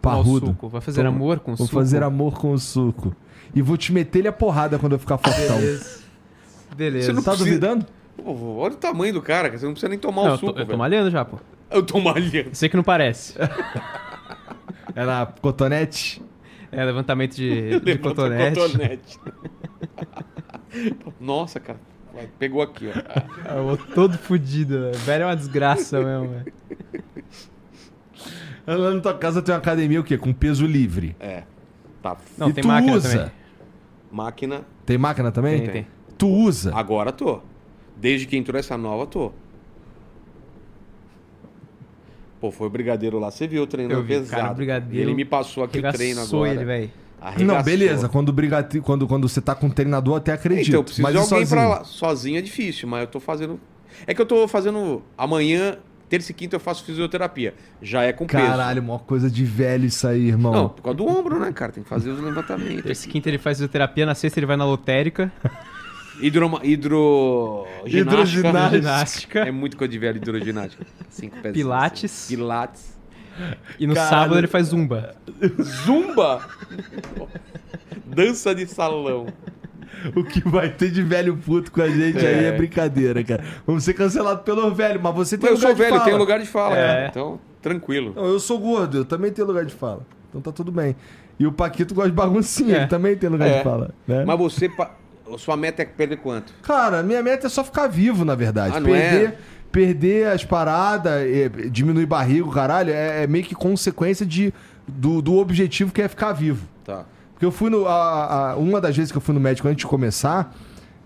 Parrudo. suco. Vai fazer Toma. amor com o Vou suco. fazer amor com o suco. E vou te meter ele a porrada quando eu ficar fortão. Beleza. Beleza. Você não Tá precisa- duvidando? Pô, olha o tamanho do cara, cara, você não precisa nem tomar Não, o eu tô, suco. eu tô velho. malhando já, pô. Eu tô malhando. Sei que não parece. É na cotonete? É levantamento de, de cotonete. cotonete. Nossa, cara. Vai, Pegou aqui, ó. Eu vou todo fudido, velho. Velho é uma desgraça mesmo, velho. Lá na tua casa tem uma academia o quê? Com peso livre. É. Tá. Não, e tem tu máquina usa? também. Máquina. Tem máquina também? Tem, tem. Tu usa? Agora tô. Desde que entrou essa nova, tô. Pô, foi o brigadeiro lá. Você viu o treino Eu vi, pesado. cara, o brigadeiro Ele me passou aqui o treino agora. ele, velho. Arregaçou. Não, beleza. Quando, briga... quando, quando você tá com um treinador, até acredito. Então, eu preciso mas de alguém sozinho? pra lá. Sozinho é difícil, mas eu tô fazendo. É que eu tô fazendo. Amanhã, terça e quinta, eu faço fisioterapia. Já é com peso. Caralho, maior coisa de velho isso aí, irmão. Não, por causa do ombro, né, cara? Tem que fazer os levantamentos. Terça e quinta ele faz fisioterapia, na sexta ele vai na lotérica. Hidro... Hidro... ginástica. Hidroginástica. Ginástica. É muito coisa de velho hidroginástica. Cinco pés. Pilates. Pilates. E no Caralho. sábado ele faz zumba. Zumba! Dança de salão. O que vai ter de velho puto com a gente aí é brincadeira, cara. Vamos ser cancelados pelo velho, mas você tem Mas eu lugar sou de velho, fala. tenho lugar de fala. É. cara. Então, tranquilo. Não, eu sou gordo, eu também tenho lugar de fala. Então tá tudo bem. E o Paquito gosta de baguncinha, É. ele também tem lugar É. de fala. Né? Mas você, pa- sua meta é perder quanto? Cara, minha meta é só ficar vivo, na verdade. Ah, não perder, é? perder as paradas, eh, diminuir barriga, o caralho, é, é meio que consequência de, do, do objetivo que é ficar vivo. Tá. Porque eu fui no. a- a- uma das vezes que eu fui no médico antes de começar,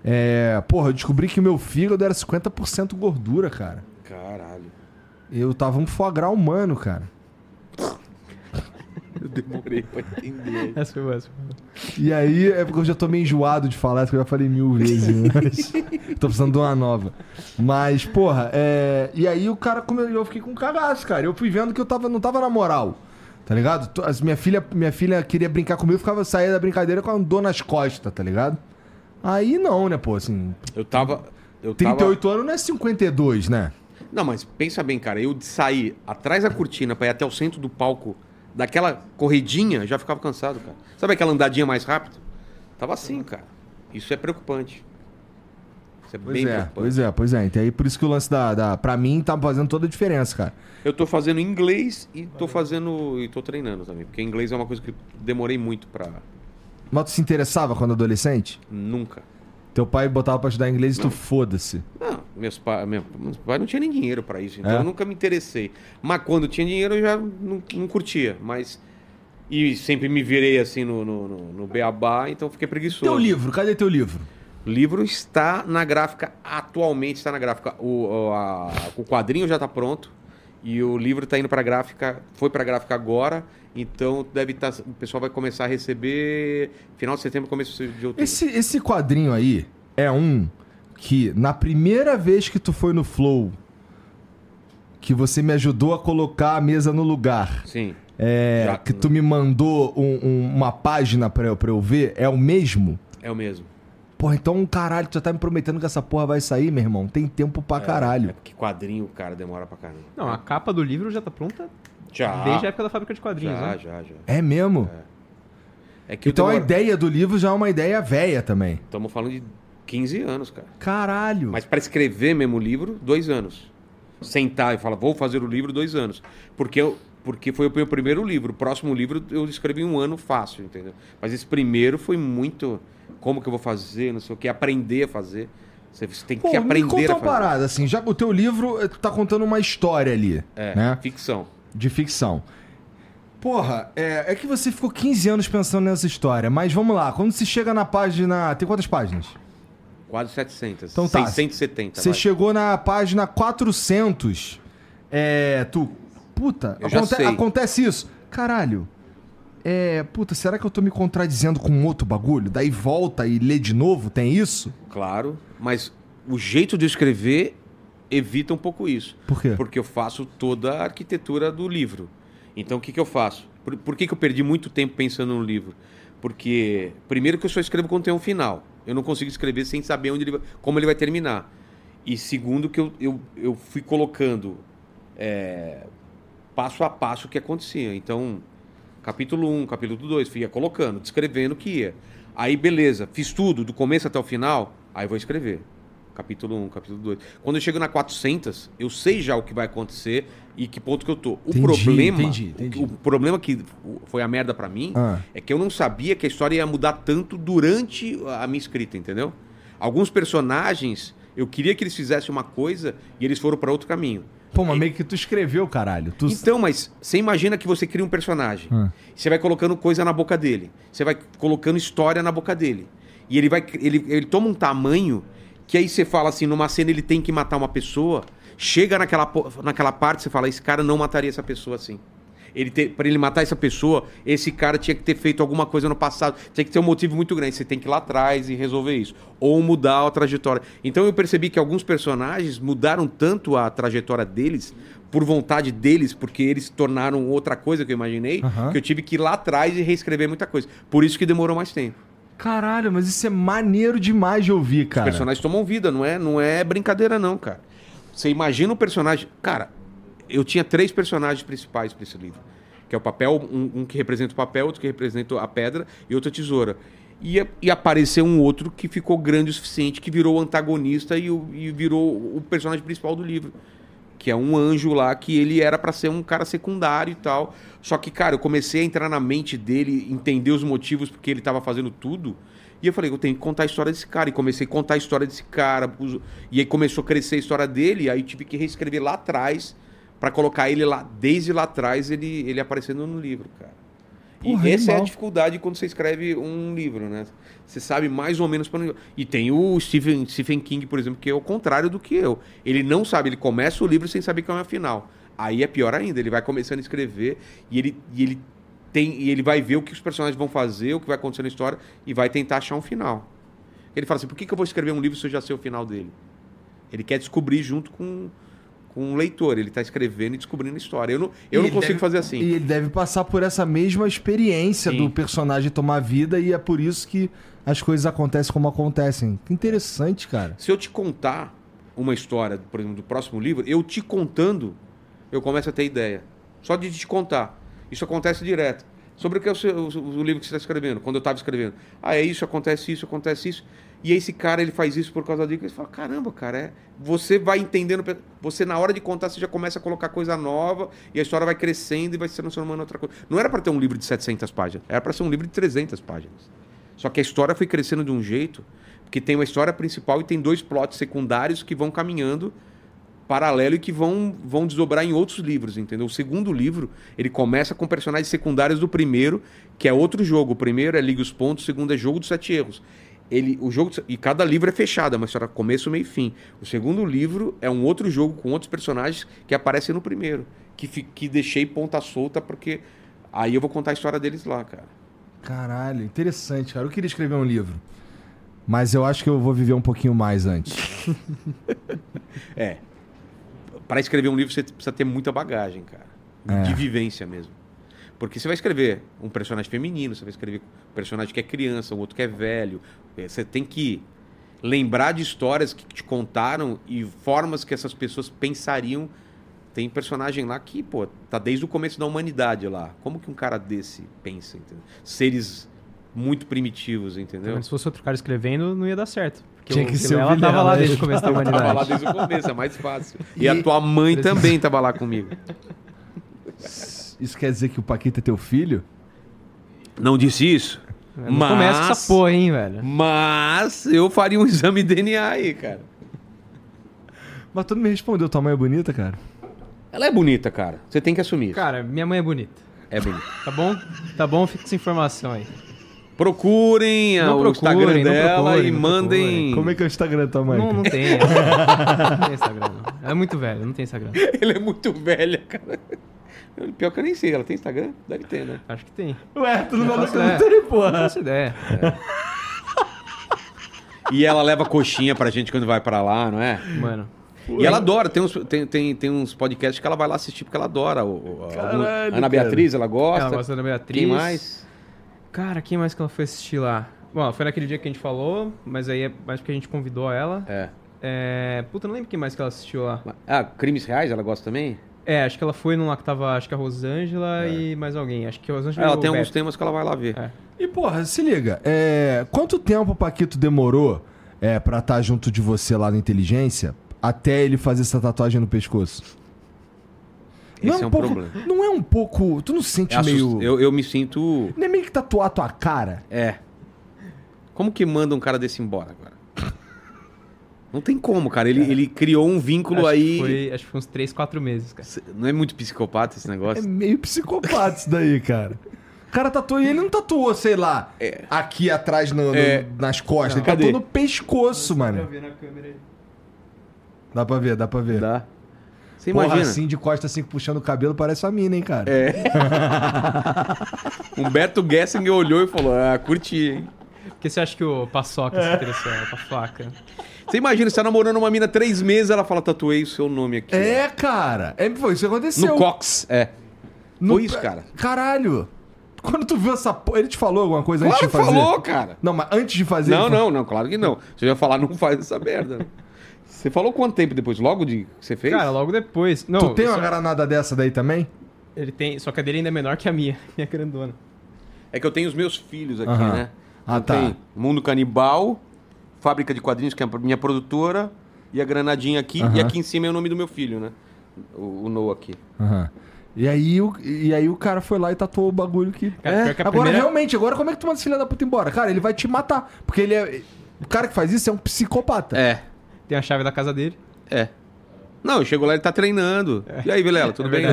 é, porra, eu descobri que meu fígado era 50% gordura, cara. Caralho. Eu tava um foie gras humano, cara. Eu demorei pra entender. Essa foi boa, essa foi boa. E aí, é porque eu já tô meio enjoado de falar, isso que eu já falei mil vezes, mas tô precisando de uma nova. Mas, porra, é... E aí o cara, come- eu fiquei com um cagaço, cara. Eu fui vendo que eu tava, não tava na moral, tá ligado? As- Minha filha, minha filha queria brincar comigo, ficava sair da brincadeira com a dor nas costas, tá ligado? Aí não, né, pô, assim... Eu tava. Eu tava... 38 anos não é 52, né? Não, mas pensa bem, cara. Eu de sair atrás da cortina pra ir até o centro do palco, daquela corridinha, já ficava cansado, cara. Sabe aquela andadinha mais rápido? Tava assim, cara. Isso é preocupante. Isso é Pois bem é, preocupante. pois é, pois é. Então aí por isso que o lance da, da... Pra mim tá fazendo toda a diferença, cara. Eu tô fazendo inglês e tô fazendo. e tô treinando também. Porque inglês é uma coisa que demorei muito pra. Mas tu se interessava quando adolescente? Nunca. Teu pai botava pra estudar inglês e tu foda-se. Não, meus pais, meu, meus pais não tinham nem dinheiro pra isso, então É? eu nunca me interessei. Mas quando tinha dinheiro eu já não, não curtia, mas e sempre me virei assim no, no, no, no beabá, então fiquei preguiçoso. Teu livro, cadê teu livro? O livro está na gráfica, atualmente está na gráfica. O, a- o quadrinho já está pronto e o livro está indo para gráfica, foi para gráfica agora, então deve estar, o pessoal vai começar a receber final de setembro, começo de outubro. Esse, esse quadrinho aí é um que, na primeira vez que tu foi no Flow, que você me ajudou a colocar a mesa no lugar, Sim. é, Já- que tu me mandou um- um- uma página pra eu, pra eu ver, é o mesmo? É o mesmo. Porra, então, caralho, tu já tá me prometendo que essa porra vai sair, meu irmão? Tem tempo pra É caralho. porque quadrinho, cara, demora pra caramba. Não, a capa do livro já tá pronta Já. desde a época da fábrica de quadrinhos, já, né? já, já. É mesmo? É que Então a ideia do livro já é uma ideia velha também. Estamos falando de 15 anos, cara. Caralho. Mas para escrever mesmo o livro, dois anos. Sentar e falar, vou fazer o livro, dois anos. Porque, eu, porque foi o meu primeiro livro. O próximo livro eu escrevi em um ano fácil, entendeu? Mas esse primeiro foi muito. Como que eu vou fazer, não sei o que, aprender a fazer. Você tem Pô, que aprender conta a uma fazer. parada, assim, já o teu livro eh, tá contando uma história ali, É, né? ficção. De ficção. Porra, é, é que você ficou 15 anos pensando nessa história, mas vamos lá, quando se chega na página... Tem quantas páginas? Quase 700. Então tá. 670. Você vai. chegou na página 400, é... Tu... Puta, sei. acontece isso. Caralho. É... Puta, será que eu tô me contradizendo com outro bagulho? Daí volta e lê de novo, tem isso? Claro, mas o jeito de escrever evita um pouco isso. Por quê? Porque eu faço toda a arquitetura do livro. Então o que, que eu faço? Por, por que, que eu perdi muito tempo pensando no livro? Porque, primeiro, que eu só escrevo quando tem um final. Eu não consigo escrever sem saber onde ele, vai- como ele vai terminar. E segundo, que eu, eu, eu fui colocando é, passo a passo o que acontecia. Então, capítulo 1, capítulo 2, ia colocando, descrevendo o que ia. Aí, beleza, fiz tudo, do começo até o final, aí vou escrever. Capítulo 1, capítulo 2. Quando eu chego na 400, eu sei já o que vai acontecer e que ponto que eu tô. O Entendi, problema, entendi, entendi. O, o problema que foi a merda pra mim Ah. é que eu não sabia que a história ia mudar tanto durante a minha escrita, entendeu? Alguns personagens, eu queria que eles fizessem uma coisa e eles foram pra outro caminho. Pô, mas meio que tu escreveu, caralho. Tu... Então, mas você imagina que você cria um personagem. Ah. Você vai colocando coisa na boca dele. Você vai colocando história na boca dele. E ele vai. Ele, ele toma um tamanho que aí você fala assim, numa cena ele tem que matar uma pessoa. Chega naquela, naquela parte, você fala, esse cara não mataria essa pessoa assim. Ele ter, para ele matar essa pessoa, esse cara tinha que ter feito alguma coisa no passado. Tinha que ter um motivo muito grande. Você tem que ir lá atrás e resolver isso. Ou mudar a trajetória. Então eu percebi que alguns personagens mudaram tanto a trajetória deles, por vontade deles, porque eles se tornaram outra coisa que eu imaginei, Aham. que eu tive que ir lá atrás e reescrever muita coisa. Por isso que demorou mais tempo. Caralho, mas isso é maneiro demais de ouvir, cara. Os personagens tomam vida, não é, não é brincadeira, não, cara. Você imagina um personagem. Cara, eu tinha três personagens principais para esse livro. Que é o papel, um, um que representa o papel, outro que representa a pedra e outra tesoura. E, e apareceu um outro que ficou grande o suficiente, que virou o antagonista e, o- e virou o personagem principal do livro. Que é um anjo lá que ele era para ser um cara secundário e tal. Só que, cara, eu comecei a entrar na mente dele, entender os motivos porque ele tava fazendo tudo. E eu falei, eu tenho que contar a história desse cara. E comecei a contar a história desse cara. E aí começou a crescer a história dele. Aí tive que reescrever lá atrás para colocar ele lá, desde lá atrás, ele, ele aparecendo no livro, cara. Porra, e essa é a animal. dificuldade quando você escreve um livro, né? Você sabe mais ou menos para. E tem o Stephen, Stephen King, por exemplo, que é o contrário do que eu. Ele não sabe, ele começa o livro sem saber qual é o final. Aí é pior ainda, ele vai começando a escrever e ele, e ele tem e ele vai ver o que os personagens vão fazer, o que vai acontecer na história e vai tentar achar um final. Ele fala assim: por que, que eu vou escrever um livro se eu já sei o final dele? Ele quer descobrir junto com, com o leitor. Ele está escrevendo e descobrindo a história. Eu não, eu E não consigo deve- fazer assim. E ele deve passar por essa mesma experiência Sim. do personagem tomar vida e é por isso que as coisas acontecem como acontecem. Que interessante, cara. Se eu te contar uma história, por exemplo, do próximo livro, eu te contando, eu começo a ter ideia. Só de te contar. Isso acontece direto. Sobre o que é o, seu- o- o livro que você está escrevendo, quando eu estava escrevendo. Ah, é isso, acontece isso, acontece isso. E esse cara, ele faz isso por causa disso. Você fala, caramba, cara, é... você vai entendendo. Você, na hora de contar, você já começa a colocar coisa nova e a história vai crescendo e vai se transformando em outra coisa. Não era para ter um livro de 700 páginas, era para ser um livro de 300 páginas. Só que a história foi crescendo de um jeito que tem uma história principal e tem dois plots secundários que vão caminhando paralelo e que vão, vão desdobrar em outros livros, entendeu? O segundo livro, ele começa com personagens secundários do primeiro, que é outro jogo. O primeiro é Liga os Pontos, o segundo é Jogo dos Sete Erros. Ele, o jogo e cada livro é fechado, é uma história começo, meio e fim. O segundo livro é um outro jogo com outros personagens que aparecem no primeiro, que, que deixei ponta solta porque aí eu vou contar a história deles lá, cara. Caralho, interessante, cara. Eu queria escrever um livro. Mas eu acho que eu vou viver um pouquinho mais antes. É. Para escrever um livro você precisa ter muita bagagem, cara. É. De vivência mesmo. Porque você vai escrever um personagem feminino, você vai escrever um personagem que é criança, um outro que é velho. É, Você tem que lembrar de histórias que te contaram e formas que essas pessoas pensariam. Tem personagem lá que, pô, tá desde o começo da humanidade lá. Como que um cara desse pensa, entendeu? Seres muito primitivos, entendeu? Mas se fosse outro cara escrevendo, não ia dar certo. Porque Tinha o que ser o Vilela tava lá Vilela, desde o começo da Tava lá humanidade. desde o começo, é mais fácil. E, a tua mãe também tava lá comigo. Isso quer dizer que o Paquito é teu filho? Não disse isso. Não começa com essa porra, hein, velho. Mas eu faria um exame de DNA aí, cara. Mas tu não me respondeu, tua mãe é bonita, cara? Ela é bonita, cara. Você tem que assumir isso. Cara, minha mãe é bonita. É bonita. Tá bom? Tá bom, fica essa informação aí. Procurem Não o procurem, Instagram não dela procurem, e não mandem. Como é que é o Instagram da tua mãe? Não, não tem. Não tem Instagram, não. É muito velho, não tem Instagram. Ele é muito velha, cara. Pior que eu nem sei. Ela tem Instagram? Deve ter, né? Acho que tem. Ué, tu não falou que não ideia. tem, Não porra. faço ideia. E ela leva coxinha pra gente quando vai pra lá, não é? Mano. E ela adora, tem uns, tem, tem, tem uns podcasts que ela vai lá assistir porque ela adora. O, o- Caralho, Ana cara. Beatriz, ela gosta. Ela gosta da Beatriz. Quem mais? Cara, quem mais que ela foi assistir lá? Bom, foi naquele dia que a gente falou, mas aí é mais porque a gente convidou ela. É. É... Puta, não lembro quem mais que ela assistiu lá. Ah, Crimes Reais, ela gosta também? É, acho que ela foi num lá que tava, acho que a Rosângela e mais alguém. Acho que a Rosângela Ela tem alguns temas que ela vai lá ver. É. E, porra, se liga. É... Quanto tempo o Paquito demorou é, pra estar junto de você lá na inteligência até ele fazer essa tatuagem no pescoço? Esse é um pouco, problema. Não é um pouco... Tu não se sente É assust- meio... eu, eu me sinto. Não é meio que tatuar tua cara? É. Como que manda um cara desse embora agora? Não tem como, cara. Ele, ele criou um vínculo Acho aí. Que foi, acho que foi uns 3, 4 meses, cara. Não é muito psicopata esse É negócio? meio psicopata isso daí, cara. O cara tatuou e ele não tatuou, sei lá, aqui atrás no- no- É. nas costas. Ele Cadê? tatuou no pescoço, mano. ver na câmera aí. Dá pra ver, dá pra ver. Dá. Você Porra, imagina? assim, de costa, assim, puxando o cabelo, parece a mina, hein, cara? É. Humberto Gessinger olhou e falou: Ah, curti, hein? Por que você acha que o Paçoca se interessou com a faca? Você imagina, você tá namorando uma mina três meses, ela fala, tatuei o seu nome aqui. É, cara. É, foi isso que aconteceu. No Cox, é. No- Foi isso, cara. Caralho. Quando tu viu essa porra, ele te falou alguma coisa Claro antes que de fazer? falou, cara. Não, mas antes de fazer... Não, ele não, não, claro que não. Você ia falar, não faz essa merda. Você falou quanto tempo depois? Logo de que você fez? Cara, logo depois. Não, Tu tem uma só- granada dessa daí também? Ele tem, só que a dele ainda é menor que a minha, minha grandona. É que eu tenho os meus filhos aqui, né? Ah, Eu tá. tenho Mundo Canibal, Fábrica de Quadrinhos, que é a minha produtora, e a granadinha aqui, e aqui em cima é o nome do meu filho, né? O, o Noah aqui. E aí, o, e aí o cara foi lá e tatuou o bagulho que... Cara, pior que Agora, primeira- realmente, agora como é que tu manda esse filho da puta embora? Cara, ele vai te matar. Porque ele é... O cara que faz isso é um psicopata. É, Tem a chave da casa dele. é. Não, eu chego lá, ele tá treinando. E aí, Vilela, tudo É bem?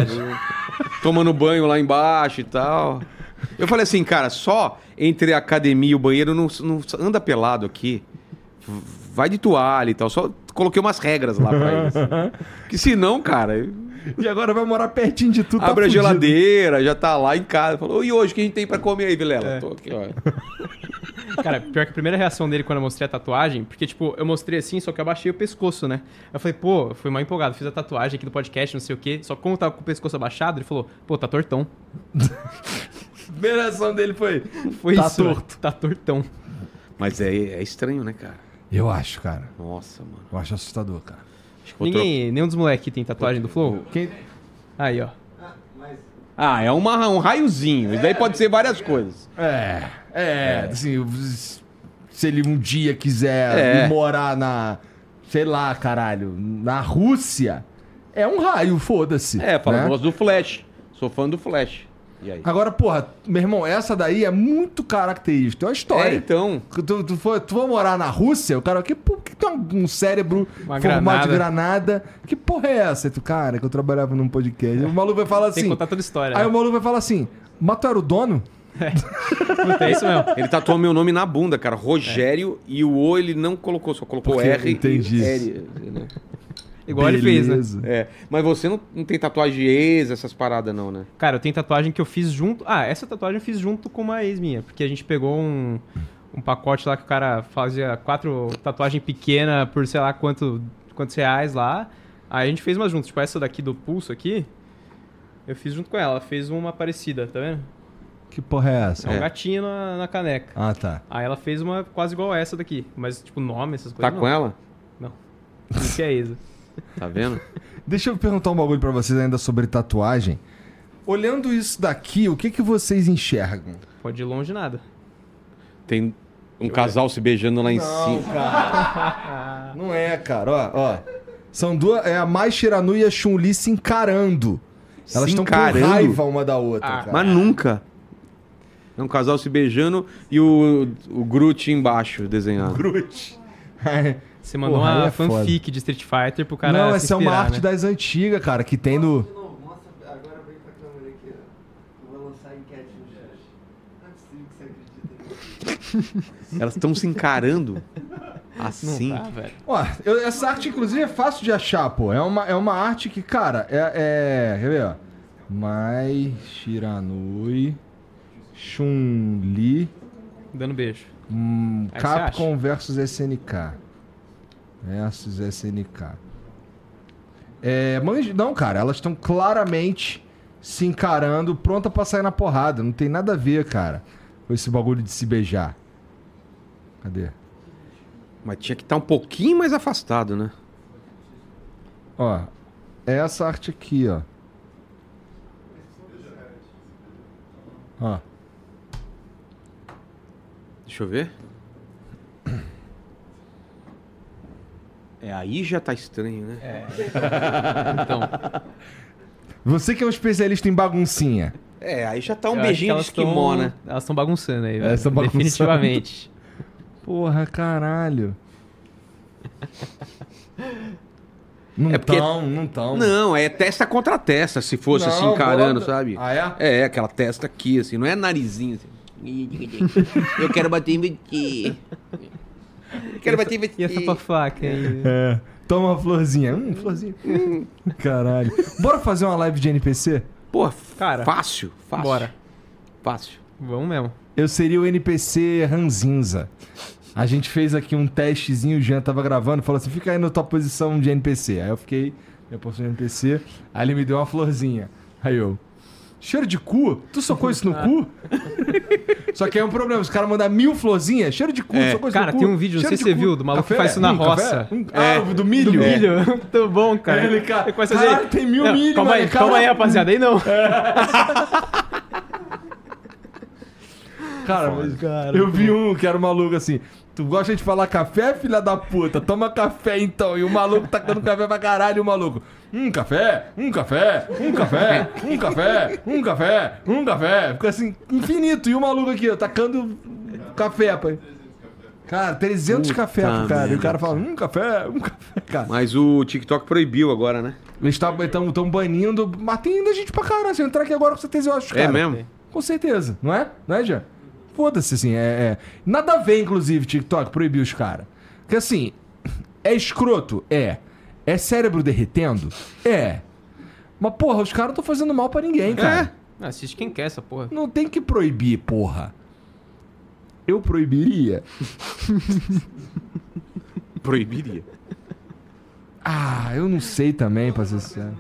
Tomando banho lá embaixo e tal. Eu falei assim, cara, só entre a academia e o banheiro não, não anda pelado aqui. Vai de toalha e tal. Só coloquei umas regras lá pra eles. Que senão, cara, E agora vai morar pertinho de tudo. tá abre a fudido. geladeira, já tá lá em casa. Falou, e hoje o que a gente tem pra comer aí, Vilela? É. Tô aqui, ó. Cara, pior que a primeira reação dele quando eu mostrei a tatuagem, porque, tipo, eu mostrei assim, só que eu abaixei o pescoço, né? Eu falei, pô, fui mal empolgado, fiz a tatuagem aqui do podcast, não sei o quê. Só que como eu tava com o pescoço abaixado, ele falou, pô, tá tortão. A primeira reação dele foi... Foi Tá isso. torto. Tá tortão. Mas é, é estranho, né, cara? Eu acho, cara. Nossa, mano. Eu acho assustador, cara. Acho que Ninguém, nenhum dos moleques tem tatuagem do Flow? Quem... Aí, ó. Ah, é uma, um raiozinho. Isso daí pode ser várias coisas. É, é, assim, se ele um dia quiser É. ir morar na, sei lá, caralho, na Rússia, é um raio, foda-se. É, fala, né? gosto do Flash. Sou fã do Flash. E aí? Agora, porra, meu irmão, essa daí é muito característica, é uma É, história. então. Tu, tu, for, tu for morar na Rússia, o cara, que, por que tem um, um cérebro Uma formado de granada. granada? Que porra é essa? Tu, cara, que eu trabalhava num podcast. O maluco vai falar Tem assim. que contar toda a história. Aí né? o maluco vai falar assim: Mas tu era o dono? Puta, é isso mesmo. Ele tatuou meu nome na bunda, cara. Rogério. E o O ele não colocou, só colocou Porque- R entendi. e R. né? Igual ele fez, né? Beleza. É. Mas você não, não tem tatuagem de ex, essas paradas, não, né? Cara, eu tenho tatuagem que eu fiz junto. Ah, essa tatuagem eu fiz junto com uma ex minha. Porque a gente pegou um, um pacote lá que o cara fazia quatro tatuagens pequenas por sei lá quanto, quantos reais lá. Aí a gente fez uma junto. Tipo, essa daqui do pulso aqui. Eu fiz junto com ela. Ela fez uma parecida, tá vendo? Que porra é essa? É um É. gatinho na, na caneca. Ah, tá. Aí ela fez uma quase igual essa daqui. Mas, tipo, nome, essas Tá coisas. com não. ela? Não. Isso que é Isa. Tá vendo? Deixa eu perguntar um bagulho pra vocês ainda sobre tatuagem. Olhando isso daqui, o que, que vocês enxergam? Pode ir longe nada. Tem Um casal se beijando lá em Não, cima. cara. Não é, cara. Ó, ó. São duas. É a Mai Shiranu e a Chun-Li se encarando. Elas Se estão com encarando? raiva uma da outra, Ah, cara. Mas nunca. É um casal se beijando e o, o Groot embaixo desenhado. Groot. Você mandou Porra, uma é foda. fanfic de Street Fighter pro cara Não, se essa é uma arte né? das antigas, cara, que tem no. De novo, mostra. Agora vem pra câmera aqui, ó. Eu vou lançar a enquete no chat. Não é possível que você acredita nisso. Elas estão se encarando Não assim. tá, velho. Ó, eu- essa arte, inclusive, é fácil de achar, pô. É uma, é uma arte que, cara, é. é quer ver, ó? Mai Shiranui Chun-Li Dando beijo. hum, Capcom versus SNK. Versus SNK. É, mas, não, cara, elas estão claramente se encarando, pronta pra sair na porrada. Não tem nada a ver, cara, com esse bagulho de se beijar. Cadê? Mas tinha que estar um pouquinho mais afastado, né? Ó, é essa arte aqui, ó. Ó. Deixa eu ver. É, aí já tá estranho, né? Então, Você que é um especialista em baguncinha. É, aí já tá um eu beijinho de elas esquimó, né? Elas estão bagunçando aí, velho. Elas tão bagunçando. Definitivamente. Porra, caralho. Não É porque- tão, não tão. Não, é testa contra testa, se fosse assim, Não, encarando, bota- sabe? Ah, é? É, aquela testa aqui, assim, não é narizinho, assim. Eu quero bater em você. Quero bater em E essa fofoca aí? É. Toma uma florzinha. Hum, florzinha. Caralho. Bora fazer uma live de NPC? Pô, Cara, fácil, fácil. Bora. Fácil. Vamos mesmo. Eu seria o NPC Ranzinza. A gente fez aqui um testezinho, o Jean tava gravando, falou assim: fica aí na tua posição de NPC. Aí eu fiquei, minha posição de NPC, aí ele me deu uma florzinha. Aí eu. Cheiro de cu? Tu socou isso no cu? Só que aí é um problema, os caras mandam mil florzinhas, cheiro de cu, É. socou isso Cara, no cu. tem um vídeo, não sei se você cu. viu, do maluco que Café? faz isso na Hum, café? roça. Hum, É. Ah, do milho? Do milho. Muito bom, cara. Ele, cara, Ele começa a caralho, dizer... tem mil Não, milho, Calma aí, mano, calma cara. aí, rapaziada. Aí não. Cara, mas eu vi um que era um maluco assim. Tu gosta de falar café, filha da puta? Toma café então. E o maluco tacando café pra caralho. O maluco, um café, um café, um café, um café, um café, um café. Fica assim, infinito. E o maluco aqui, ó, tacando café, pai. Cara, 300 Puta café pro cara. E o merda, cara fala, um café, um café, cara. Mas o TikTok proibiu agora, né? Eles estão banindo. Mas tem ainda gente pra caralho. Se eu entrar aqui agora, com certeza eu acho, cara. É mesmo? Com certeza, não é? Não é, Jean? Foda-se, assim, é, é- Nada a ver, inclusive, TikTok, proibir os caras. Porque, assim, é escroto? É. É cérebro derretendo? É. Mas, porra, os caras não estão fazendo mal pra ninguém, cara. Ah, Assiste quem quer essa porra. Não tem que proibir, porra. Eu proibiria? Proibiria. Ah, eu não sei também, pra ser sincero.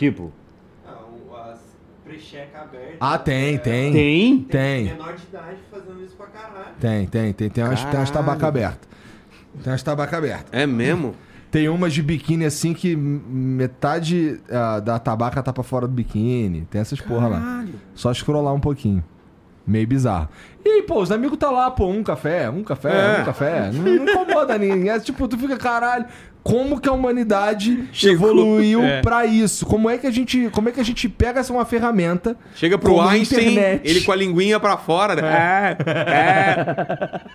muito precheca aberta. Ah, tem, tem. tem? Tem. Menor de idade fazendo isso pra caralho. Tem, tem, tem. Tem umas, tem umas Caralho. tabacas abertas. Tem umas tabacas abertas. É mesmo? Tem umas de biquíni assim que metade ah, da tabaca tá pra fora do biquíni. Tem essas porra lá. Só scrollar um pouquinho. Meio bizarro. E aí, pô, os amigos tá lá, pô, um café, um café, É. um café. Não, não incomoda ninguém. É tipo, tu fica, caralho, como que a humanidade Chegou. evoluiu É. pra isso? Como é que a gente, como é que a gente pega essa uma ferramenta? Chega pro Einstein, internet? ele com a linguinha pra fora, né? É, é.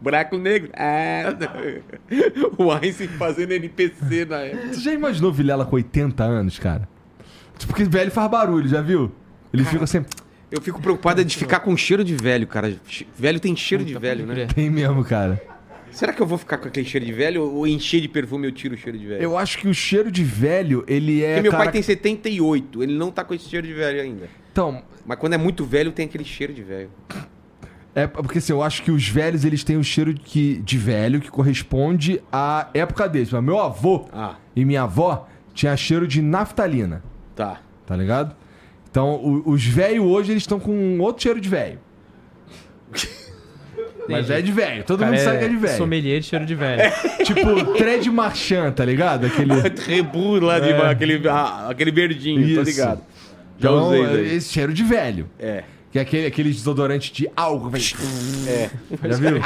Buraco negro. É. O Einstein fazendo NPC na época. Tu já imaginou Vilela com 80 anos, cara? Tipo, porque velho faz barulho, já viu? Ele fica sempre. Eu fico preocupado de ficar com cheiro de velho, cara. Velho tem cheiro de velho, né? Tem mesmo, cara. Será que eu vou ficar com aquele cheiro de velho ou encher de perfume eu tiro o cheiro de velho? Eu acho que o cheiro de velho, ele é. Porque meu cara- pai tem 78, ele não tá com esse cheiro de velho ainda. Então, Mas quando é muito velho, tem aquele cheiro de velho. é porque assim, eu acho que os velhos, eles têm o cheiro que, de velho que corresponde à época deles. Meu avô Ah, e minha avó tinha cheiro de naftalina, tá. tá ligado? Então, o- os velhos hoje, eles estão com outro cheiro de velho. Mas é de velho, todo mundo sabe que é de velho. Sommelier de cheiro de velho. Tipo, Tred Marchand, tá ligado? Aquele. Rebu lá de É. aquele, ah, aquele verdinho, tô Isso. ligado. Já Então, usei isso aí. esse cheiro de velho. É. Que é aquele, aquele desodorante de álcool. velho. É. Já viu?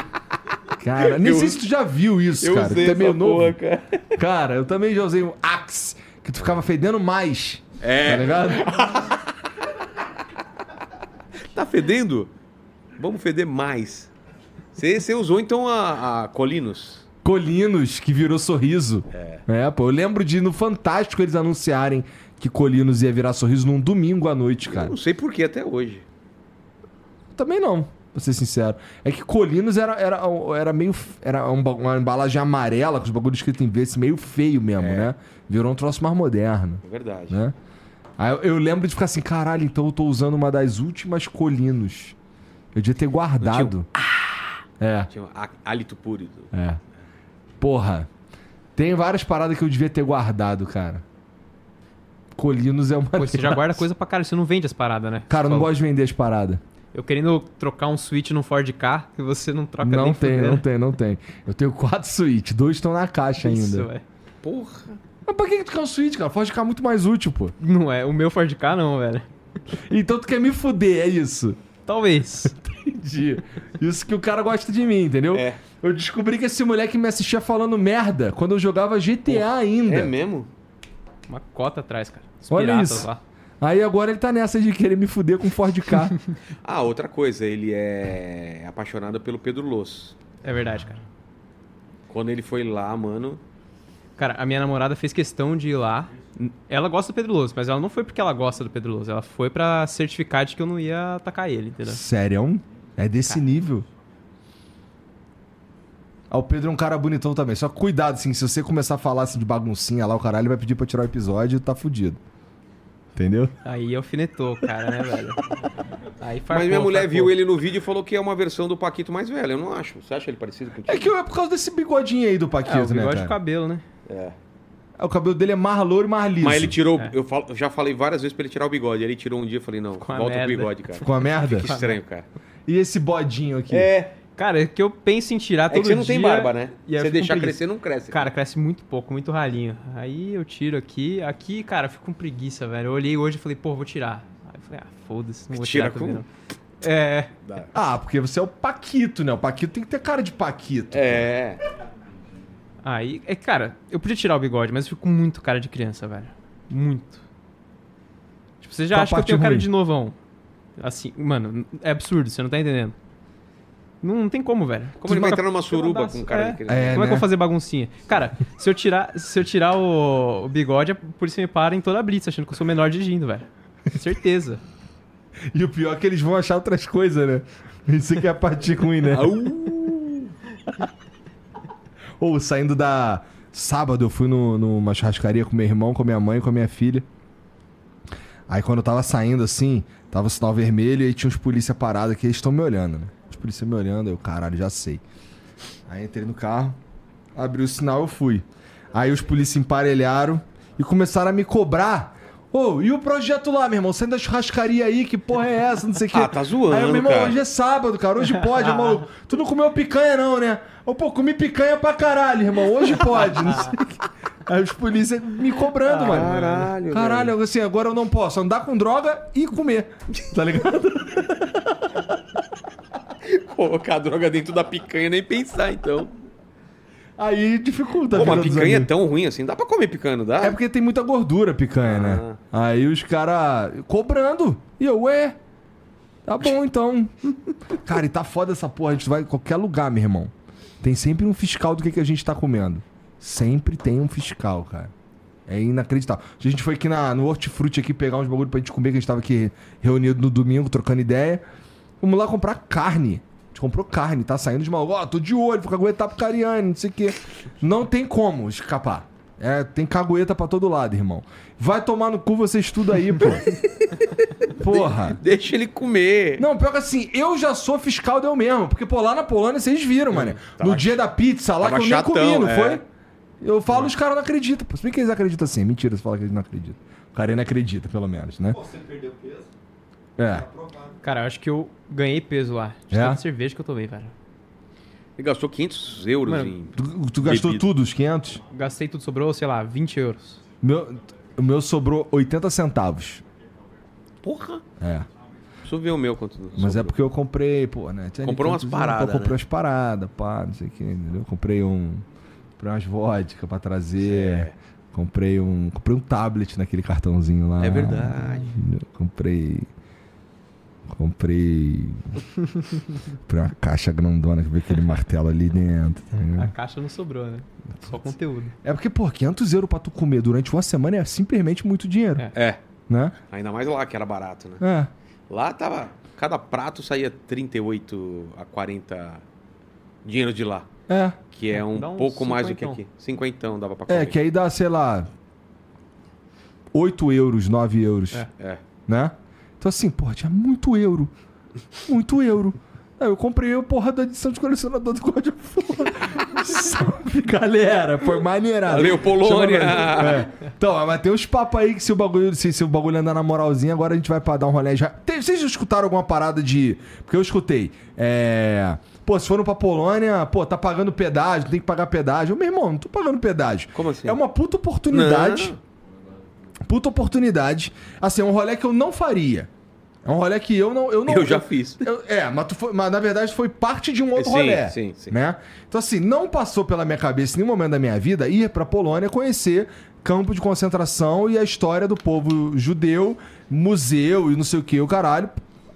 Cara, nem Eu sei se tu já viu isso, Eu cara. usei tu é meio essa novo. porra, cara. Cara, eu também já usei um Axe, que tu ficava fedendo mais. É. Tá ligado? Tá fedendo? Vamos feder mais. Você você usou então a, a Colinos? Colinos, que virou sorriso. É. pô. Eu lembro de no Fantástico eles anunciarem que Colinos ia virar sorriso num domingo à noite, Eu cara. não sei por que até hoje. Também não, pra ser sincero. É que Colinos era, era, era meio. Era um uma embalagem amarela, com os bagulhos escritos em verde, meio feio mesmo, né? Virou um troço mais moderno, É verdade. né? Aí eu, eu lembro de ficar assim, caralho, então eu tô usando uma das últimas Colinos. Eu devia ter guardado. É. Tinha um há- hálito puro. É. Porra. Tem várias paradas que eu devia ter guardado, cara. Colinos é uma Pô, você já guarda coisa pra caralho, você não vende as paradas, né? Cara, eu não Falou. gosto de vender as paradas. Eu querendo trocar um Switch no Ford K e você não troca Não nem tem, fudendo. não tem, não tem. Eu tenho quatro Switch, dois estão na caixa Isso, ainda. velho. Porra. Mas pra que que tu quer um Switch, cara? Pode ficar muito mais útil, pô. Não é, o meu Ford K não, velho. Então tu quer me fuder, é isso. Talvez. Entendi. Isso que o cara gosta de mim, entendeu? É. Eu descobri que esse moleque me assistia falando merda quando eu jogava GTA ainda. É mesmo? Uma cota atrás, cara. Os Olha isso. lá. Aí agora ele tá nessa de querer me fuder com Ford K. Ah, outra coisa, ele é apaixonado pelo Pedro Loss. É verdade, cara. Quando ele foi lá, mano. Cara, a minha namorada fez questão de ir lá. Ela gosta do Pedro Louso, mas ela não foi porque ela gosta do Pedro Louso. Ela foi pra certificar de que eu não ia atacar ele, entendeu? Sério? É desse nível. Ah, o Pedro é um cara bonitão também. Só cuidado, assim, se você começar a falar assim de baguncinha lá, o caralho ele vai pedir pra tirar o episódio e tá fudido. Entendeu? Aí alfinetou, o cara, né, velho? Aí farpou, Mas minha mulher farpou. viu ele no vídeo e falou que é uma versão do Paquito mais velho. Eu não acho. Você acha ele parecido contigo? É que é por causa desse bigodinho aí do Paquito, É, o né, bigode cara? de cabelo, né? É. É, O cabelo dele é mais louro e mais liso. Mas ele tirou. É. Eu, falo- eu já falei várias vezes pra ele tirar o bigode. Ele tirou um dia e falei, não, Com a volta pro bigode, cara. Ficou uma merda? Que estranho, cara. E esse bodinho aqui? É. Cara, é que eu penso em tirar É todo que você não tem dia, barba, né? e com deixar crescer, não cresce. Cara, cresce muito pouco, muito ralinho. Aí eu tiro aqui. Aqui, cara, eu fico com preguiça, velho. Eu olhei hoje e falei, pô, vou tirar. Aí eu falei, ah, foda-se, não vou Tira tirar também, como? não. É. Ah, porque você é o Paquito, né? O Paquito tem que ter cara de Paquito. É. Aí, é, cara, eu podia tirar o bigode, mas eu fico com muito cara de criança, velho. Muito. Tipo, você já Qual acha que eu tenho cara ruim? de novão. Assim, mano, é absurdo, você não tá entendendo. Não, não tem como, velho. Como ele vai entrar numa suruba com cara é. É, Como é que eu né? vou fazer baguncinha? Cara, se eu tirar, se eu tirar o, o bigode, a polícia me para em toda a blitz, achando que eu sou menor dirigindo, velho. Certeza. E o pior é que eles vão achar outras coisas, né? Isso que é a parte ruim, né? Ou saindo da. Sábado eu fui no, numa churrascaria com meu irmão, com minha mãe e com a minha filha. Aí quando eu tava saindo assim, tava sinal vermelho e aí tinha uns polícia parados que eles estão me olhando, né? Os polícia me olhando, eu, caralho, já sei. Aí entrei no carro, abri o sinal eu fui. Aí os polícia emparelharam e começaram a me cobrar. Ô, e o projeto lá, meu irmão? Saindo da churrascaria aí, que porra é essa? Não sei o quê. Ah, tá zoando, Aí, eu, meu irmão, cara. hoje é sábado, cara. Hoje pode, maluco. Tu não comeu picanha, não, né? Ô, pô, comi picanha pra caralho, irmão. Hoje pode. Não sei o quê. Aí os polícia me cobrando, mano. Caralho, Caralho, assim, agora eu não posso andar com droga e comer. Tá ligado? Colocar droga dentro da picanha nem pensar, então. Aí dificulta. a Pô, dos picanha é tão ruim assim. Dá pra comer picanha, não dá? É porque tem muita gordura picanha, né? Aí os caras cobrando. E eu, ué, tá bom então. Cara, e tá foda essa porra. A gente vai em qualquer lugar, meu irmão. Tem sempre um fiscal do que, que a gente tá comendo. Sempre tem um fiscal, cara. É inacreditável. A gente foi aqui na, no Hortifruti aqui pegar uns bagulho pra gente comer, que a gente tava aqui reunido no domingo, trocando ideia. Vamos lá comprar carne. Gente comprou carne, tá saindo de mal. Ó, tô de olho, vou caguetar pro Cariani, não sei o quê. Não tem como escapar. É, tem cagueta pra todo lado, irmão. Vai tomar no cu vocês tudo aí, pô. Porra. Deixa ele comer. Não, pior que assim, eu já sou fiscal de eu mesmo. Porque, pô, lá na Polônia vocês viram, mano. No dia da pizza lá que eu nem chatão, comi, não é. foi? Eu falo, os caras não acreditam. Pô, se bem que eles acreditam assim. Mentira, você fala que eles não acreditam. O cara não acredita, pelo menos, né? Pô, você perdeu peso? É. Cara, eu acho que eu ganhei peso lá. De É? tanta cerveja que eu tomei, velho. Ele gastou 500 euros Mano, em. Tu, tu gastou Bebida. tudo, os 500? Gastei tudo, sobrou, sei lá, 20 euros. Meu, o meu sobrou 80 centavos. Porra! É. Deixa eu ver o meu quanto. Mas é porque eu comprei, pô, né? tinha Comprou umas paradas, pô, Comprei né? umas paradas, pá, não sei o que, entendeu? Comprei um. Comprei umas vodka pra trazer. É. Comprei um. Comprei um tablet naquele cartãozinho lá. É verdade. Comprei. Comprei. comprei uma caixa grandona que veio aquele martelo ali dentro. tá A caixa não sobrou, né? Só conteúdo. É porque, pô, 500 euros pra tu comer durante uma semana é simplesmente muito dinheiro, É. É. né? Ainda mais lá, que era barato, né? É. Lá tava. Cada prato saía 38 a 40 dinheiro de lá. É. Que é um Dá uns pouco mais do que aqui. Cinquentão dava pra comer. É, que aí dá, sei lá. 8 euros, 9 euros. É. É. né? Então assim, porra, tinha muito euro. Muito euro. Aí eu comprei a porra da edição de colecionador do God of War. Salve, galera. Foi maneirado. Valeu, Polônia. É. Então, mas tem uns papos aí que se o bagulho, se, se o bagulho andar na moralzinha, agora a gente vai pra dar um rolê já. Tem- vocês já escutaram alguma parada de. Porque eu escutei. É. Pô, se foram pra Polônia, pô, tá pagando pedágio, tem que pagar pedágio. Eu, meu irmão, não tô pagando pedágio. Como assim? É uma puta oportunidade. Não. Puta oportunidade. Assim, é um rolê que eu não faria. É um rolê que eu não. Eu, não, Eu já fiz. eu- é, mas, foi- mas na verdade foi parte de um outro Sim, rolê. sim, sim. Né? Então, assim, não passou pela minha cabeça em nenhum momento da minha vida ir pra Polônia conhecer campo de concentração e a história do povo judeu, museu e não sei o que, o caralho.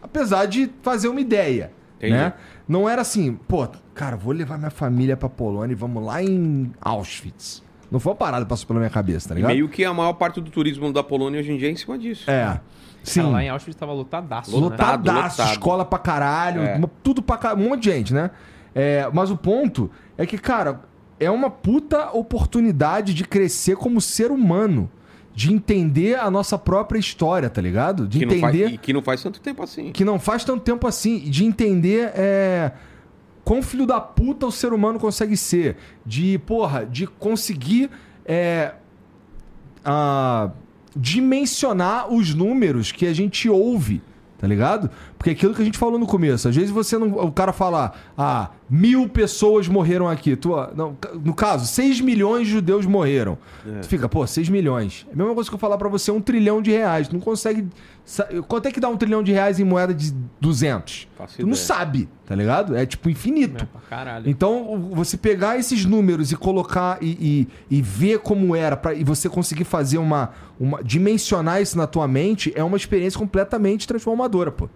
Apesar de fazer uma ideia. Entendi. Né? Não era assim, pô, cara, vou levar minha família pra Polônia e vamos lá em Auschwitz. Não foi uma parada que passou pela minha cabeça, tá E ligado? meio que a maior parte do turismo da Polônia hoje em dia é em cima disso. É. Sim. Cara, lá em Auschwitz tava lotadaço, né? Lotado. Lotadaço, lotado. escola pra caralho, É. tudo pra caralho, um monte de gente, né? É, mas o ponto é que, cara, é uma puta oportunidade de crescer como ser humano. De entender a nossa própria história, tá ligado? De Que não, faz, entender e que não faz tanto tempo assim. que não faz tanto tempo assim. De entender é, quão filho da puta o ser humano consegue ser. De, porra, de conseguir é, a, dimensionar os números que a gente ouve, tá ligado? Porque aquilo que a gente falou no começo, às vezes você não. O cara fala, ah, mil pessoas morreram aqui. Tu, não, no caso, 6 milhões de judeus morreram. Tu fica, pô, 6 milhões. É a mesma coisa que eu falar pra você, um trilhão de reais. Tu não consegue. Quanto é que dá um trilhão de reais em moeda de 200? Faço Tu não sabe, tá ligado? É tipo infinito. É. Então, você pegar esses números e colocar e, e, e ver como era, pra, e você conseguir fazer uma, uma. dimensionar isso na tua mente, é uma experiência completamente transformadora, pô.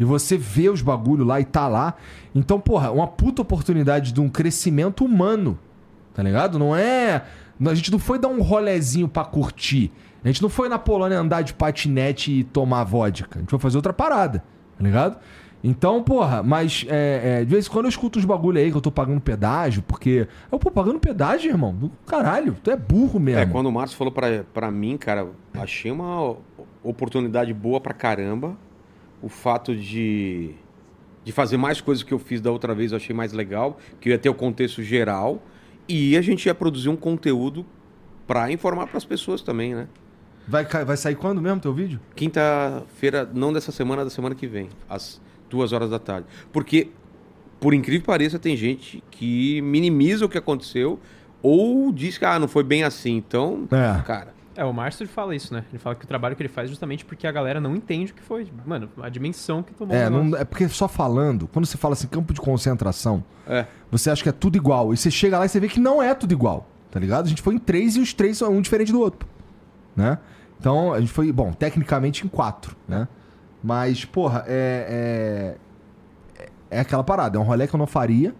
E você vê os bagulho lá e tá lá. Então, porra, uma puta oportunidade de um crescimento humano. Tá ligado? Não é. A gente não foi dar um rolezinho pra curtir. A gente não foi na Polônia andar de patinete e tomar vodka. A gente foi fazer outra parada. Tá ligado? Então, porra, mas é, é, de vez em quando eu escuto uns bagulho aí que eu tô pagando pedágio, porque. Eu, pô, pagando pedágio, irmão? Caralho, tu é burro mesmo. É, quando o Márcio falou pra, pra mim, cara, achei uma oportunidade boa pra caramba. O fato de, de fazer mais coisas que eu fiz da outra vez eu achei mais legal, que ia ter o contexto geral. E a gente ia produzir um conteúdo pra informar pras pessoas também, né? Vai, vai sair quando mesmo teu vídeo? Quinta-feira, não dessa semana, da semana que vem, às duas horas da tarde. Porque, por incrível que pareça, tem gente que minimiza o que aconteceu ou diz que ah, não foi bem assim. Então, É. cara, É, o Márcio fala isso, né? Ele fala que o trabalho que ele faz é justamente porque a galera não entende o que foi. Mano, a dimensão que tomou É, não, é porque só falando, quando você fala assim, campo de concentração, é. você acha que é tudo igual. E você chega lá e você vê que não é tudo igual, tá ligado? A gente foi em três e os três são um diferente do outro, né? Então, a gente foi, bom, tecnicamente em quatro, né? Mas, porra, é, é, é aquela parada. É um rolê que eu não faria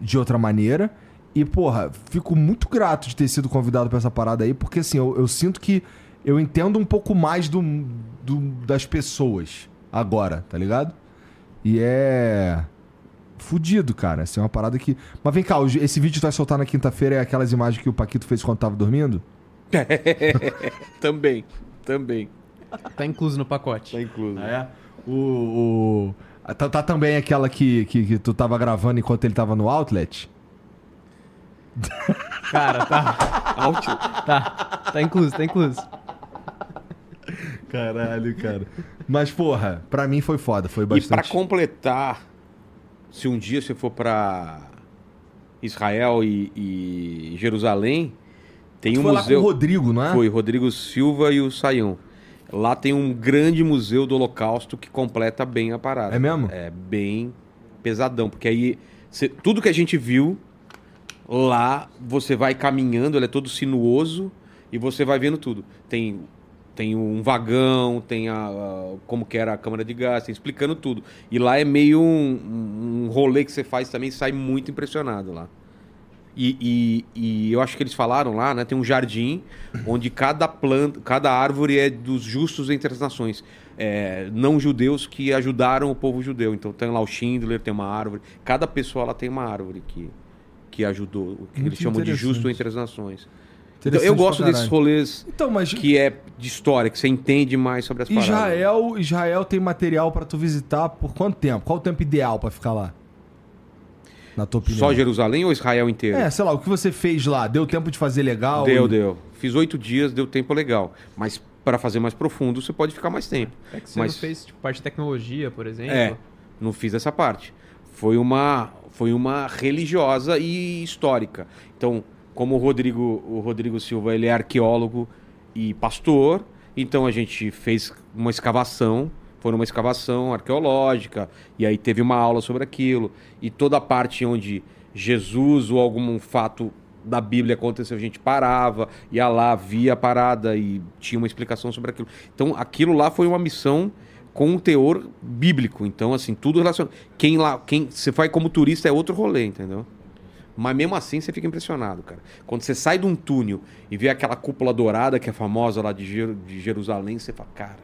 de outra maneira. E, porra, fico muito grato de ter sido convidado pra essa parada aí, porque, assim, eu, eu sinto que eu entendo um pouco mais do, do- das pessoas agora, tá ligado? E é. Fudido, cara. Assim, é uma parada que. Mas vem cá, esse vídeo que tu vai soltar na quinta-feira é aquelas imagens que o Paquito fez quando tava dormindo? Também, também. Tá incluso no pacote. Tá incluso. É. O. o- Tá, tá também aquela que, que, que tu tava gravando enquanto ele tava no outlet? Cara, tá. tá. Tá incluso, tá incluso. Caralho, cara. Mas, porra, pra mim foi foda, foi E pra bastante. completar, se um dia você for pra Israel e, e Jerusalém, tem Tu um foi lá com o museu. Rodrigo, não é? Foi Rodrigo Silva e o Saião. Lá tem um grande museu do Holocausto que completa bem a parada. É mesmo? É bem pesadão, porque aí cê- tudo que a gente viu lá, você vai caminhando, ele é todo sinuoso e você vai vendo tudo. Tem tem um vagão, tem a, a- como que era a câmara de gás, tem explicando tudo. E lá é meio um, um rolê que você faz também, sai muito impressionado lá. E, e- e eu acho que eles falaram lá, né? Tem um jardim onde cada planta, cada árvore é dos justos entre as nações. É, não judeus que ajudaram o povo judeu. Então tem lá o Schindler, tem uma árvore. Cada pessoa lá tem uma árvore que, que ajudou. O que Muito eles chamam de justo entre as nações. Então, eu gosto desses rolês Então, mas que é de história, que você entende mais sobre as paradas. Israel, Israel tem material pra tu visitar por quanto tempo? Qual o tempo ideal pra ficar lá? Na tua opinião? Só Jerusalém ou Israel inteiro? É, sei lá, o que você fez lá? Deu tempo de fazer legal? Deu, E- deu. Fiz oito dias, deu tempo legal. Mas para fazer mais profundo, você pode ficar mais tempo. É que você Mas- não fez tipo, parte de tecnologia, por exemplo. É, não fiz essa parte. Foi uma, foi uma religiosa e histórica. Então, como o Rodrigo, o Rodrigo Silva ele é arqueólogo e pastor, então a gente fez uma escavação, foi uma escavação arqueológica, e aí teve uma aula sobre aquilo, e toda a parte onde Jesus ou algum fato da Bíblia aconteceu, a gente parava, ia lá, via a parada e tinha uma explicação sobre aquilo. Então, aquilo lá foi uma missão com um teor bíblico. Então, assim, tudo relacionado. Quem lá, quem você vai como turista é outro rolê, entendeu? Mas mesmo assim você fica impressionado, cara. Quando você sai de um túnel e vê aquela cúpula dourada que é famosa lá de, Jer- de Jerusalém, você fala, cara,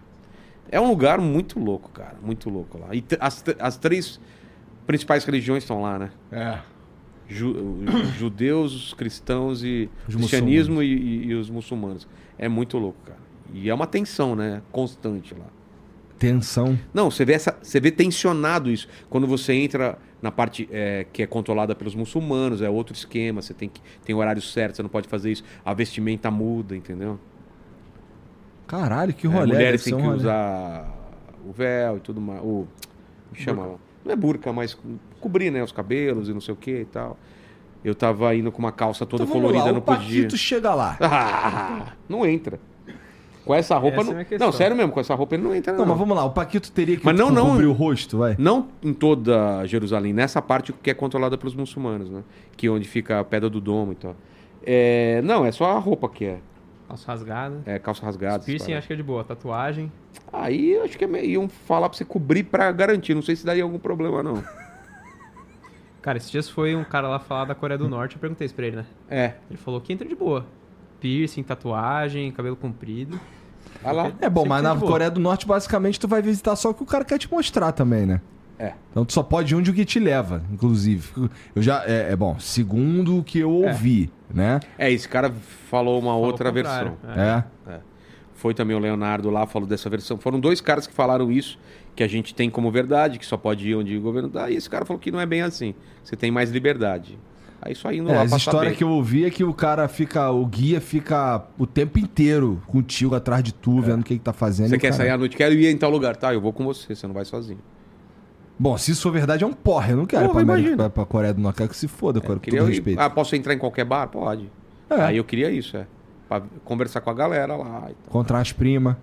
é um lugar muito louco, cara, muito louco lá. E as, as três principais religiões estão lá, né? É. Ju- judeus, os cristãos e Os cristianismo e, e- e os muçulmanos. É muito louco, cara. E é uma tensão, né? Constante lá. Tensão. Não, você vê, essa, você vê tensionado isso. Quando você entra na parte é, que é controlada pelos muçulmanos, é outro esquema, você tem que tem horário certo, você não pode fazer isso. A vestimenta muda, entendeu? Caralho, que É, rolê. mulheres deve têm que rolê. usar o véu e tudo mais. O, chama, não é burca, mas co- cobrir, né, os cabelos e não sei o que e tal. Eu tava indo com uma calça toda Então colorida, lá, não o podia. Paquito chega lá. Ah, não entra. Com essa roupa Essa é não. questão. Não, sério mesmo, com essa roupa ele não entra Não, não. mas vamos lá, o Paquito teria que Mas não, não. cobrir o rosto, vai. Não em toda Jerusalém, nessa parte que é controlada pelos muçulmanos, né? Que é onde fica a pedra do domo e tal. É, não, é só a roupa que é. Calça rasgada. É calça rasgada. Piercing acho que é de boa. Tatuagem. Aí acho que é meio- iam falar pra você cobrir pra garantir. Não sei se daria algum problema, não. Cara, esses dias foi um cara lá falar da Coreia do Norte. Eu perguntei isso pra ele, né? É. Ele falou que entra de boa. Piercing, tatuagem, cabelo comprido. Lá. É bom, Sempre mas na boa. Coreia do Norte, basicamente, tu vai visitar só o que o cara quer te mostrar também, né? É. Então tu só pode ir onde o que te leva, inclusive. Eu já. É, é bom, segundo o que eu ouvi, né? É, esse cara falou uma Falou outra versão. É. É. Foi também o Leonardo lá, falou dessa versão. Foram dois caras que falaram isso, que a gente tem como verdade, que só pode ir onde o governo dá. E esse cara falou que não é bem assim. Você tem mais liberdade. Aí só indo É, lá as pra histórias saber. que eu ouvi é que o cara fica. O guia fica o tempo inteiro contigo atrás de tu, vendo o que, que tá fazendo. É. Você quer cara- sair à noite? Quero ir em tal lugar. Tá, eu vou com você, você não vai sozinho. Bom, se isso for verdade, é um porra. Eu não quero ir Porra, pra, América, pra, Coreia do Norte. Quero que se foda, com Eu todo queria ir- respeito. Ah, posso entrar em qualquer bar? Pode. É. Aí eu queria isso, é. Pra conversar com a galera lá. Encontrar as primas.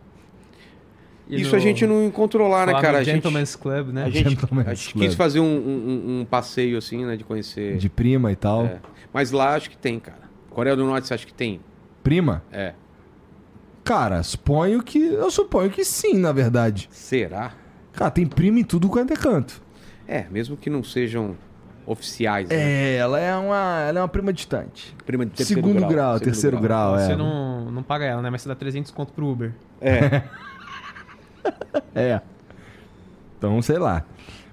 E Isso no- a gente não encontrou lá, né, cara? A gente, Gentleman's Club, né? a gente, Gentleman's a gente Club. quis fazer um, um- um passeio assim, né? De conhecer. De prima e tal. É. Mas lá acho que tem, cara. Coreia do Norte você acha que tem? Prima? É. Cara, suponho que. Eu suponho que sim, na verdade. Será? Cara, tem prima em tudo quanto é canto. É, mesmo que não sejam oficiais. Né? É, ela é uma. Ela é uma prima distante. Prima de terceiro Segundo grau. grau, terceiro grau, é. Você não, não paga ela, né? Mas você dá 300 conto pro Uber. É. É. Então, sei lá.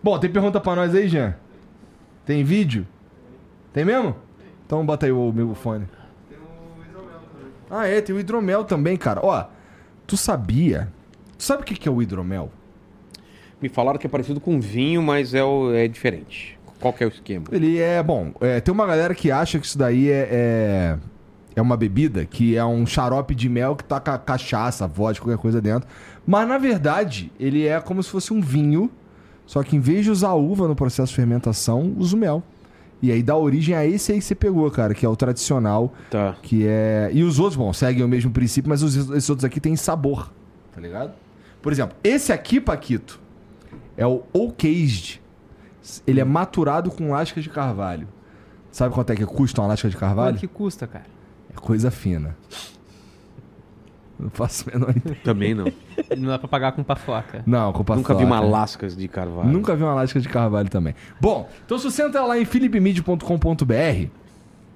Bom, tem pergunta pra nós aí, Jean? Tem vídeo? Tem mesmo? Então bota aí o meu fone. Ah, é, tem o hidromel também, cara. Ó, tu sabia? Tu sabe o que é o hidromel? Me falaram que é parecido com vinho, mas é, o- é diferente. Qual que é o esquema? Ele é, bom, é, tem uma galera que acha que isso daí é, é, é uma bebida, que é um xarope de mel que tá com cachaça, vodka, qualquer coisa dentro. Mas na verdade, ele é como se fosse um vinho, só que em vez de usar uva no processo de fermentação, usa o mel. E aí dá origem a esse aí que você pegou, cara, que é o tradicional, Tá. que é. E os outros, bom, seguem o mesmo princípio, mas os- esses outros aqui têm sabor. tá ligado? Por exemplo, esse aqui, Paquito, é o Oakaged. Ele é maturado com lascas de carvalho. Sabe quanto é que custa uma lasca de carvalho? Quanto que custa, cara? É coisa fina. Não faço a menor ideia. Também não. Não dá pra pagar com pafoca. Não, com Nunca vi uma paçoca. lascas de carvalho. Nunca vi uma lasca de carvalho também. Bom, então se você entrar lá em philipmid.com.br,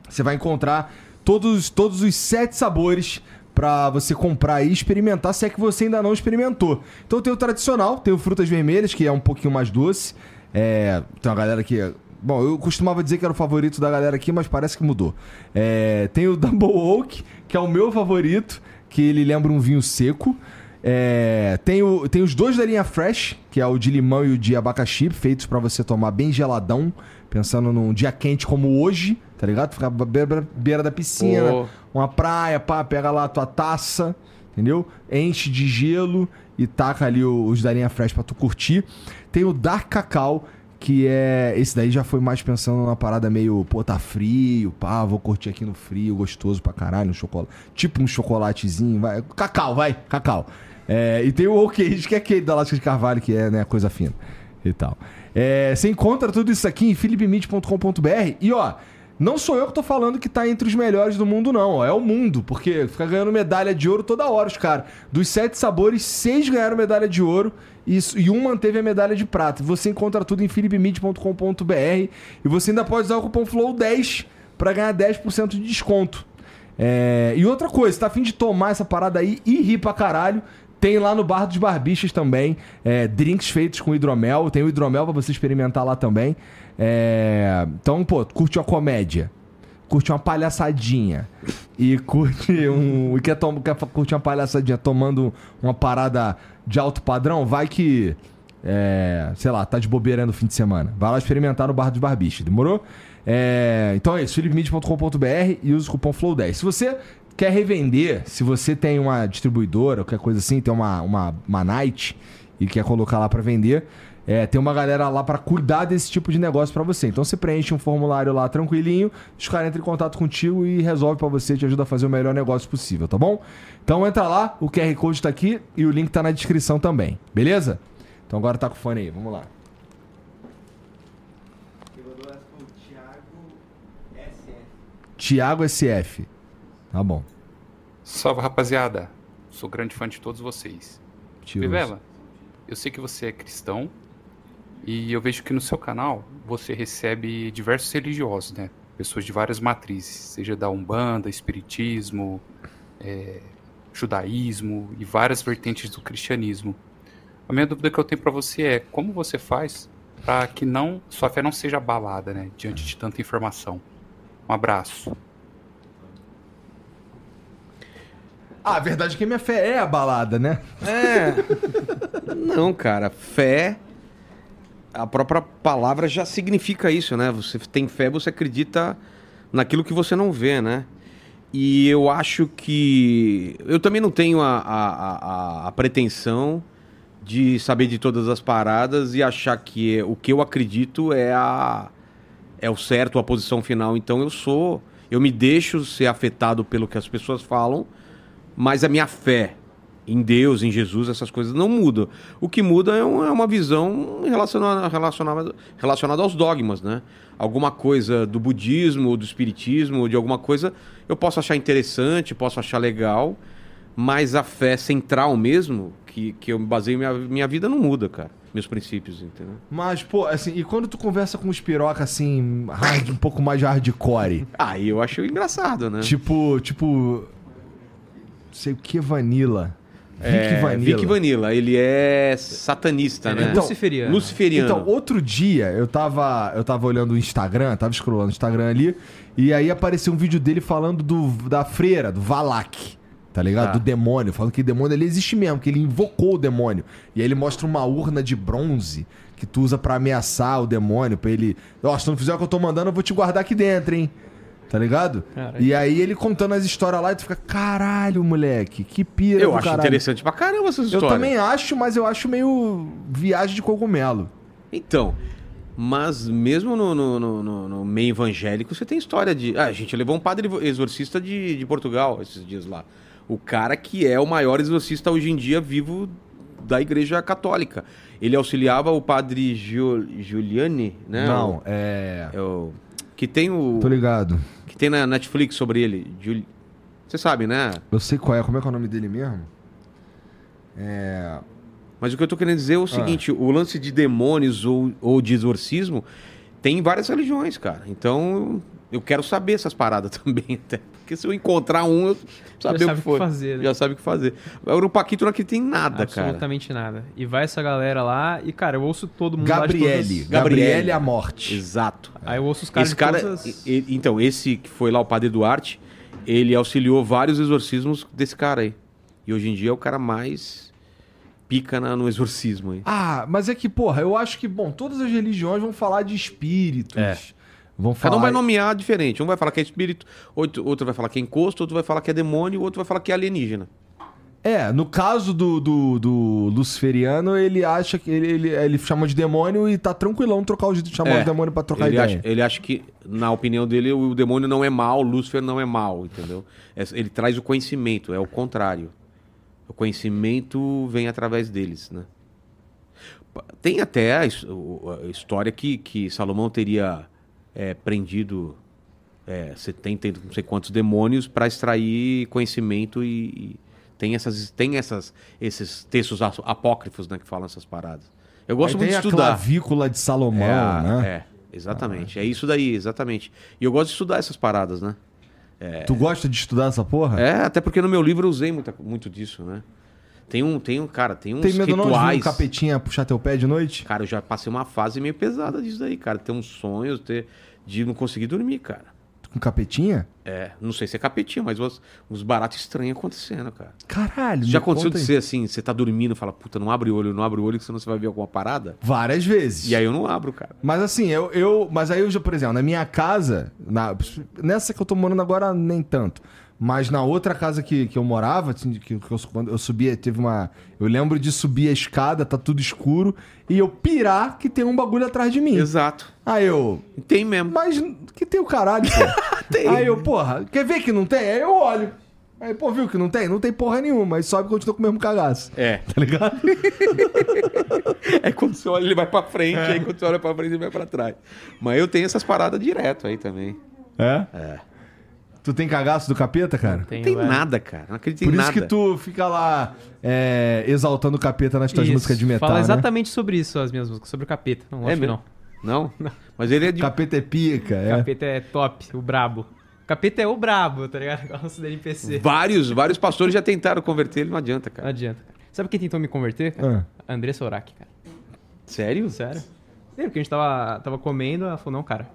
você vai encontrar todos, todos os sete sabores pra você comprar e experimentar, se é que você ainda não experimentou. Então tem o tradicional, tem o frutas vermelhas, que é um pouquinho mais doce. É, tem uma galera que... Bom, eu costumava dizer que era o favorito da galera aqui, mas parece que mudou. É, tem o Double Oak, que é o meu favorito, que ele lembra um vinho seco. É, tem, o- tem os dois da linha Fresh, que é o de limão e o de abacaxi, feitos pra você tomar bem geladão, pensando num dia quente como hoje, tá ligado? Ficar à beira, beira da piscina, Pô. uma praia, pá, pega lá a tua taça, entendeu? Enche de gelo e taca ali os da linha Fresh pra tu curtir. Tem o Dark Cacau, que é. Esse daí já foi mais pensando numa parada meio, pô, tá frio, pá, vou curtir aqui no frio, gostoso pra caralho, um chocolate. Tipo um chocolatezinho, vai. Cacau, vai, cacau. É, e tem o Oakage, que é aquele da Lasca de Carvalho, que é, né, coisa fina e tal. É, você encontra tudo isso aqui em philipmid.com.br e ó, não sou eu que tô falando que tá entre os melhores do mundo, não. É o mundo, porque fica ganhando medalha de ouro toda hora, os caras. Dos sete sabores, seis ganharam medalha de ouro isso- e um manteve a medalha de prata. Você encontra tudo em philipmid.com.br e você ainda pode usar o cupom FLOW10 pra ganhar 10% de desconto. É, e outra coisa, tá afim de tomar essa parada aí e rir pra caralho? Tem lá no Bar dos Barbichas também, é, drinks feitos com hidromel. Tem o hidromel pra você experimentar lá também. É, então, pô, curte uma comédia, curte uma palhaçadinha e curte um. e quer, tom, quer curtir uma palhaçadinha tomando uma parada de alto padrão, vai que. É, sei lá, tá de bobeira no fim de semana. Vai lá experimentar no Bar dos Barbichas, demorou? É, então é isso, philipmid.com.br e usa o cupom FLOW10. Se você quer revender, se você tem uma distribuidora, qualquer coisa assim, tem uma, uma, uma night e quer colocar lá pra vender, é, tem uma galera lá pra cuidar desse tipo de negócio pra você. Então você preenche um formulário lá tranquilinho, os caras entram em contato contigo e resolve pra você, te ajuda a fazer o melhor negócio possível, tá bom? Então entra lá, o QR Code tá aqui e o link tá na descrição também, beleza? Então agora tá com o fone aí, vamos lá. Tiago SF. Tá bom. Salve rapaziada, sou grande fã de todos vocês. Vivela, eu sei que você é cristão e eu vejo que no seu canal você recebe diversos religiosos, né? Pessoas de várias matrizes, seja da Umbanda, Espiritismo, é, Judaísmo e várias vertentes do cristianismo. A minha dúvida que eu tenho pra você é como você faz para que não sua fé não seja abalada, né? Diante de tanta informação. Um abraço. Ah, a verdade é que minha fé é abalada, né? É. Não, cara. Fé. A própria palavra já significa isso, né? Você tem fé, você acredita naquilo que você não vê, né? E eu acho que. Eu também não tenho a, a, a, a pretensão de saber de todas as paradas e achar que é- o que eu acredito é a é o certo, a posição final. Então eu sou, eu me deixo ser afetado pelo que as pessoas falam, mas a minha fé em Deus, em Jesus, essas coisas não mudam. O que muda é é uma visão relacionada, relacionada, relacionada aos dogmas, né? Alguma coisa do budismo, ou do espiritismo, ou de alguma coisa, eu posso achar interessante, posso achar legal, mas a fé central mesmo, que, que eu baseio minha, minha vida, não muda, cara. Meus princípios, entendeu? Mas, pô, assim, e quando tu conversa com os piroca, assim, hard- um pouco mais de hardcore? Aí eu acho engraçado, né? tipo, tipo. Sei o que, Vanilla. Vic É, Vanilla. Vic Vanilla, ele é satanista, Ele né? é luciferiano. Luciferiano. Então, outro dia eu tava, eu tava olhando o Instagram, tava scrollando o Instagram ali, e aí apareceu um vídeo dele falando do, da freira, do Valak. Tá ligado? Tá. Do demônio. Falando que o demônio ele existe mesmo, que ele invocou o demônio. E aí ele mostra uma urna de bronze que tu usa pra ameaçar o demônio, pra ele. Ó, se tu não fizer o que eu tô mandando, eu vou te guardar aqui dentro, hein? Tá ligado? Caralho. E aí ele contando as histórias lá e tu fica, caralho, moleque, que pira eu do acho caralho. interessante pra caramba essas Eu histórias. também acho, mas eu acho meio viagem de cogumelo. Então, mas mesmo no, no- no- no- no meio evangélico, você tem história de. Ah, a gente levou um padre exorcista de, de Portugal esses dias lá. O cara que é o maior exorcista hoje em dia vivo da Igreja Católica. Ele auxiliava o padre Giul- Giuliani, né? Não, é. É o- que tem o Tô ligado. Que tem na Netflix sobre ele. Você sabe, né? Eu sei qual é. Como é que é o nome dele mesmo? É. Mas o que eu tô querendo dizer é o seguinte: o lance de demônios ou, ou de exorcismo tem em várias religiões, cara. Então eu quero saber essas paradas também, até. Porque se eu encontrar um, eu saber sabe o que o que foi. fazer, né? Já sabe o que fazer. Agora o Paquito não acredita em nada, cara. Absolutamente nada. E vai essa galera lá e, cara, eu ouço todo mundo Gabriele. todas- Gabriele a morte. Exato. Aí eu ouço os caras Esse cara, todas as- e- então, esse que foi lá, o Padre Duarte, ele auxiliou vários exorcismos desse cara aí. E hoje em dia é o cara mais pica na- no exorcismo aí. Ah, mas é que, porra, eu acho que, bom, todas as religiões vão falar de espíritos. É. Vão falar. Cada um vai nomear diferente. Um vai falar que é espírito, outro, outro vai falar que é encosto, outro vai falar que é demônio, outro vai falar que é alienígena. É, no caso do, do, do luciferiano, ele acha que. Ele, ele, ele chama de demônio e tá tranquilão trocar o jeito de chamar É. o demônio pra trocar ele, ideia. acha, ele acha que, na opinião dele, o demônio não é mal, Lúcifer não é mal, entendeu? É- Ele traz o conhecimento, é o contrário. O conhecimento vem através deles, né? Tem até o- a história que, que Salomão teria é, prendido é, 70, e não sei quantos demônios para extrair conhecimento e, e tem, essas, tem essas, esses textos a- apócrifos né, que falam essas paradas. Eu gosto Aí muito de a estudar. clavícula de Salomão, É, a- né? é, exatamente. É isso daí, exatamente. E eu gosto de estudar essas paradas, né? Tu gosta de estudar essa porra? É, até porque no meu livro eu usei muita, muito disso, né? Tem um, tem um, cara, tem uns Tem medo não de vir rituais. um capetinha puxar teu pé de noite? Cara, eu já passei uma fase meio pesada disso daí, cara. Ter uns sonhos, ter de não conseguir dormir, cara. Com capetinha? É, não sei se é capetinha, mas uns, uns baratos estranhos acontecendo, cara. Caralho. Já aconteceu de aí. ser assim, você tá dormindo e fala, puta, não abre o olho, não abre o olho, que senão você vai ver alguma parada. Várias vezes. E aí eu não abro, cara. Mas assim, eu, eu. Mas aí eu já, por exemplo, na minha casa, na- nessa que eu tô morando agora, nem tanto. Mas na outra casa que, que eu morava, assim, que, que eu, quando eu subia, teve uma. Eu lembro de subir a escada, tá tudo escuro, e eu pirar que tem um bagulho atrás de mim. Exato. Aí eu. Tem mesmo. Mas que tem o caralho, pô. Aí eu, porra, quer ver que não tem? Aí eu olho. Aí, pô, viu que não tem? Não tem porra nenhuma, mas sobe e continua com o mesmo cagaço. É. Tá ligado? É quando você olha, ele vai pra frente, aí quando você olha pra frente, ele vai pra trás. Mas eu tenho essas paradas direto aí também. É? É. Tu tem cagaço do capeta, cara? Tem, Não tem velho. nada, cara. Não acredito em Por isso que tu fica lá é, exaltando o capeta nas tuas Isso. músicas de metal. Fala né? exatamente sobre isso, as minhas músicas, sobre o capeta. Não gosto mesmo? não. Não? Mas ele é de. Capeta é pica, O é. capeta é top, o brabo. O capeta é o brabo, tá ligado? Gosto dele em PC. Vários, vários pastores já tentaram converter ele, não adianta, Não cara. adianta. cara. Sabe quem tentou me converter? Cara? Ah. Andressa Urach, cara. Sério? Sério? Lembra que a gente tava, tava comendo, ela falou, não, cara,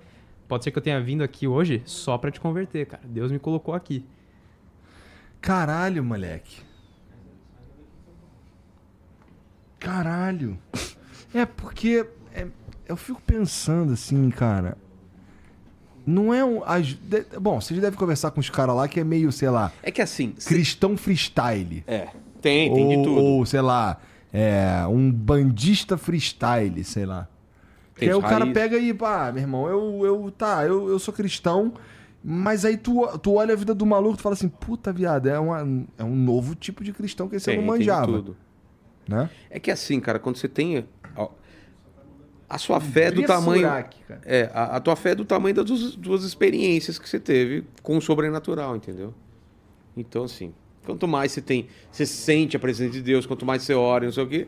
pode ser que eu tenha vindo aqui hoje só pra te converter, cara. Deus me colocou aqui. Caralho, moleque. Caralho. É porque é, eu fico pensando assim, cara. Não é um. as- de- bom, vocês devem conversar com os caras lá que é meio, sei lá, É que assim. se- cristão freestyle. É. Tem, tem ou, de tudo. ou, sei lá, é, um bandista freestyle, sei lá. Que aí o cara pega e, pá, meu irmão, eu, eu tá, eu, eu sou cristão, mas aí tu, tu olha a vida do maluco e tu fala assim, puta, viado, é, uma, é um novo tipo de cristão que esse Tem, não tem manjava. tudo. Né? É que assim, cara, quando você tem. ó, a sua fé é do tamanho. Cara. É, a, a tua fé é do tamanho das duas, duas experiências que você teve com o sobrenatural, entendeu? Então, assim, quanto mais você tem, você sente a presença de Deus, quanto mais você ora, não sei o quê,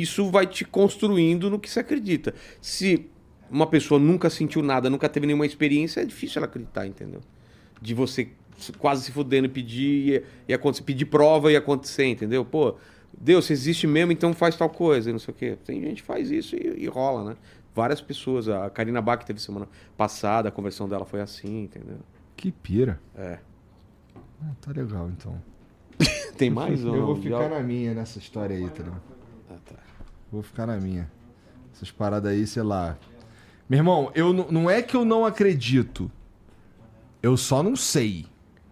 isso vai te construindo no que você acredita. Se uma pessoa nunca sentiu nada, nunca teve nenhuma experiência, é difícil ela acreditar, entendeu? De você se- quase se fudendo e pedir, e, acontecer, pedir prova e acontecer, entendeu? Pô, Deus, se existe mesmo, então faz tal coisa, e não sei o quê. Tem gente que faz isso e, e rola, né? Várias pessoas. A Karina Bach teve semana passada, a conversão dela foi assim, entendeu? Que pira. É. Ah, tá legal, então. Tem mais ou eu vou ficar Já- na minha nessa história aí, tá ligado? Ah, tá. Vou ficar na minha. Essas paradas aí, sei lá. Meu irmão, eu não é que eu não acredito. Eu só não sei.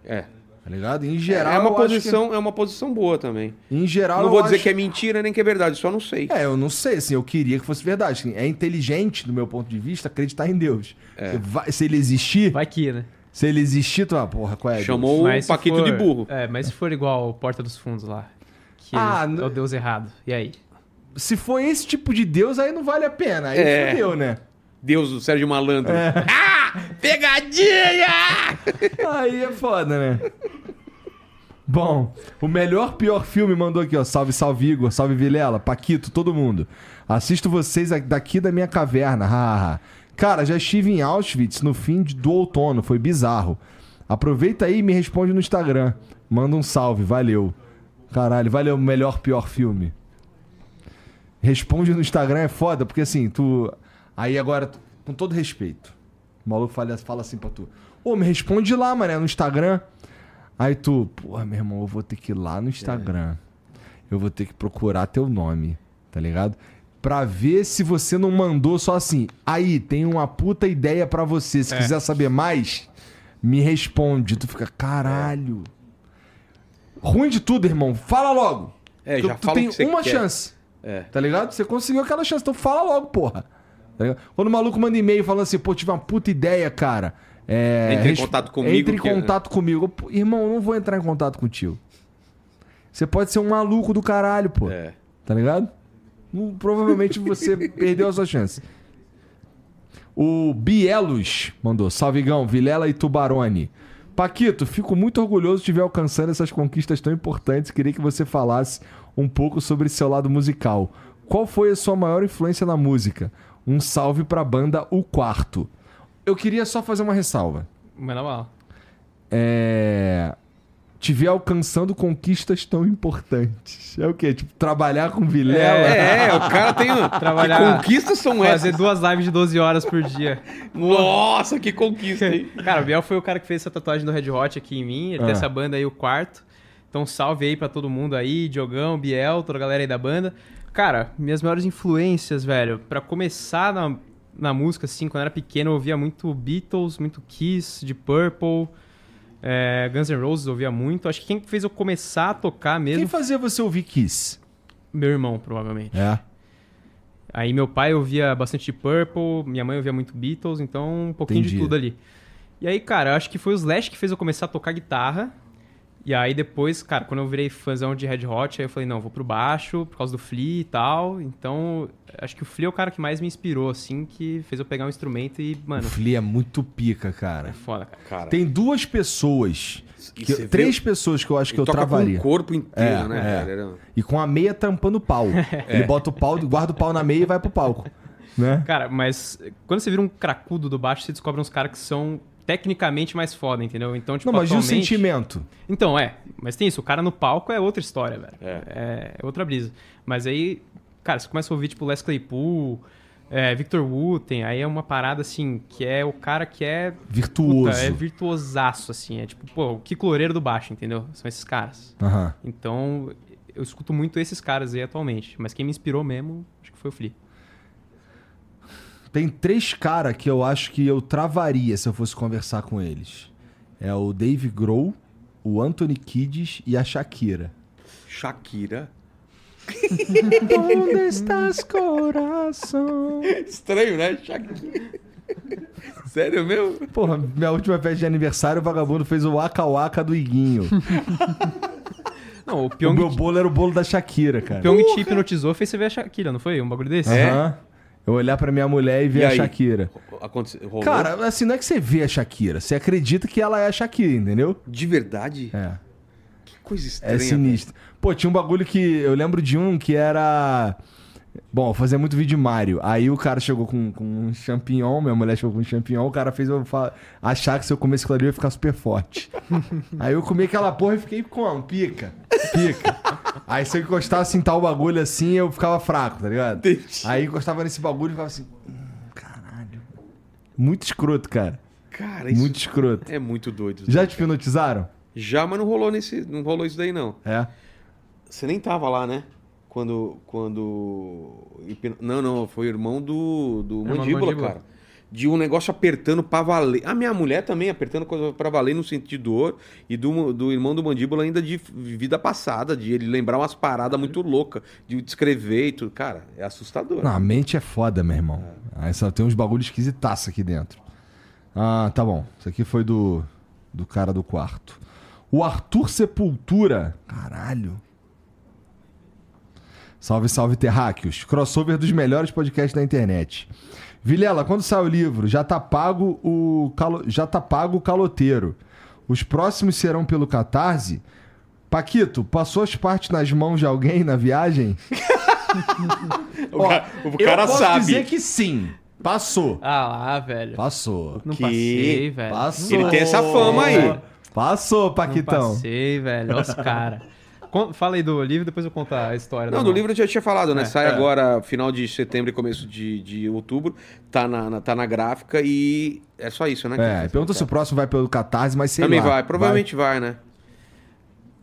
É. Tá ligado? Em geral. é uma eu acho posição, é uma posição boa também. que- em geral, não eu vou dizer acho- que é mentira nem que é verdade, só não sei. É, eu não sei, assim, eu queria que fosse verdade. Assim, É inteligente, do meu ponto de vista, acreditar em Deus. É. Vai- se ele existir, Vai que, né? Se ele existir, tu, ah, porra, qual é? Chamou Mas se Paquito for- de burro. É, mas se for igual o Porta dos Fundos lá. Que Ah, é o Deus errado. E aí? Se for esse tipo de Deus, aí não vale a pena. Aí É. fudeu, né? Deus do Sérgio Malandro. É. Ah! Pegadinha! Aí é foda, né? Bom, o melhor pior filme mandou aqui, ó. Salve, salve Igor, salve Vilela, Paquito, todo mundo. Assisto vocês daqui da minha caverna, haha. Cara, já estive em Auschwitz no fim do outono, foi bizarro. Aproveita aí e me responde no Instagram. Manda um salve, valeu. Caralho, valeu, melhor pior filme. Responde no Instagram é foda, porque assim, tu. Aí agora, com todo respeito, o maluco fala, fala assim pra tu: Ô, me responde lá, mané, no Instagram. Aí tu, porra, meu irmão, eu vou ter que ir lá no Instagram. Eu vou ter que procurar teu nome, tá ligado? Pra ver se você não mandou só assim. Aí, tem uma puta ideia pra você. Se quiser saber mais, me responde. Tu fica, caralho. Ruim de tudo, irmão. Fala logo. É, tu, já tu tem uma quer. chance. É. Tá ligado? Você conseguiu aquela chance, então fala logo, porra. Tá? Quando o maluco manda e-mail falando assim, pô, tive uma puta ideia, cara. É, Entre em contato comigo Entre em que- contato comigo. Pô, Irmão, eu não vou entrar em contato contigo. Você pode ser um maluco do caralho, pô. É. Tá ligado? Não- Provavelmente você perdeu a sua chance. O Bielos mandou: Salvigão, Vilela e Tubarone. Paquito, fico muito orgulhoso de ver alcançando essas conquistas tão importantes. Queria que você falasse um pouco sobre seu lado musical. Qual foi a sua maior influência na música? Um salve pra banda O Quarto. Eu queria só fazer uma ressalva. Manda mal. É. Te ver alcançando conquistas tão importantes. É o quê? Tipo, trabalhar com Vilela? É, é, o cara tem. Trabalhar- Que conquistas são Fazer essas? duas lives de 12 horas por dia. Nossa, que conquista, hein? Cara, o Biel foi o cara que fez essa tatuagem do Red Hot aqui em mim. Ele Ah. tem essa banda aí, o quarto. Então, salve aí pra todo mundo aí, Diogão, Biel, toda a galera aí da banda. Cara, minhas maiores influências, velho, pra começar na, na música, assim, quando eu era pequeno, eu ouvia muito Beatles, muito Kiss, de Purple, é, Guns N' Roses, ouvia muito. Acho que quem fez eu começar a tocar mesmo, Quem fazia você ouvir Kiss? meu irmão, provavelmente. É. Aí meu pai ouvia bastante de Purple, minha mãe ouvia muito Beatles, então um pouquinho Entendi. de tudo ali. E aí, cara, acho que foi o Slash que fez eu começar a tocar guitarra. E aí depois, cara, quando eu virei fãzão de Red Hot, aí eu falei, não, vou pro baixo, por causa do Flea e tal. Então, acho que o Flea é o cara que mais me inspirou, assim, que fez eu pegar um instrumento e, O mano, Flea é muito pica, é cara. foda, cara. Cara, Tem duas pessoas. Que- três vê- pessoas que eu acho que ele eu toca travaria. com o corpo inteiro, É, né, é. cara? Era- E com a meia tampando o pau. Ele bota o pau, guarda o pau na meia e vai pro palco. Né? Cara, mas quando você vira um cracudo do baixo, você descobre uns caras que são tecnicamente mais foda, entendeu? Então, tipo, Não, mas e o atualmente- sentimento? Então, é. Mas tem isso, o cara no palco é outra história, velho. É. É, é outra brisa. Mas aí, cara, você começa a ouvir, tipo, Les Claypool, é, Victor Wooten, aí é uma parada, assim, que é o cara que é... Virtuoso. Puta, é virtuosaço, assim. É tipo, pô, o que loureiro do baixo, entendeu? São esses caras. Aham. Então, eu escuto muito esses caras aí atualmente. Mas quem me inspirou mesmo, acho que foi o Flea. Tem três caras que eu acho que eu travaria se eu fosse conversar com eles. É o Dave Grohl, o Anthony Kiddis e a Shakira. Shakira. Onde estás, coração? Estranho, né? Shakira. Sério mesmo? Porra, minha última festa de aniversário, o vagabundo fez o Waka Waka do Iguinho. Não, o o Pyong, meu bolo era o bolo da Shakira, cara. Pyong te hipnotizou, fez você ver a Shakira, não foi? Um bagulho desse? Aham. Eu olhar pra minha mulher e ver E a aí? Shakira. Aconteceu, rolou? Cara, assim, não é que você vê a Shakira, você acredita que ela é a Shakira, entendeu? de verdade? É. Que coisa estranha. É sinistro. Pô, tinha um bagulho que. Eu lembro de um que era. Bom, eu fazia muito vídeo de Mario. Aí o cara chegou com, com um champignon, minha mulher chegou com um champignon, o cara fez eu achar que se eu comesse aquilo ali eu ia ficar super forte. Aí eu comi aquela porra e fiquei com pica. Pica. Aí se eu encostasse em tal bagulho assim, eu ficava fraco, tá ligado? Entendi. Aí encostava nesse bagulho e ficava assim. "Hum, caralho. Muito escroto, cara. Cara, isso Muito escroto. é muito doido. Já te hipnotizaram? Já, mas não rolou nesse, não rolou isso daí não. É. Você nem tava lá, né? Quando quando não, não, foi irmão do do do mandíbula, Mandíbula. cara. De um negócio apertando pra valer. A minha mulher também apertando coisa pra valer no sentido de dor. E do, do irmão do mandíbula ainda de vida passada, de ele lembrar umas paradas muito loucas, de descrever e tudo. Cara, é assustador. Não, a mente é foda, meu irmão. Aí só tem uns bagulhos esquisitaço aqui dentro. Ah, tá bom. Isso aqui foi do, do cara do quarto. O Arthur Sepultura. Caralho. Salve, salve, terráqueos. Crossover dos melhores podcasts da internet. Vilela, quando sai o livro, já tá pago o, calo... já tá pago o caloteiro. Os próximos serão pelo Catarse? Paquito, passou as partes nas mãos de alguém na viagem? O, ca- o Eu cara posso sabe. dizer que sim. Passou. Ah lá, velho. Passou. Não Que- passei, velho. Passou. Ele tem essa fama aí. Passou, Não Paquitão. passei, velho. Olha os caras. Fala aí do livro, depois eu conto a história. Não, do mão. livro eu já tinha falado, né? É. Sai agora final de setembro e começo de, de outubro. Tá na, na- tá na gráfica e é só isso, né? É, pergunta se o próximo vai pelo Catarse, mas sei Também lá. vai, provavelmente vai, né?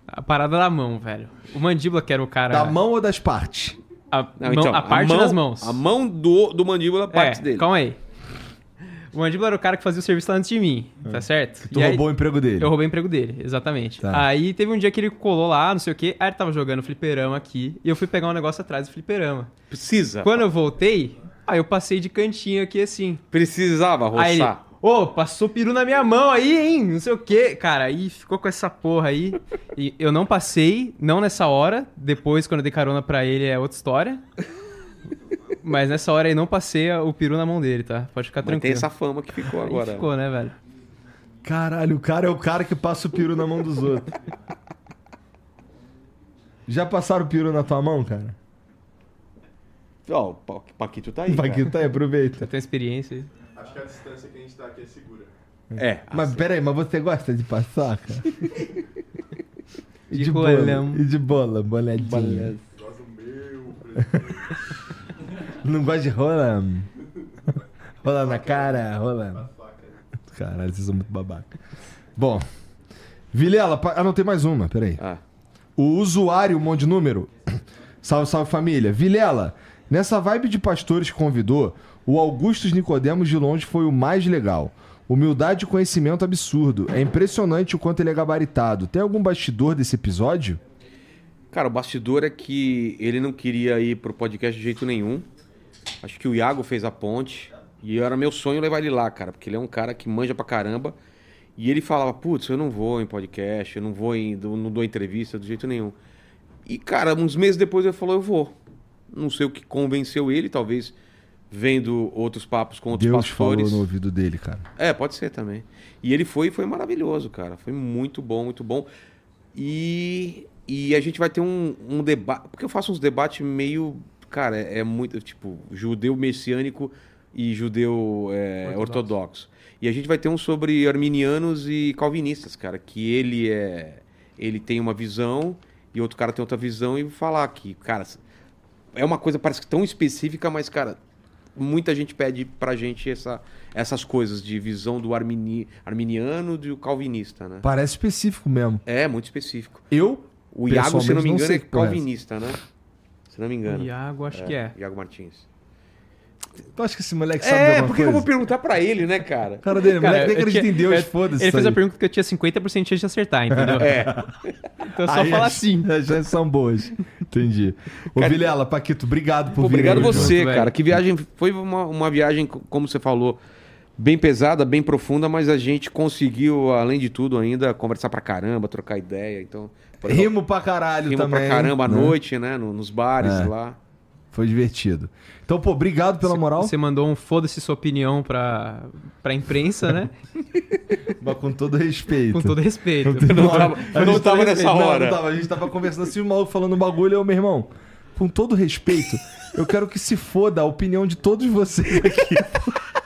A parada da mão, velho. O Mandíbula, que era o cara... Da mão ou das partes? A, Não, mão- então, a parte mão- das mãos. A mão do, do mandíbula, parte é, dele. calma aí. O Mandíbula era o cara que fazia o serviço lá antes de mim, tá certo? É. Tu E aí- roubou o emprego dele. Eu roubei o emprego dele, exatamente. Tá. Aí teve um dia que ele colou lá, não sei o quê, aí ele tava jogando fliperama aqui, e eu fui pegar um negócio atrás do fliperama. Precisa. Quando eu voltei, aí eu passei de cantinho aqui assim. Precisava Aí ele, roçar. ô, passou peru na minha mão aí, hein? Não sei o quê. Cara, aí ficou com essa porra aí. E eu não passei, não nessa hora. Depois, quando eu dei carona pra ele, é outra história. Mas nessa hora aí não passei o peru na mão dele, tá? Pode ficar Mas tem tranquilo. essa fama que ficou Aí agora. ficou, né, velho? Caralho, o cara é o cara que passa o peru na mão dos outros. Já passaram o peru na tua mão, cara? Ó, o Pa- Paquito tá aí. Paquito, aí, aproveita. Você tem experiência aí. Acho que a distância que a gente tá aqui é segura. cara. É. Mas peraí, mas você gosta de passar, cara? E De de bola. E de bola, boladinha. Não gosta de rola? Rola na cara, rola. Caralho, vocês são muito babaca. Bom. Vilela, pa- ah, não tem mais uma, peraí. Ah. O usuário, um monte de número. Salve, salve família. Vilela, nessa vibe de pastores que convidou, o Augustus Nicodemos de longe foi o mais legal. Humildade e conhecimento absurdo. É impressionante o quanto ele é gabaritado. Tem algum bastidor desse episódio? Cara, o bastidor é que ele não queria ir pro podcast de jeito nenhum. Acho que o Iago fez a ponte. E era meu sonho levar ele lá, cara. Porque ele é um cara que manja pra caramba. E ele falava, putz, eu não vou em podcast, eu não vou em. não dou entrevista de jeito nenhum. E, cara, uns meses depois ele falou, eu vou. Não sei o que convenceu ele, talvez vendo outros papos com outros Deus pastores. falou no ouvido dele, cara. É, pode ser também. E ele foi e foi maravilhoso, cara. Foi muito bom, muito bom. E, e a gente vai ter um, um debate. Porque eu faço uns debates meio. Cara, é, é muito. Tipo, judeu messiânico e judeu é, ortodoxo. E a gente vai ter um sobre arminianos e calvinistas, cara. Que ele é. Ele tem uma visão e outro cara tem outra visão e falar que, cara, é uma coisa parece que tão específica, mas, cara, muita gente pede pra gente essa, essas coisas de visão do armini, arminiano e do calvinista, né? Parece específico mesmo. É, muito específico. Eu, O Iago, se não me não engano, sei é é calvinista, né? Se não me engano. Iago, acho que é. Iago Martins. tu acha que esse moleque sabe É, alguma por que eu vou perguntar pra ele, né, cara? Cara dele, Cara, moleque nem eu acredita tinha- em Deus, eu- foda-se. Ele fez a pergunta que eu tinha 50% de chance de acertar, entendeu? É. Então só Aí fala as- assim. As chances são boas. Entendi. Ô, Vilela, Paquito, obrigado por Pô, vir. Obrigado aí, você, junto, cara. Que viagem. Foi uma, uma viagem, co- como você falou, bem pesada, bem profunda, mas a gente conseguiu, além de tudo, ainda conversar pra caramba, trocar ideia. Então, exemplo, Rimo pra caralho rima também. pra caramba à né? noite, né? no- nos bares É. lá. Foi divertido. Então, pô, obrigado pela moral. Você mandou um foda-se sua opinião pra, pra imprensa, né? Mas com todo respeito. Com todo respeito. Eu não tava, eu não tava nessa não, hora. Não, tava. A gente tava conversando assim, o maluco falando um bagulho, eu, meu irmão, com todo respeito, eu quero que se foda a opinião de todos vocês aqui.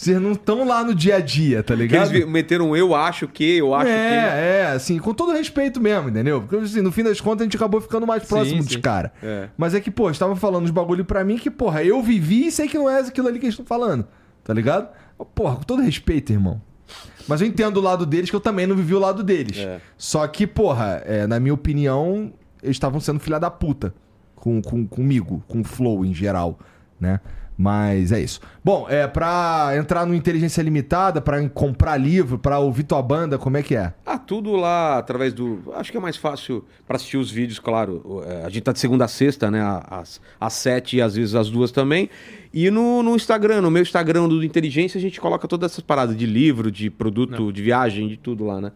Vocês não estão lá no dia a dia, tá ligado? eles meteram um eu acho que, eu acho que. é, é, assim, com todo respeito mesmo, entendeu? Porque assim, no fim das contas a gente acabou ficando mais próximo dos sim. caras. É. Mas é que, pô, estavam falando uns bagulho pra mim que, porra, eu vivi e sei que não é aquilo ali que eles estão falando, tá ligado? Porra, com todo respeito, irmão. Mas eu entendo o lado deles, que eu também não vivi o lado deles. É. Só que, porra, é, na minha opinião, eles estavam sendo filha da puta com, com, comigo, com o Flow em geral, né? Mas é isso. Bom, é pra entrar no Inteligência Limitada, pra comprar livro, pra ouvir tua banda, como é que é? Ah, tudo lá através do. Acho que é mais fácil pra assistir os vídeos, claro. é, A gente tá de segunda a sexta, né? Às, às sete e às vezes às duas também. E no, no Instagram, no meu Instagram do Inteligência, a gente coloca todas essas paradas de livro, de produto, de viagem, de tudo lá, né?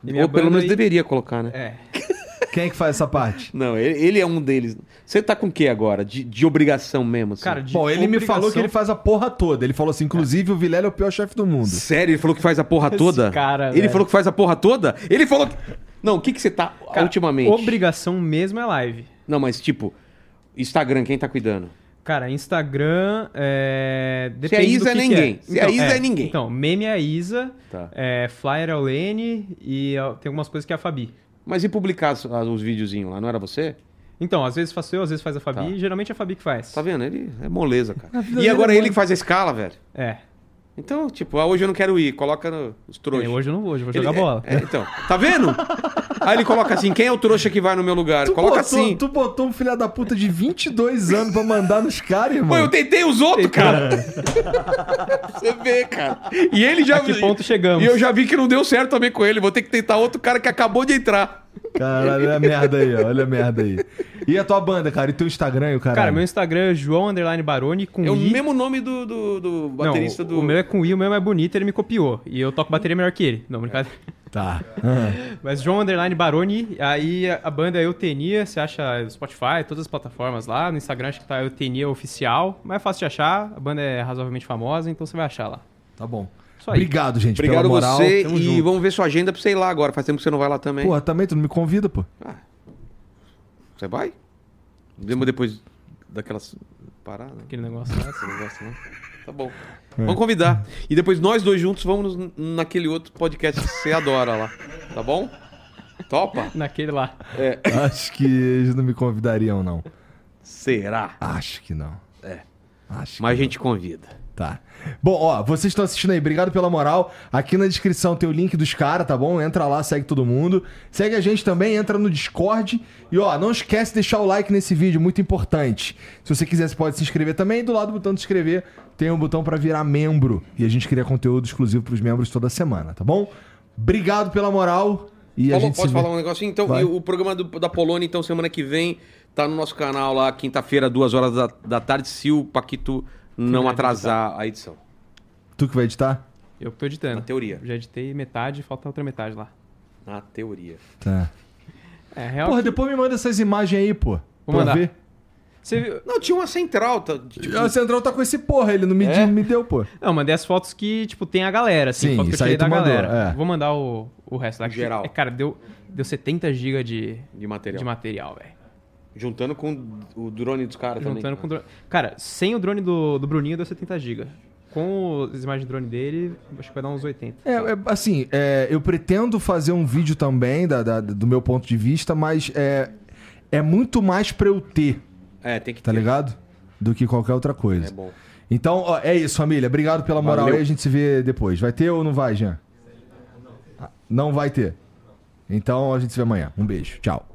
Minha Ou pelo menos aí- deveria colocar, né? É. Quem é que faz essa parte? Não, ele, ele é um deles. Você tá com o que agora? De, de obrigação mesmo, assim? Cara, de Bom, ele me obrigação- falou que ele faz a porra toda. Ele falou assim, inclusive o Vilela é o pior chefe do mundo. Sério? Ele falou que faz a porra Esse toda? cara, ele velho. falou que faz a porra toda? Ele falou que... Não, o que que você tá Cara, ultimamente? Obrigação mesmo é live. Não, mas tipo, Instagram, quem tá cuidando? Cara, Instagram é. Se é Isa, do é que que ninguém. Se é Isa, é ninguém. Então, meme é a Isa, Tá. é, flyer é o Lene e ó, tem algumas coisas que é a Fabi. Mas e publicar os videozinhos lá, não era você? Então, às vezes faço eu, às vezes faz a Fabi, Tá. e geralmente é a Fabi que faz. Tá vendo? Ele é moleza, cara. E dele agora é ele que faz a escala, velho. É. Então, tipo, ah, hoje eu não quero ir, coloca no- os trouxas. É, hoje eu não vou, hoje eu vou Ele- jogar bola. é, é, então, tá vendo? Aí ele coloca assim, quem é o trouxa que vai no meu lugar? Tu coloca botou, assim. Tu botou um filho da puta de 22 anos pra mandar nos caras, irmão. Pô, eu tentei os outros, cara. Você vê, cara. E ele já A que ponto chegamos? E eu já vi que não deu certo também com ele. Vou ter que tentar outro cara que acabou de entrar. Caralho, olha a merda aí, ó. Olha a merda aí. E a tua banda, cara? E teu Instagram o caralho? Cara, meu Instagram é João Underline Baroni com É o I. mesmo nome do, do, do Não, baterista do. O meu é com I, o meu é bonito, ele me copiou. E eu toco bateria melhor que ele. Não, brincadeira. Tá. Mas João Underline Baroni, aí a a banda é Eutenia, você acha no Spotify, todas as plataformas lá. No Instagram acho que tá Eutenia Oficial. Mas é fácil de achar, a banda é razoavelmente famosa, então você vai achar lá. Tá bom. Isso aí. Obrigado, gente, Obrigado pela moral. você Tamo e junto. vamos ver sua agenda pra você ir lá agora. Faz tempo que você não vai lá também. Porra, também tu não me convida, pô. Você vai? Demo depois daquelas paradas. Aquele negócio lá. Não gosta, não? Tá bom. Vamos convidar. E depois nós dois juntos vamos nos- naquele outro podcast que você adora lá. Tá bom? Topa? Naquele lá. É. Acho que eles não me convidariam, não. Será? Acho que não. É. Acho que Mas a gente convida. Tá. Bom, ó, vocês estão assistindo aí, obrigado pela moral. Aqui na descrição tem o link dos caras, tá bom? Entra lá, segue todo mundo. Segue a gente também, entra no Discord. E ó, não esquece de deixar o like nesse vídeo, muito importante. Se você quiser, você pode se inscrever também. E do lado do botão de inscrever, tem um botão pra virar membro. E a gente cria conteúdo exclusivo pros membros toda semana, tá bom? Obrigado pela moral. E a gente posso falar um negocinho? Então, o programa do- da Polônia, então, semana que vem, tá no nosso canal lá, quinta-feira, duas horas da, da tarde, se o Paquito não atrasar a edição. Tu que vai editar? Eu que tô editando. Na teoria. Já editei metade, falta outra metade lá. Na teoria. Tá. É, real. Porra, que- depois me manda essas imagens aí, pô. Vou mandar. ver. Você viu? Não, tinha uma central. Tá, tipo, O Central tá com esse porra, ele não me, É? me deu, pô. Não, mandei as fotos que, tipo, tem a galera, assim. Sim, foto que eu isso aí tirei da mandou, galera. é. Vou mandar o, o resto lá. que- Geral. É, cara, deu, deu 70 GB de, de material. de material, velho. Juntando com o drone dos caras também. Juntando com o drone. Cara, sem o drone do, do Bruninho deu 70 GB. Com as imagens do drone dele, acho que vai dar uns 80. É, é, assim, é, eu pretendo fazer um vídeo também da, da- do meu ponto de vista, mas é, é muito mais pra eu ter, É, tem que tá ter. ligado? Do que qualquer outra coisa. É bom. Então, ó, é isso, família. Obrigado pela moral Valeu. aí, a gente se vê depois. Vai ter ou não vai, Jean? Não vai ter. Então a gente se vê amanhã. Um beijo. Tchau.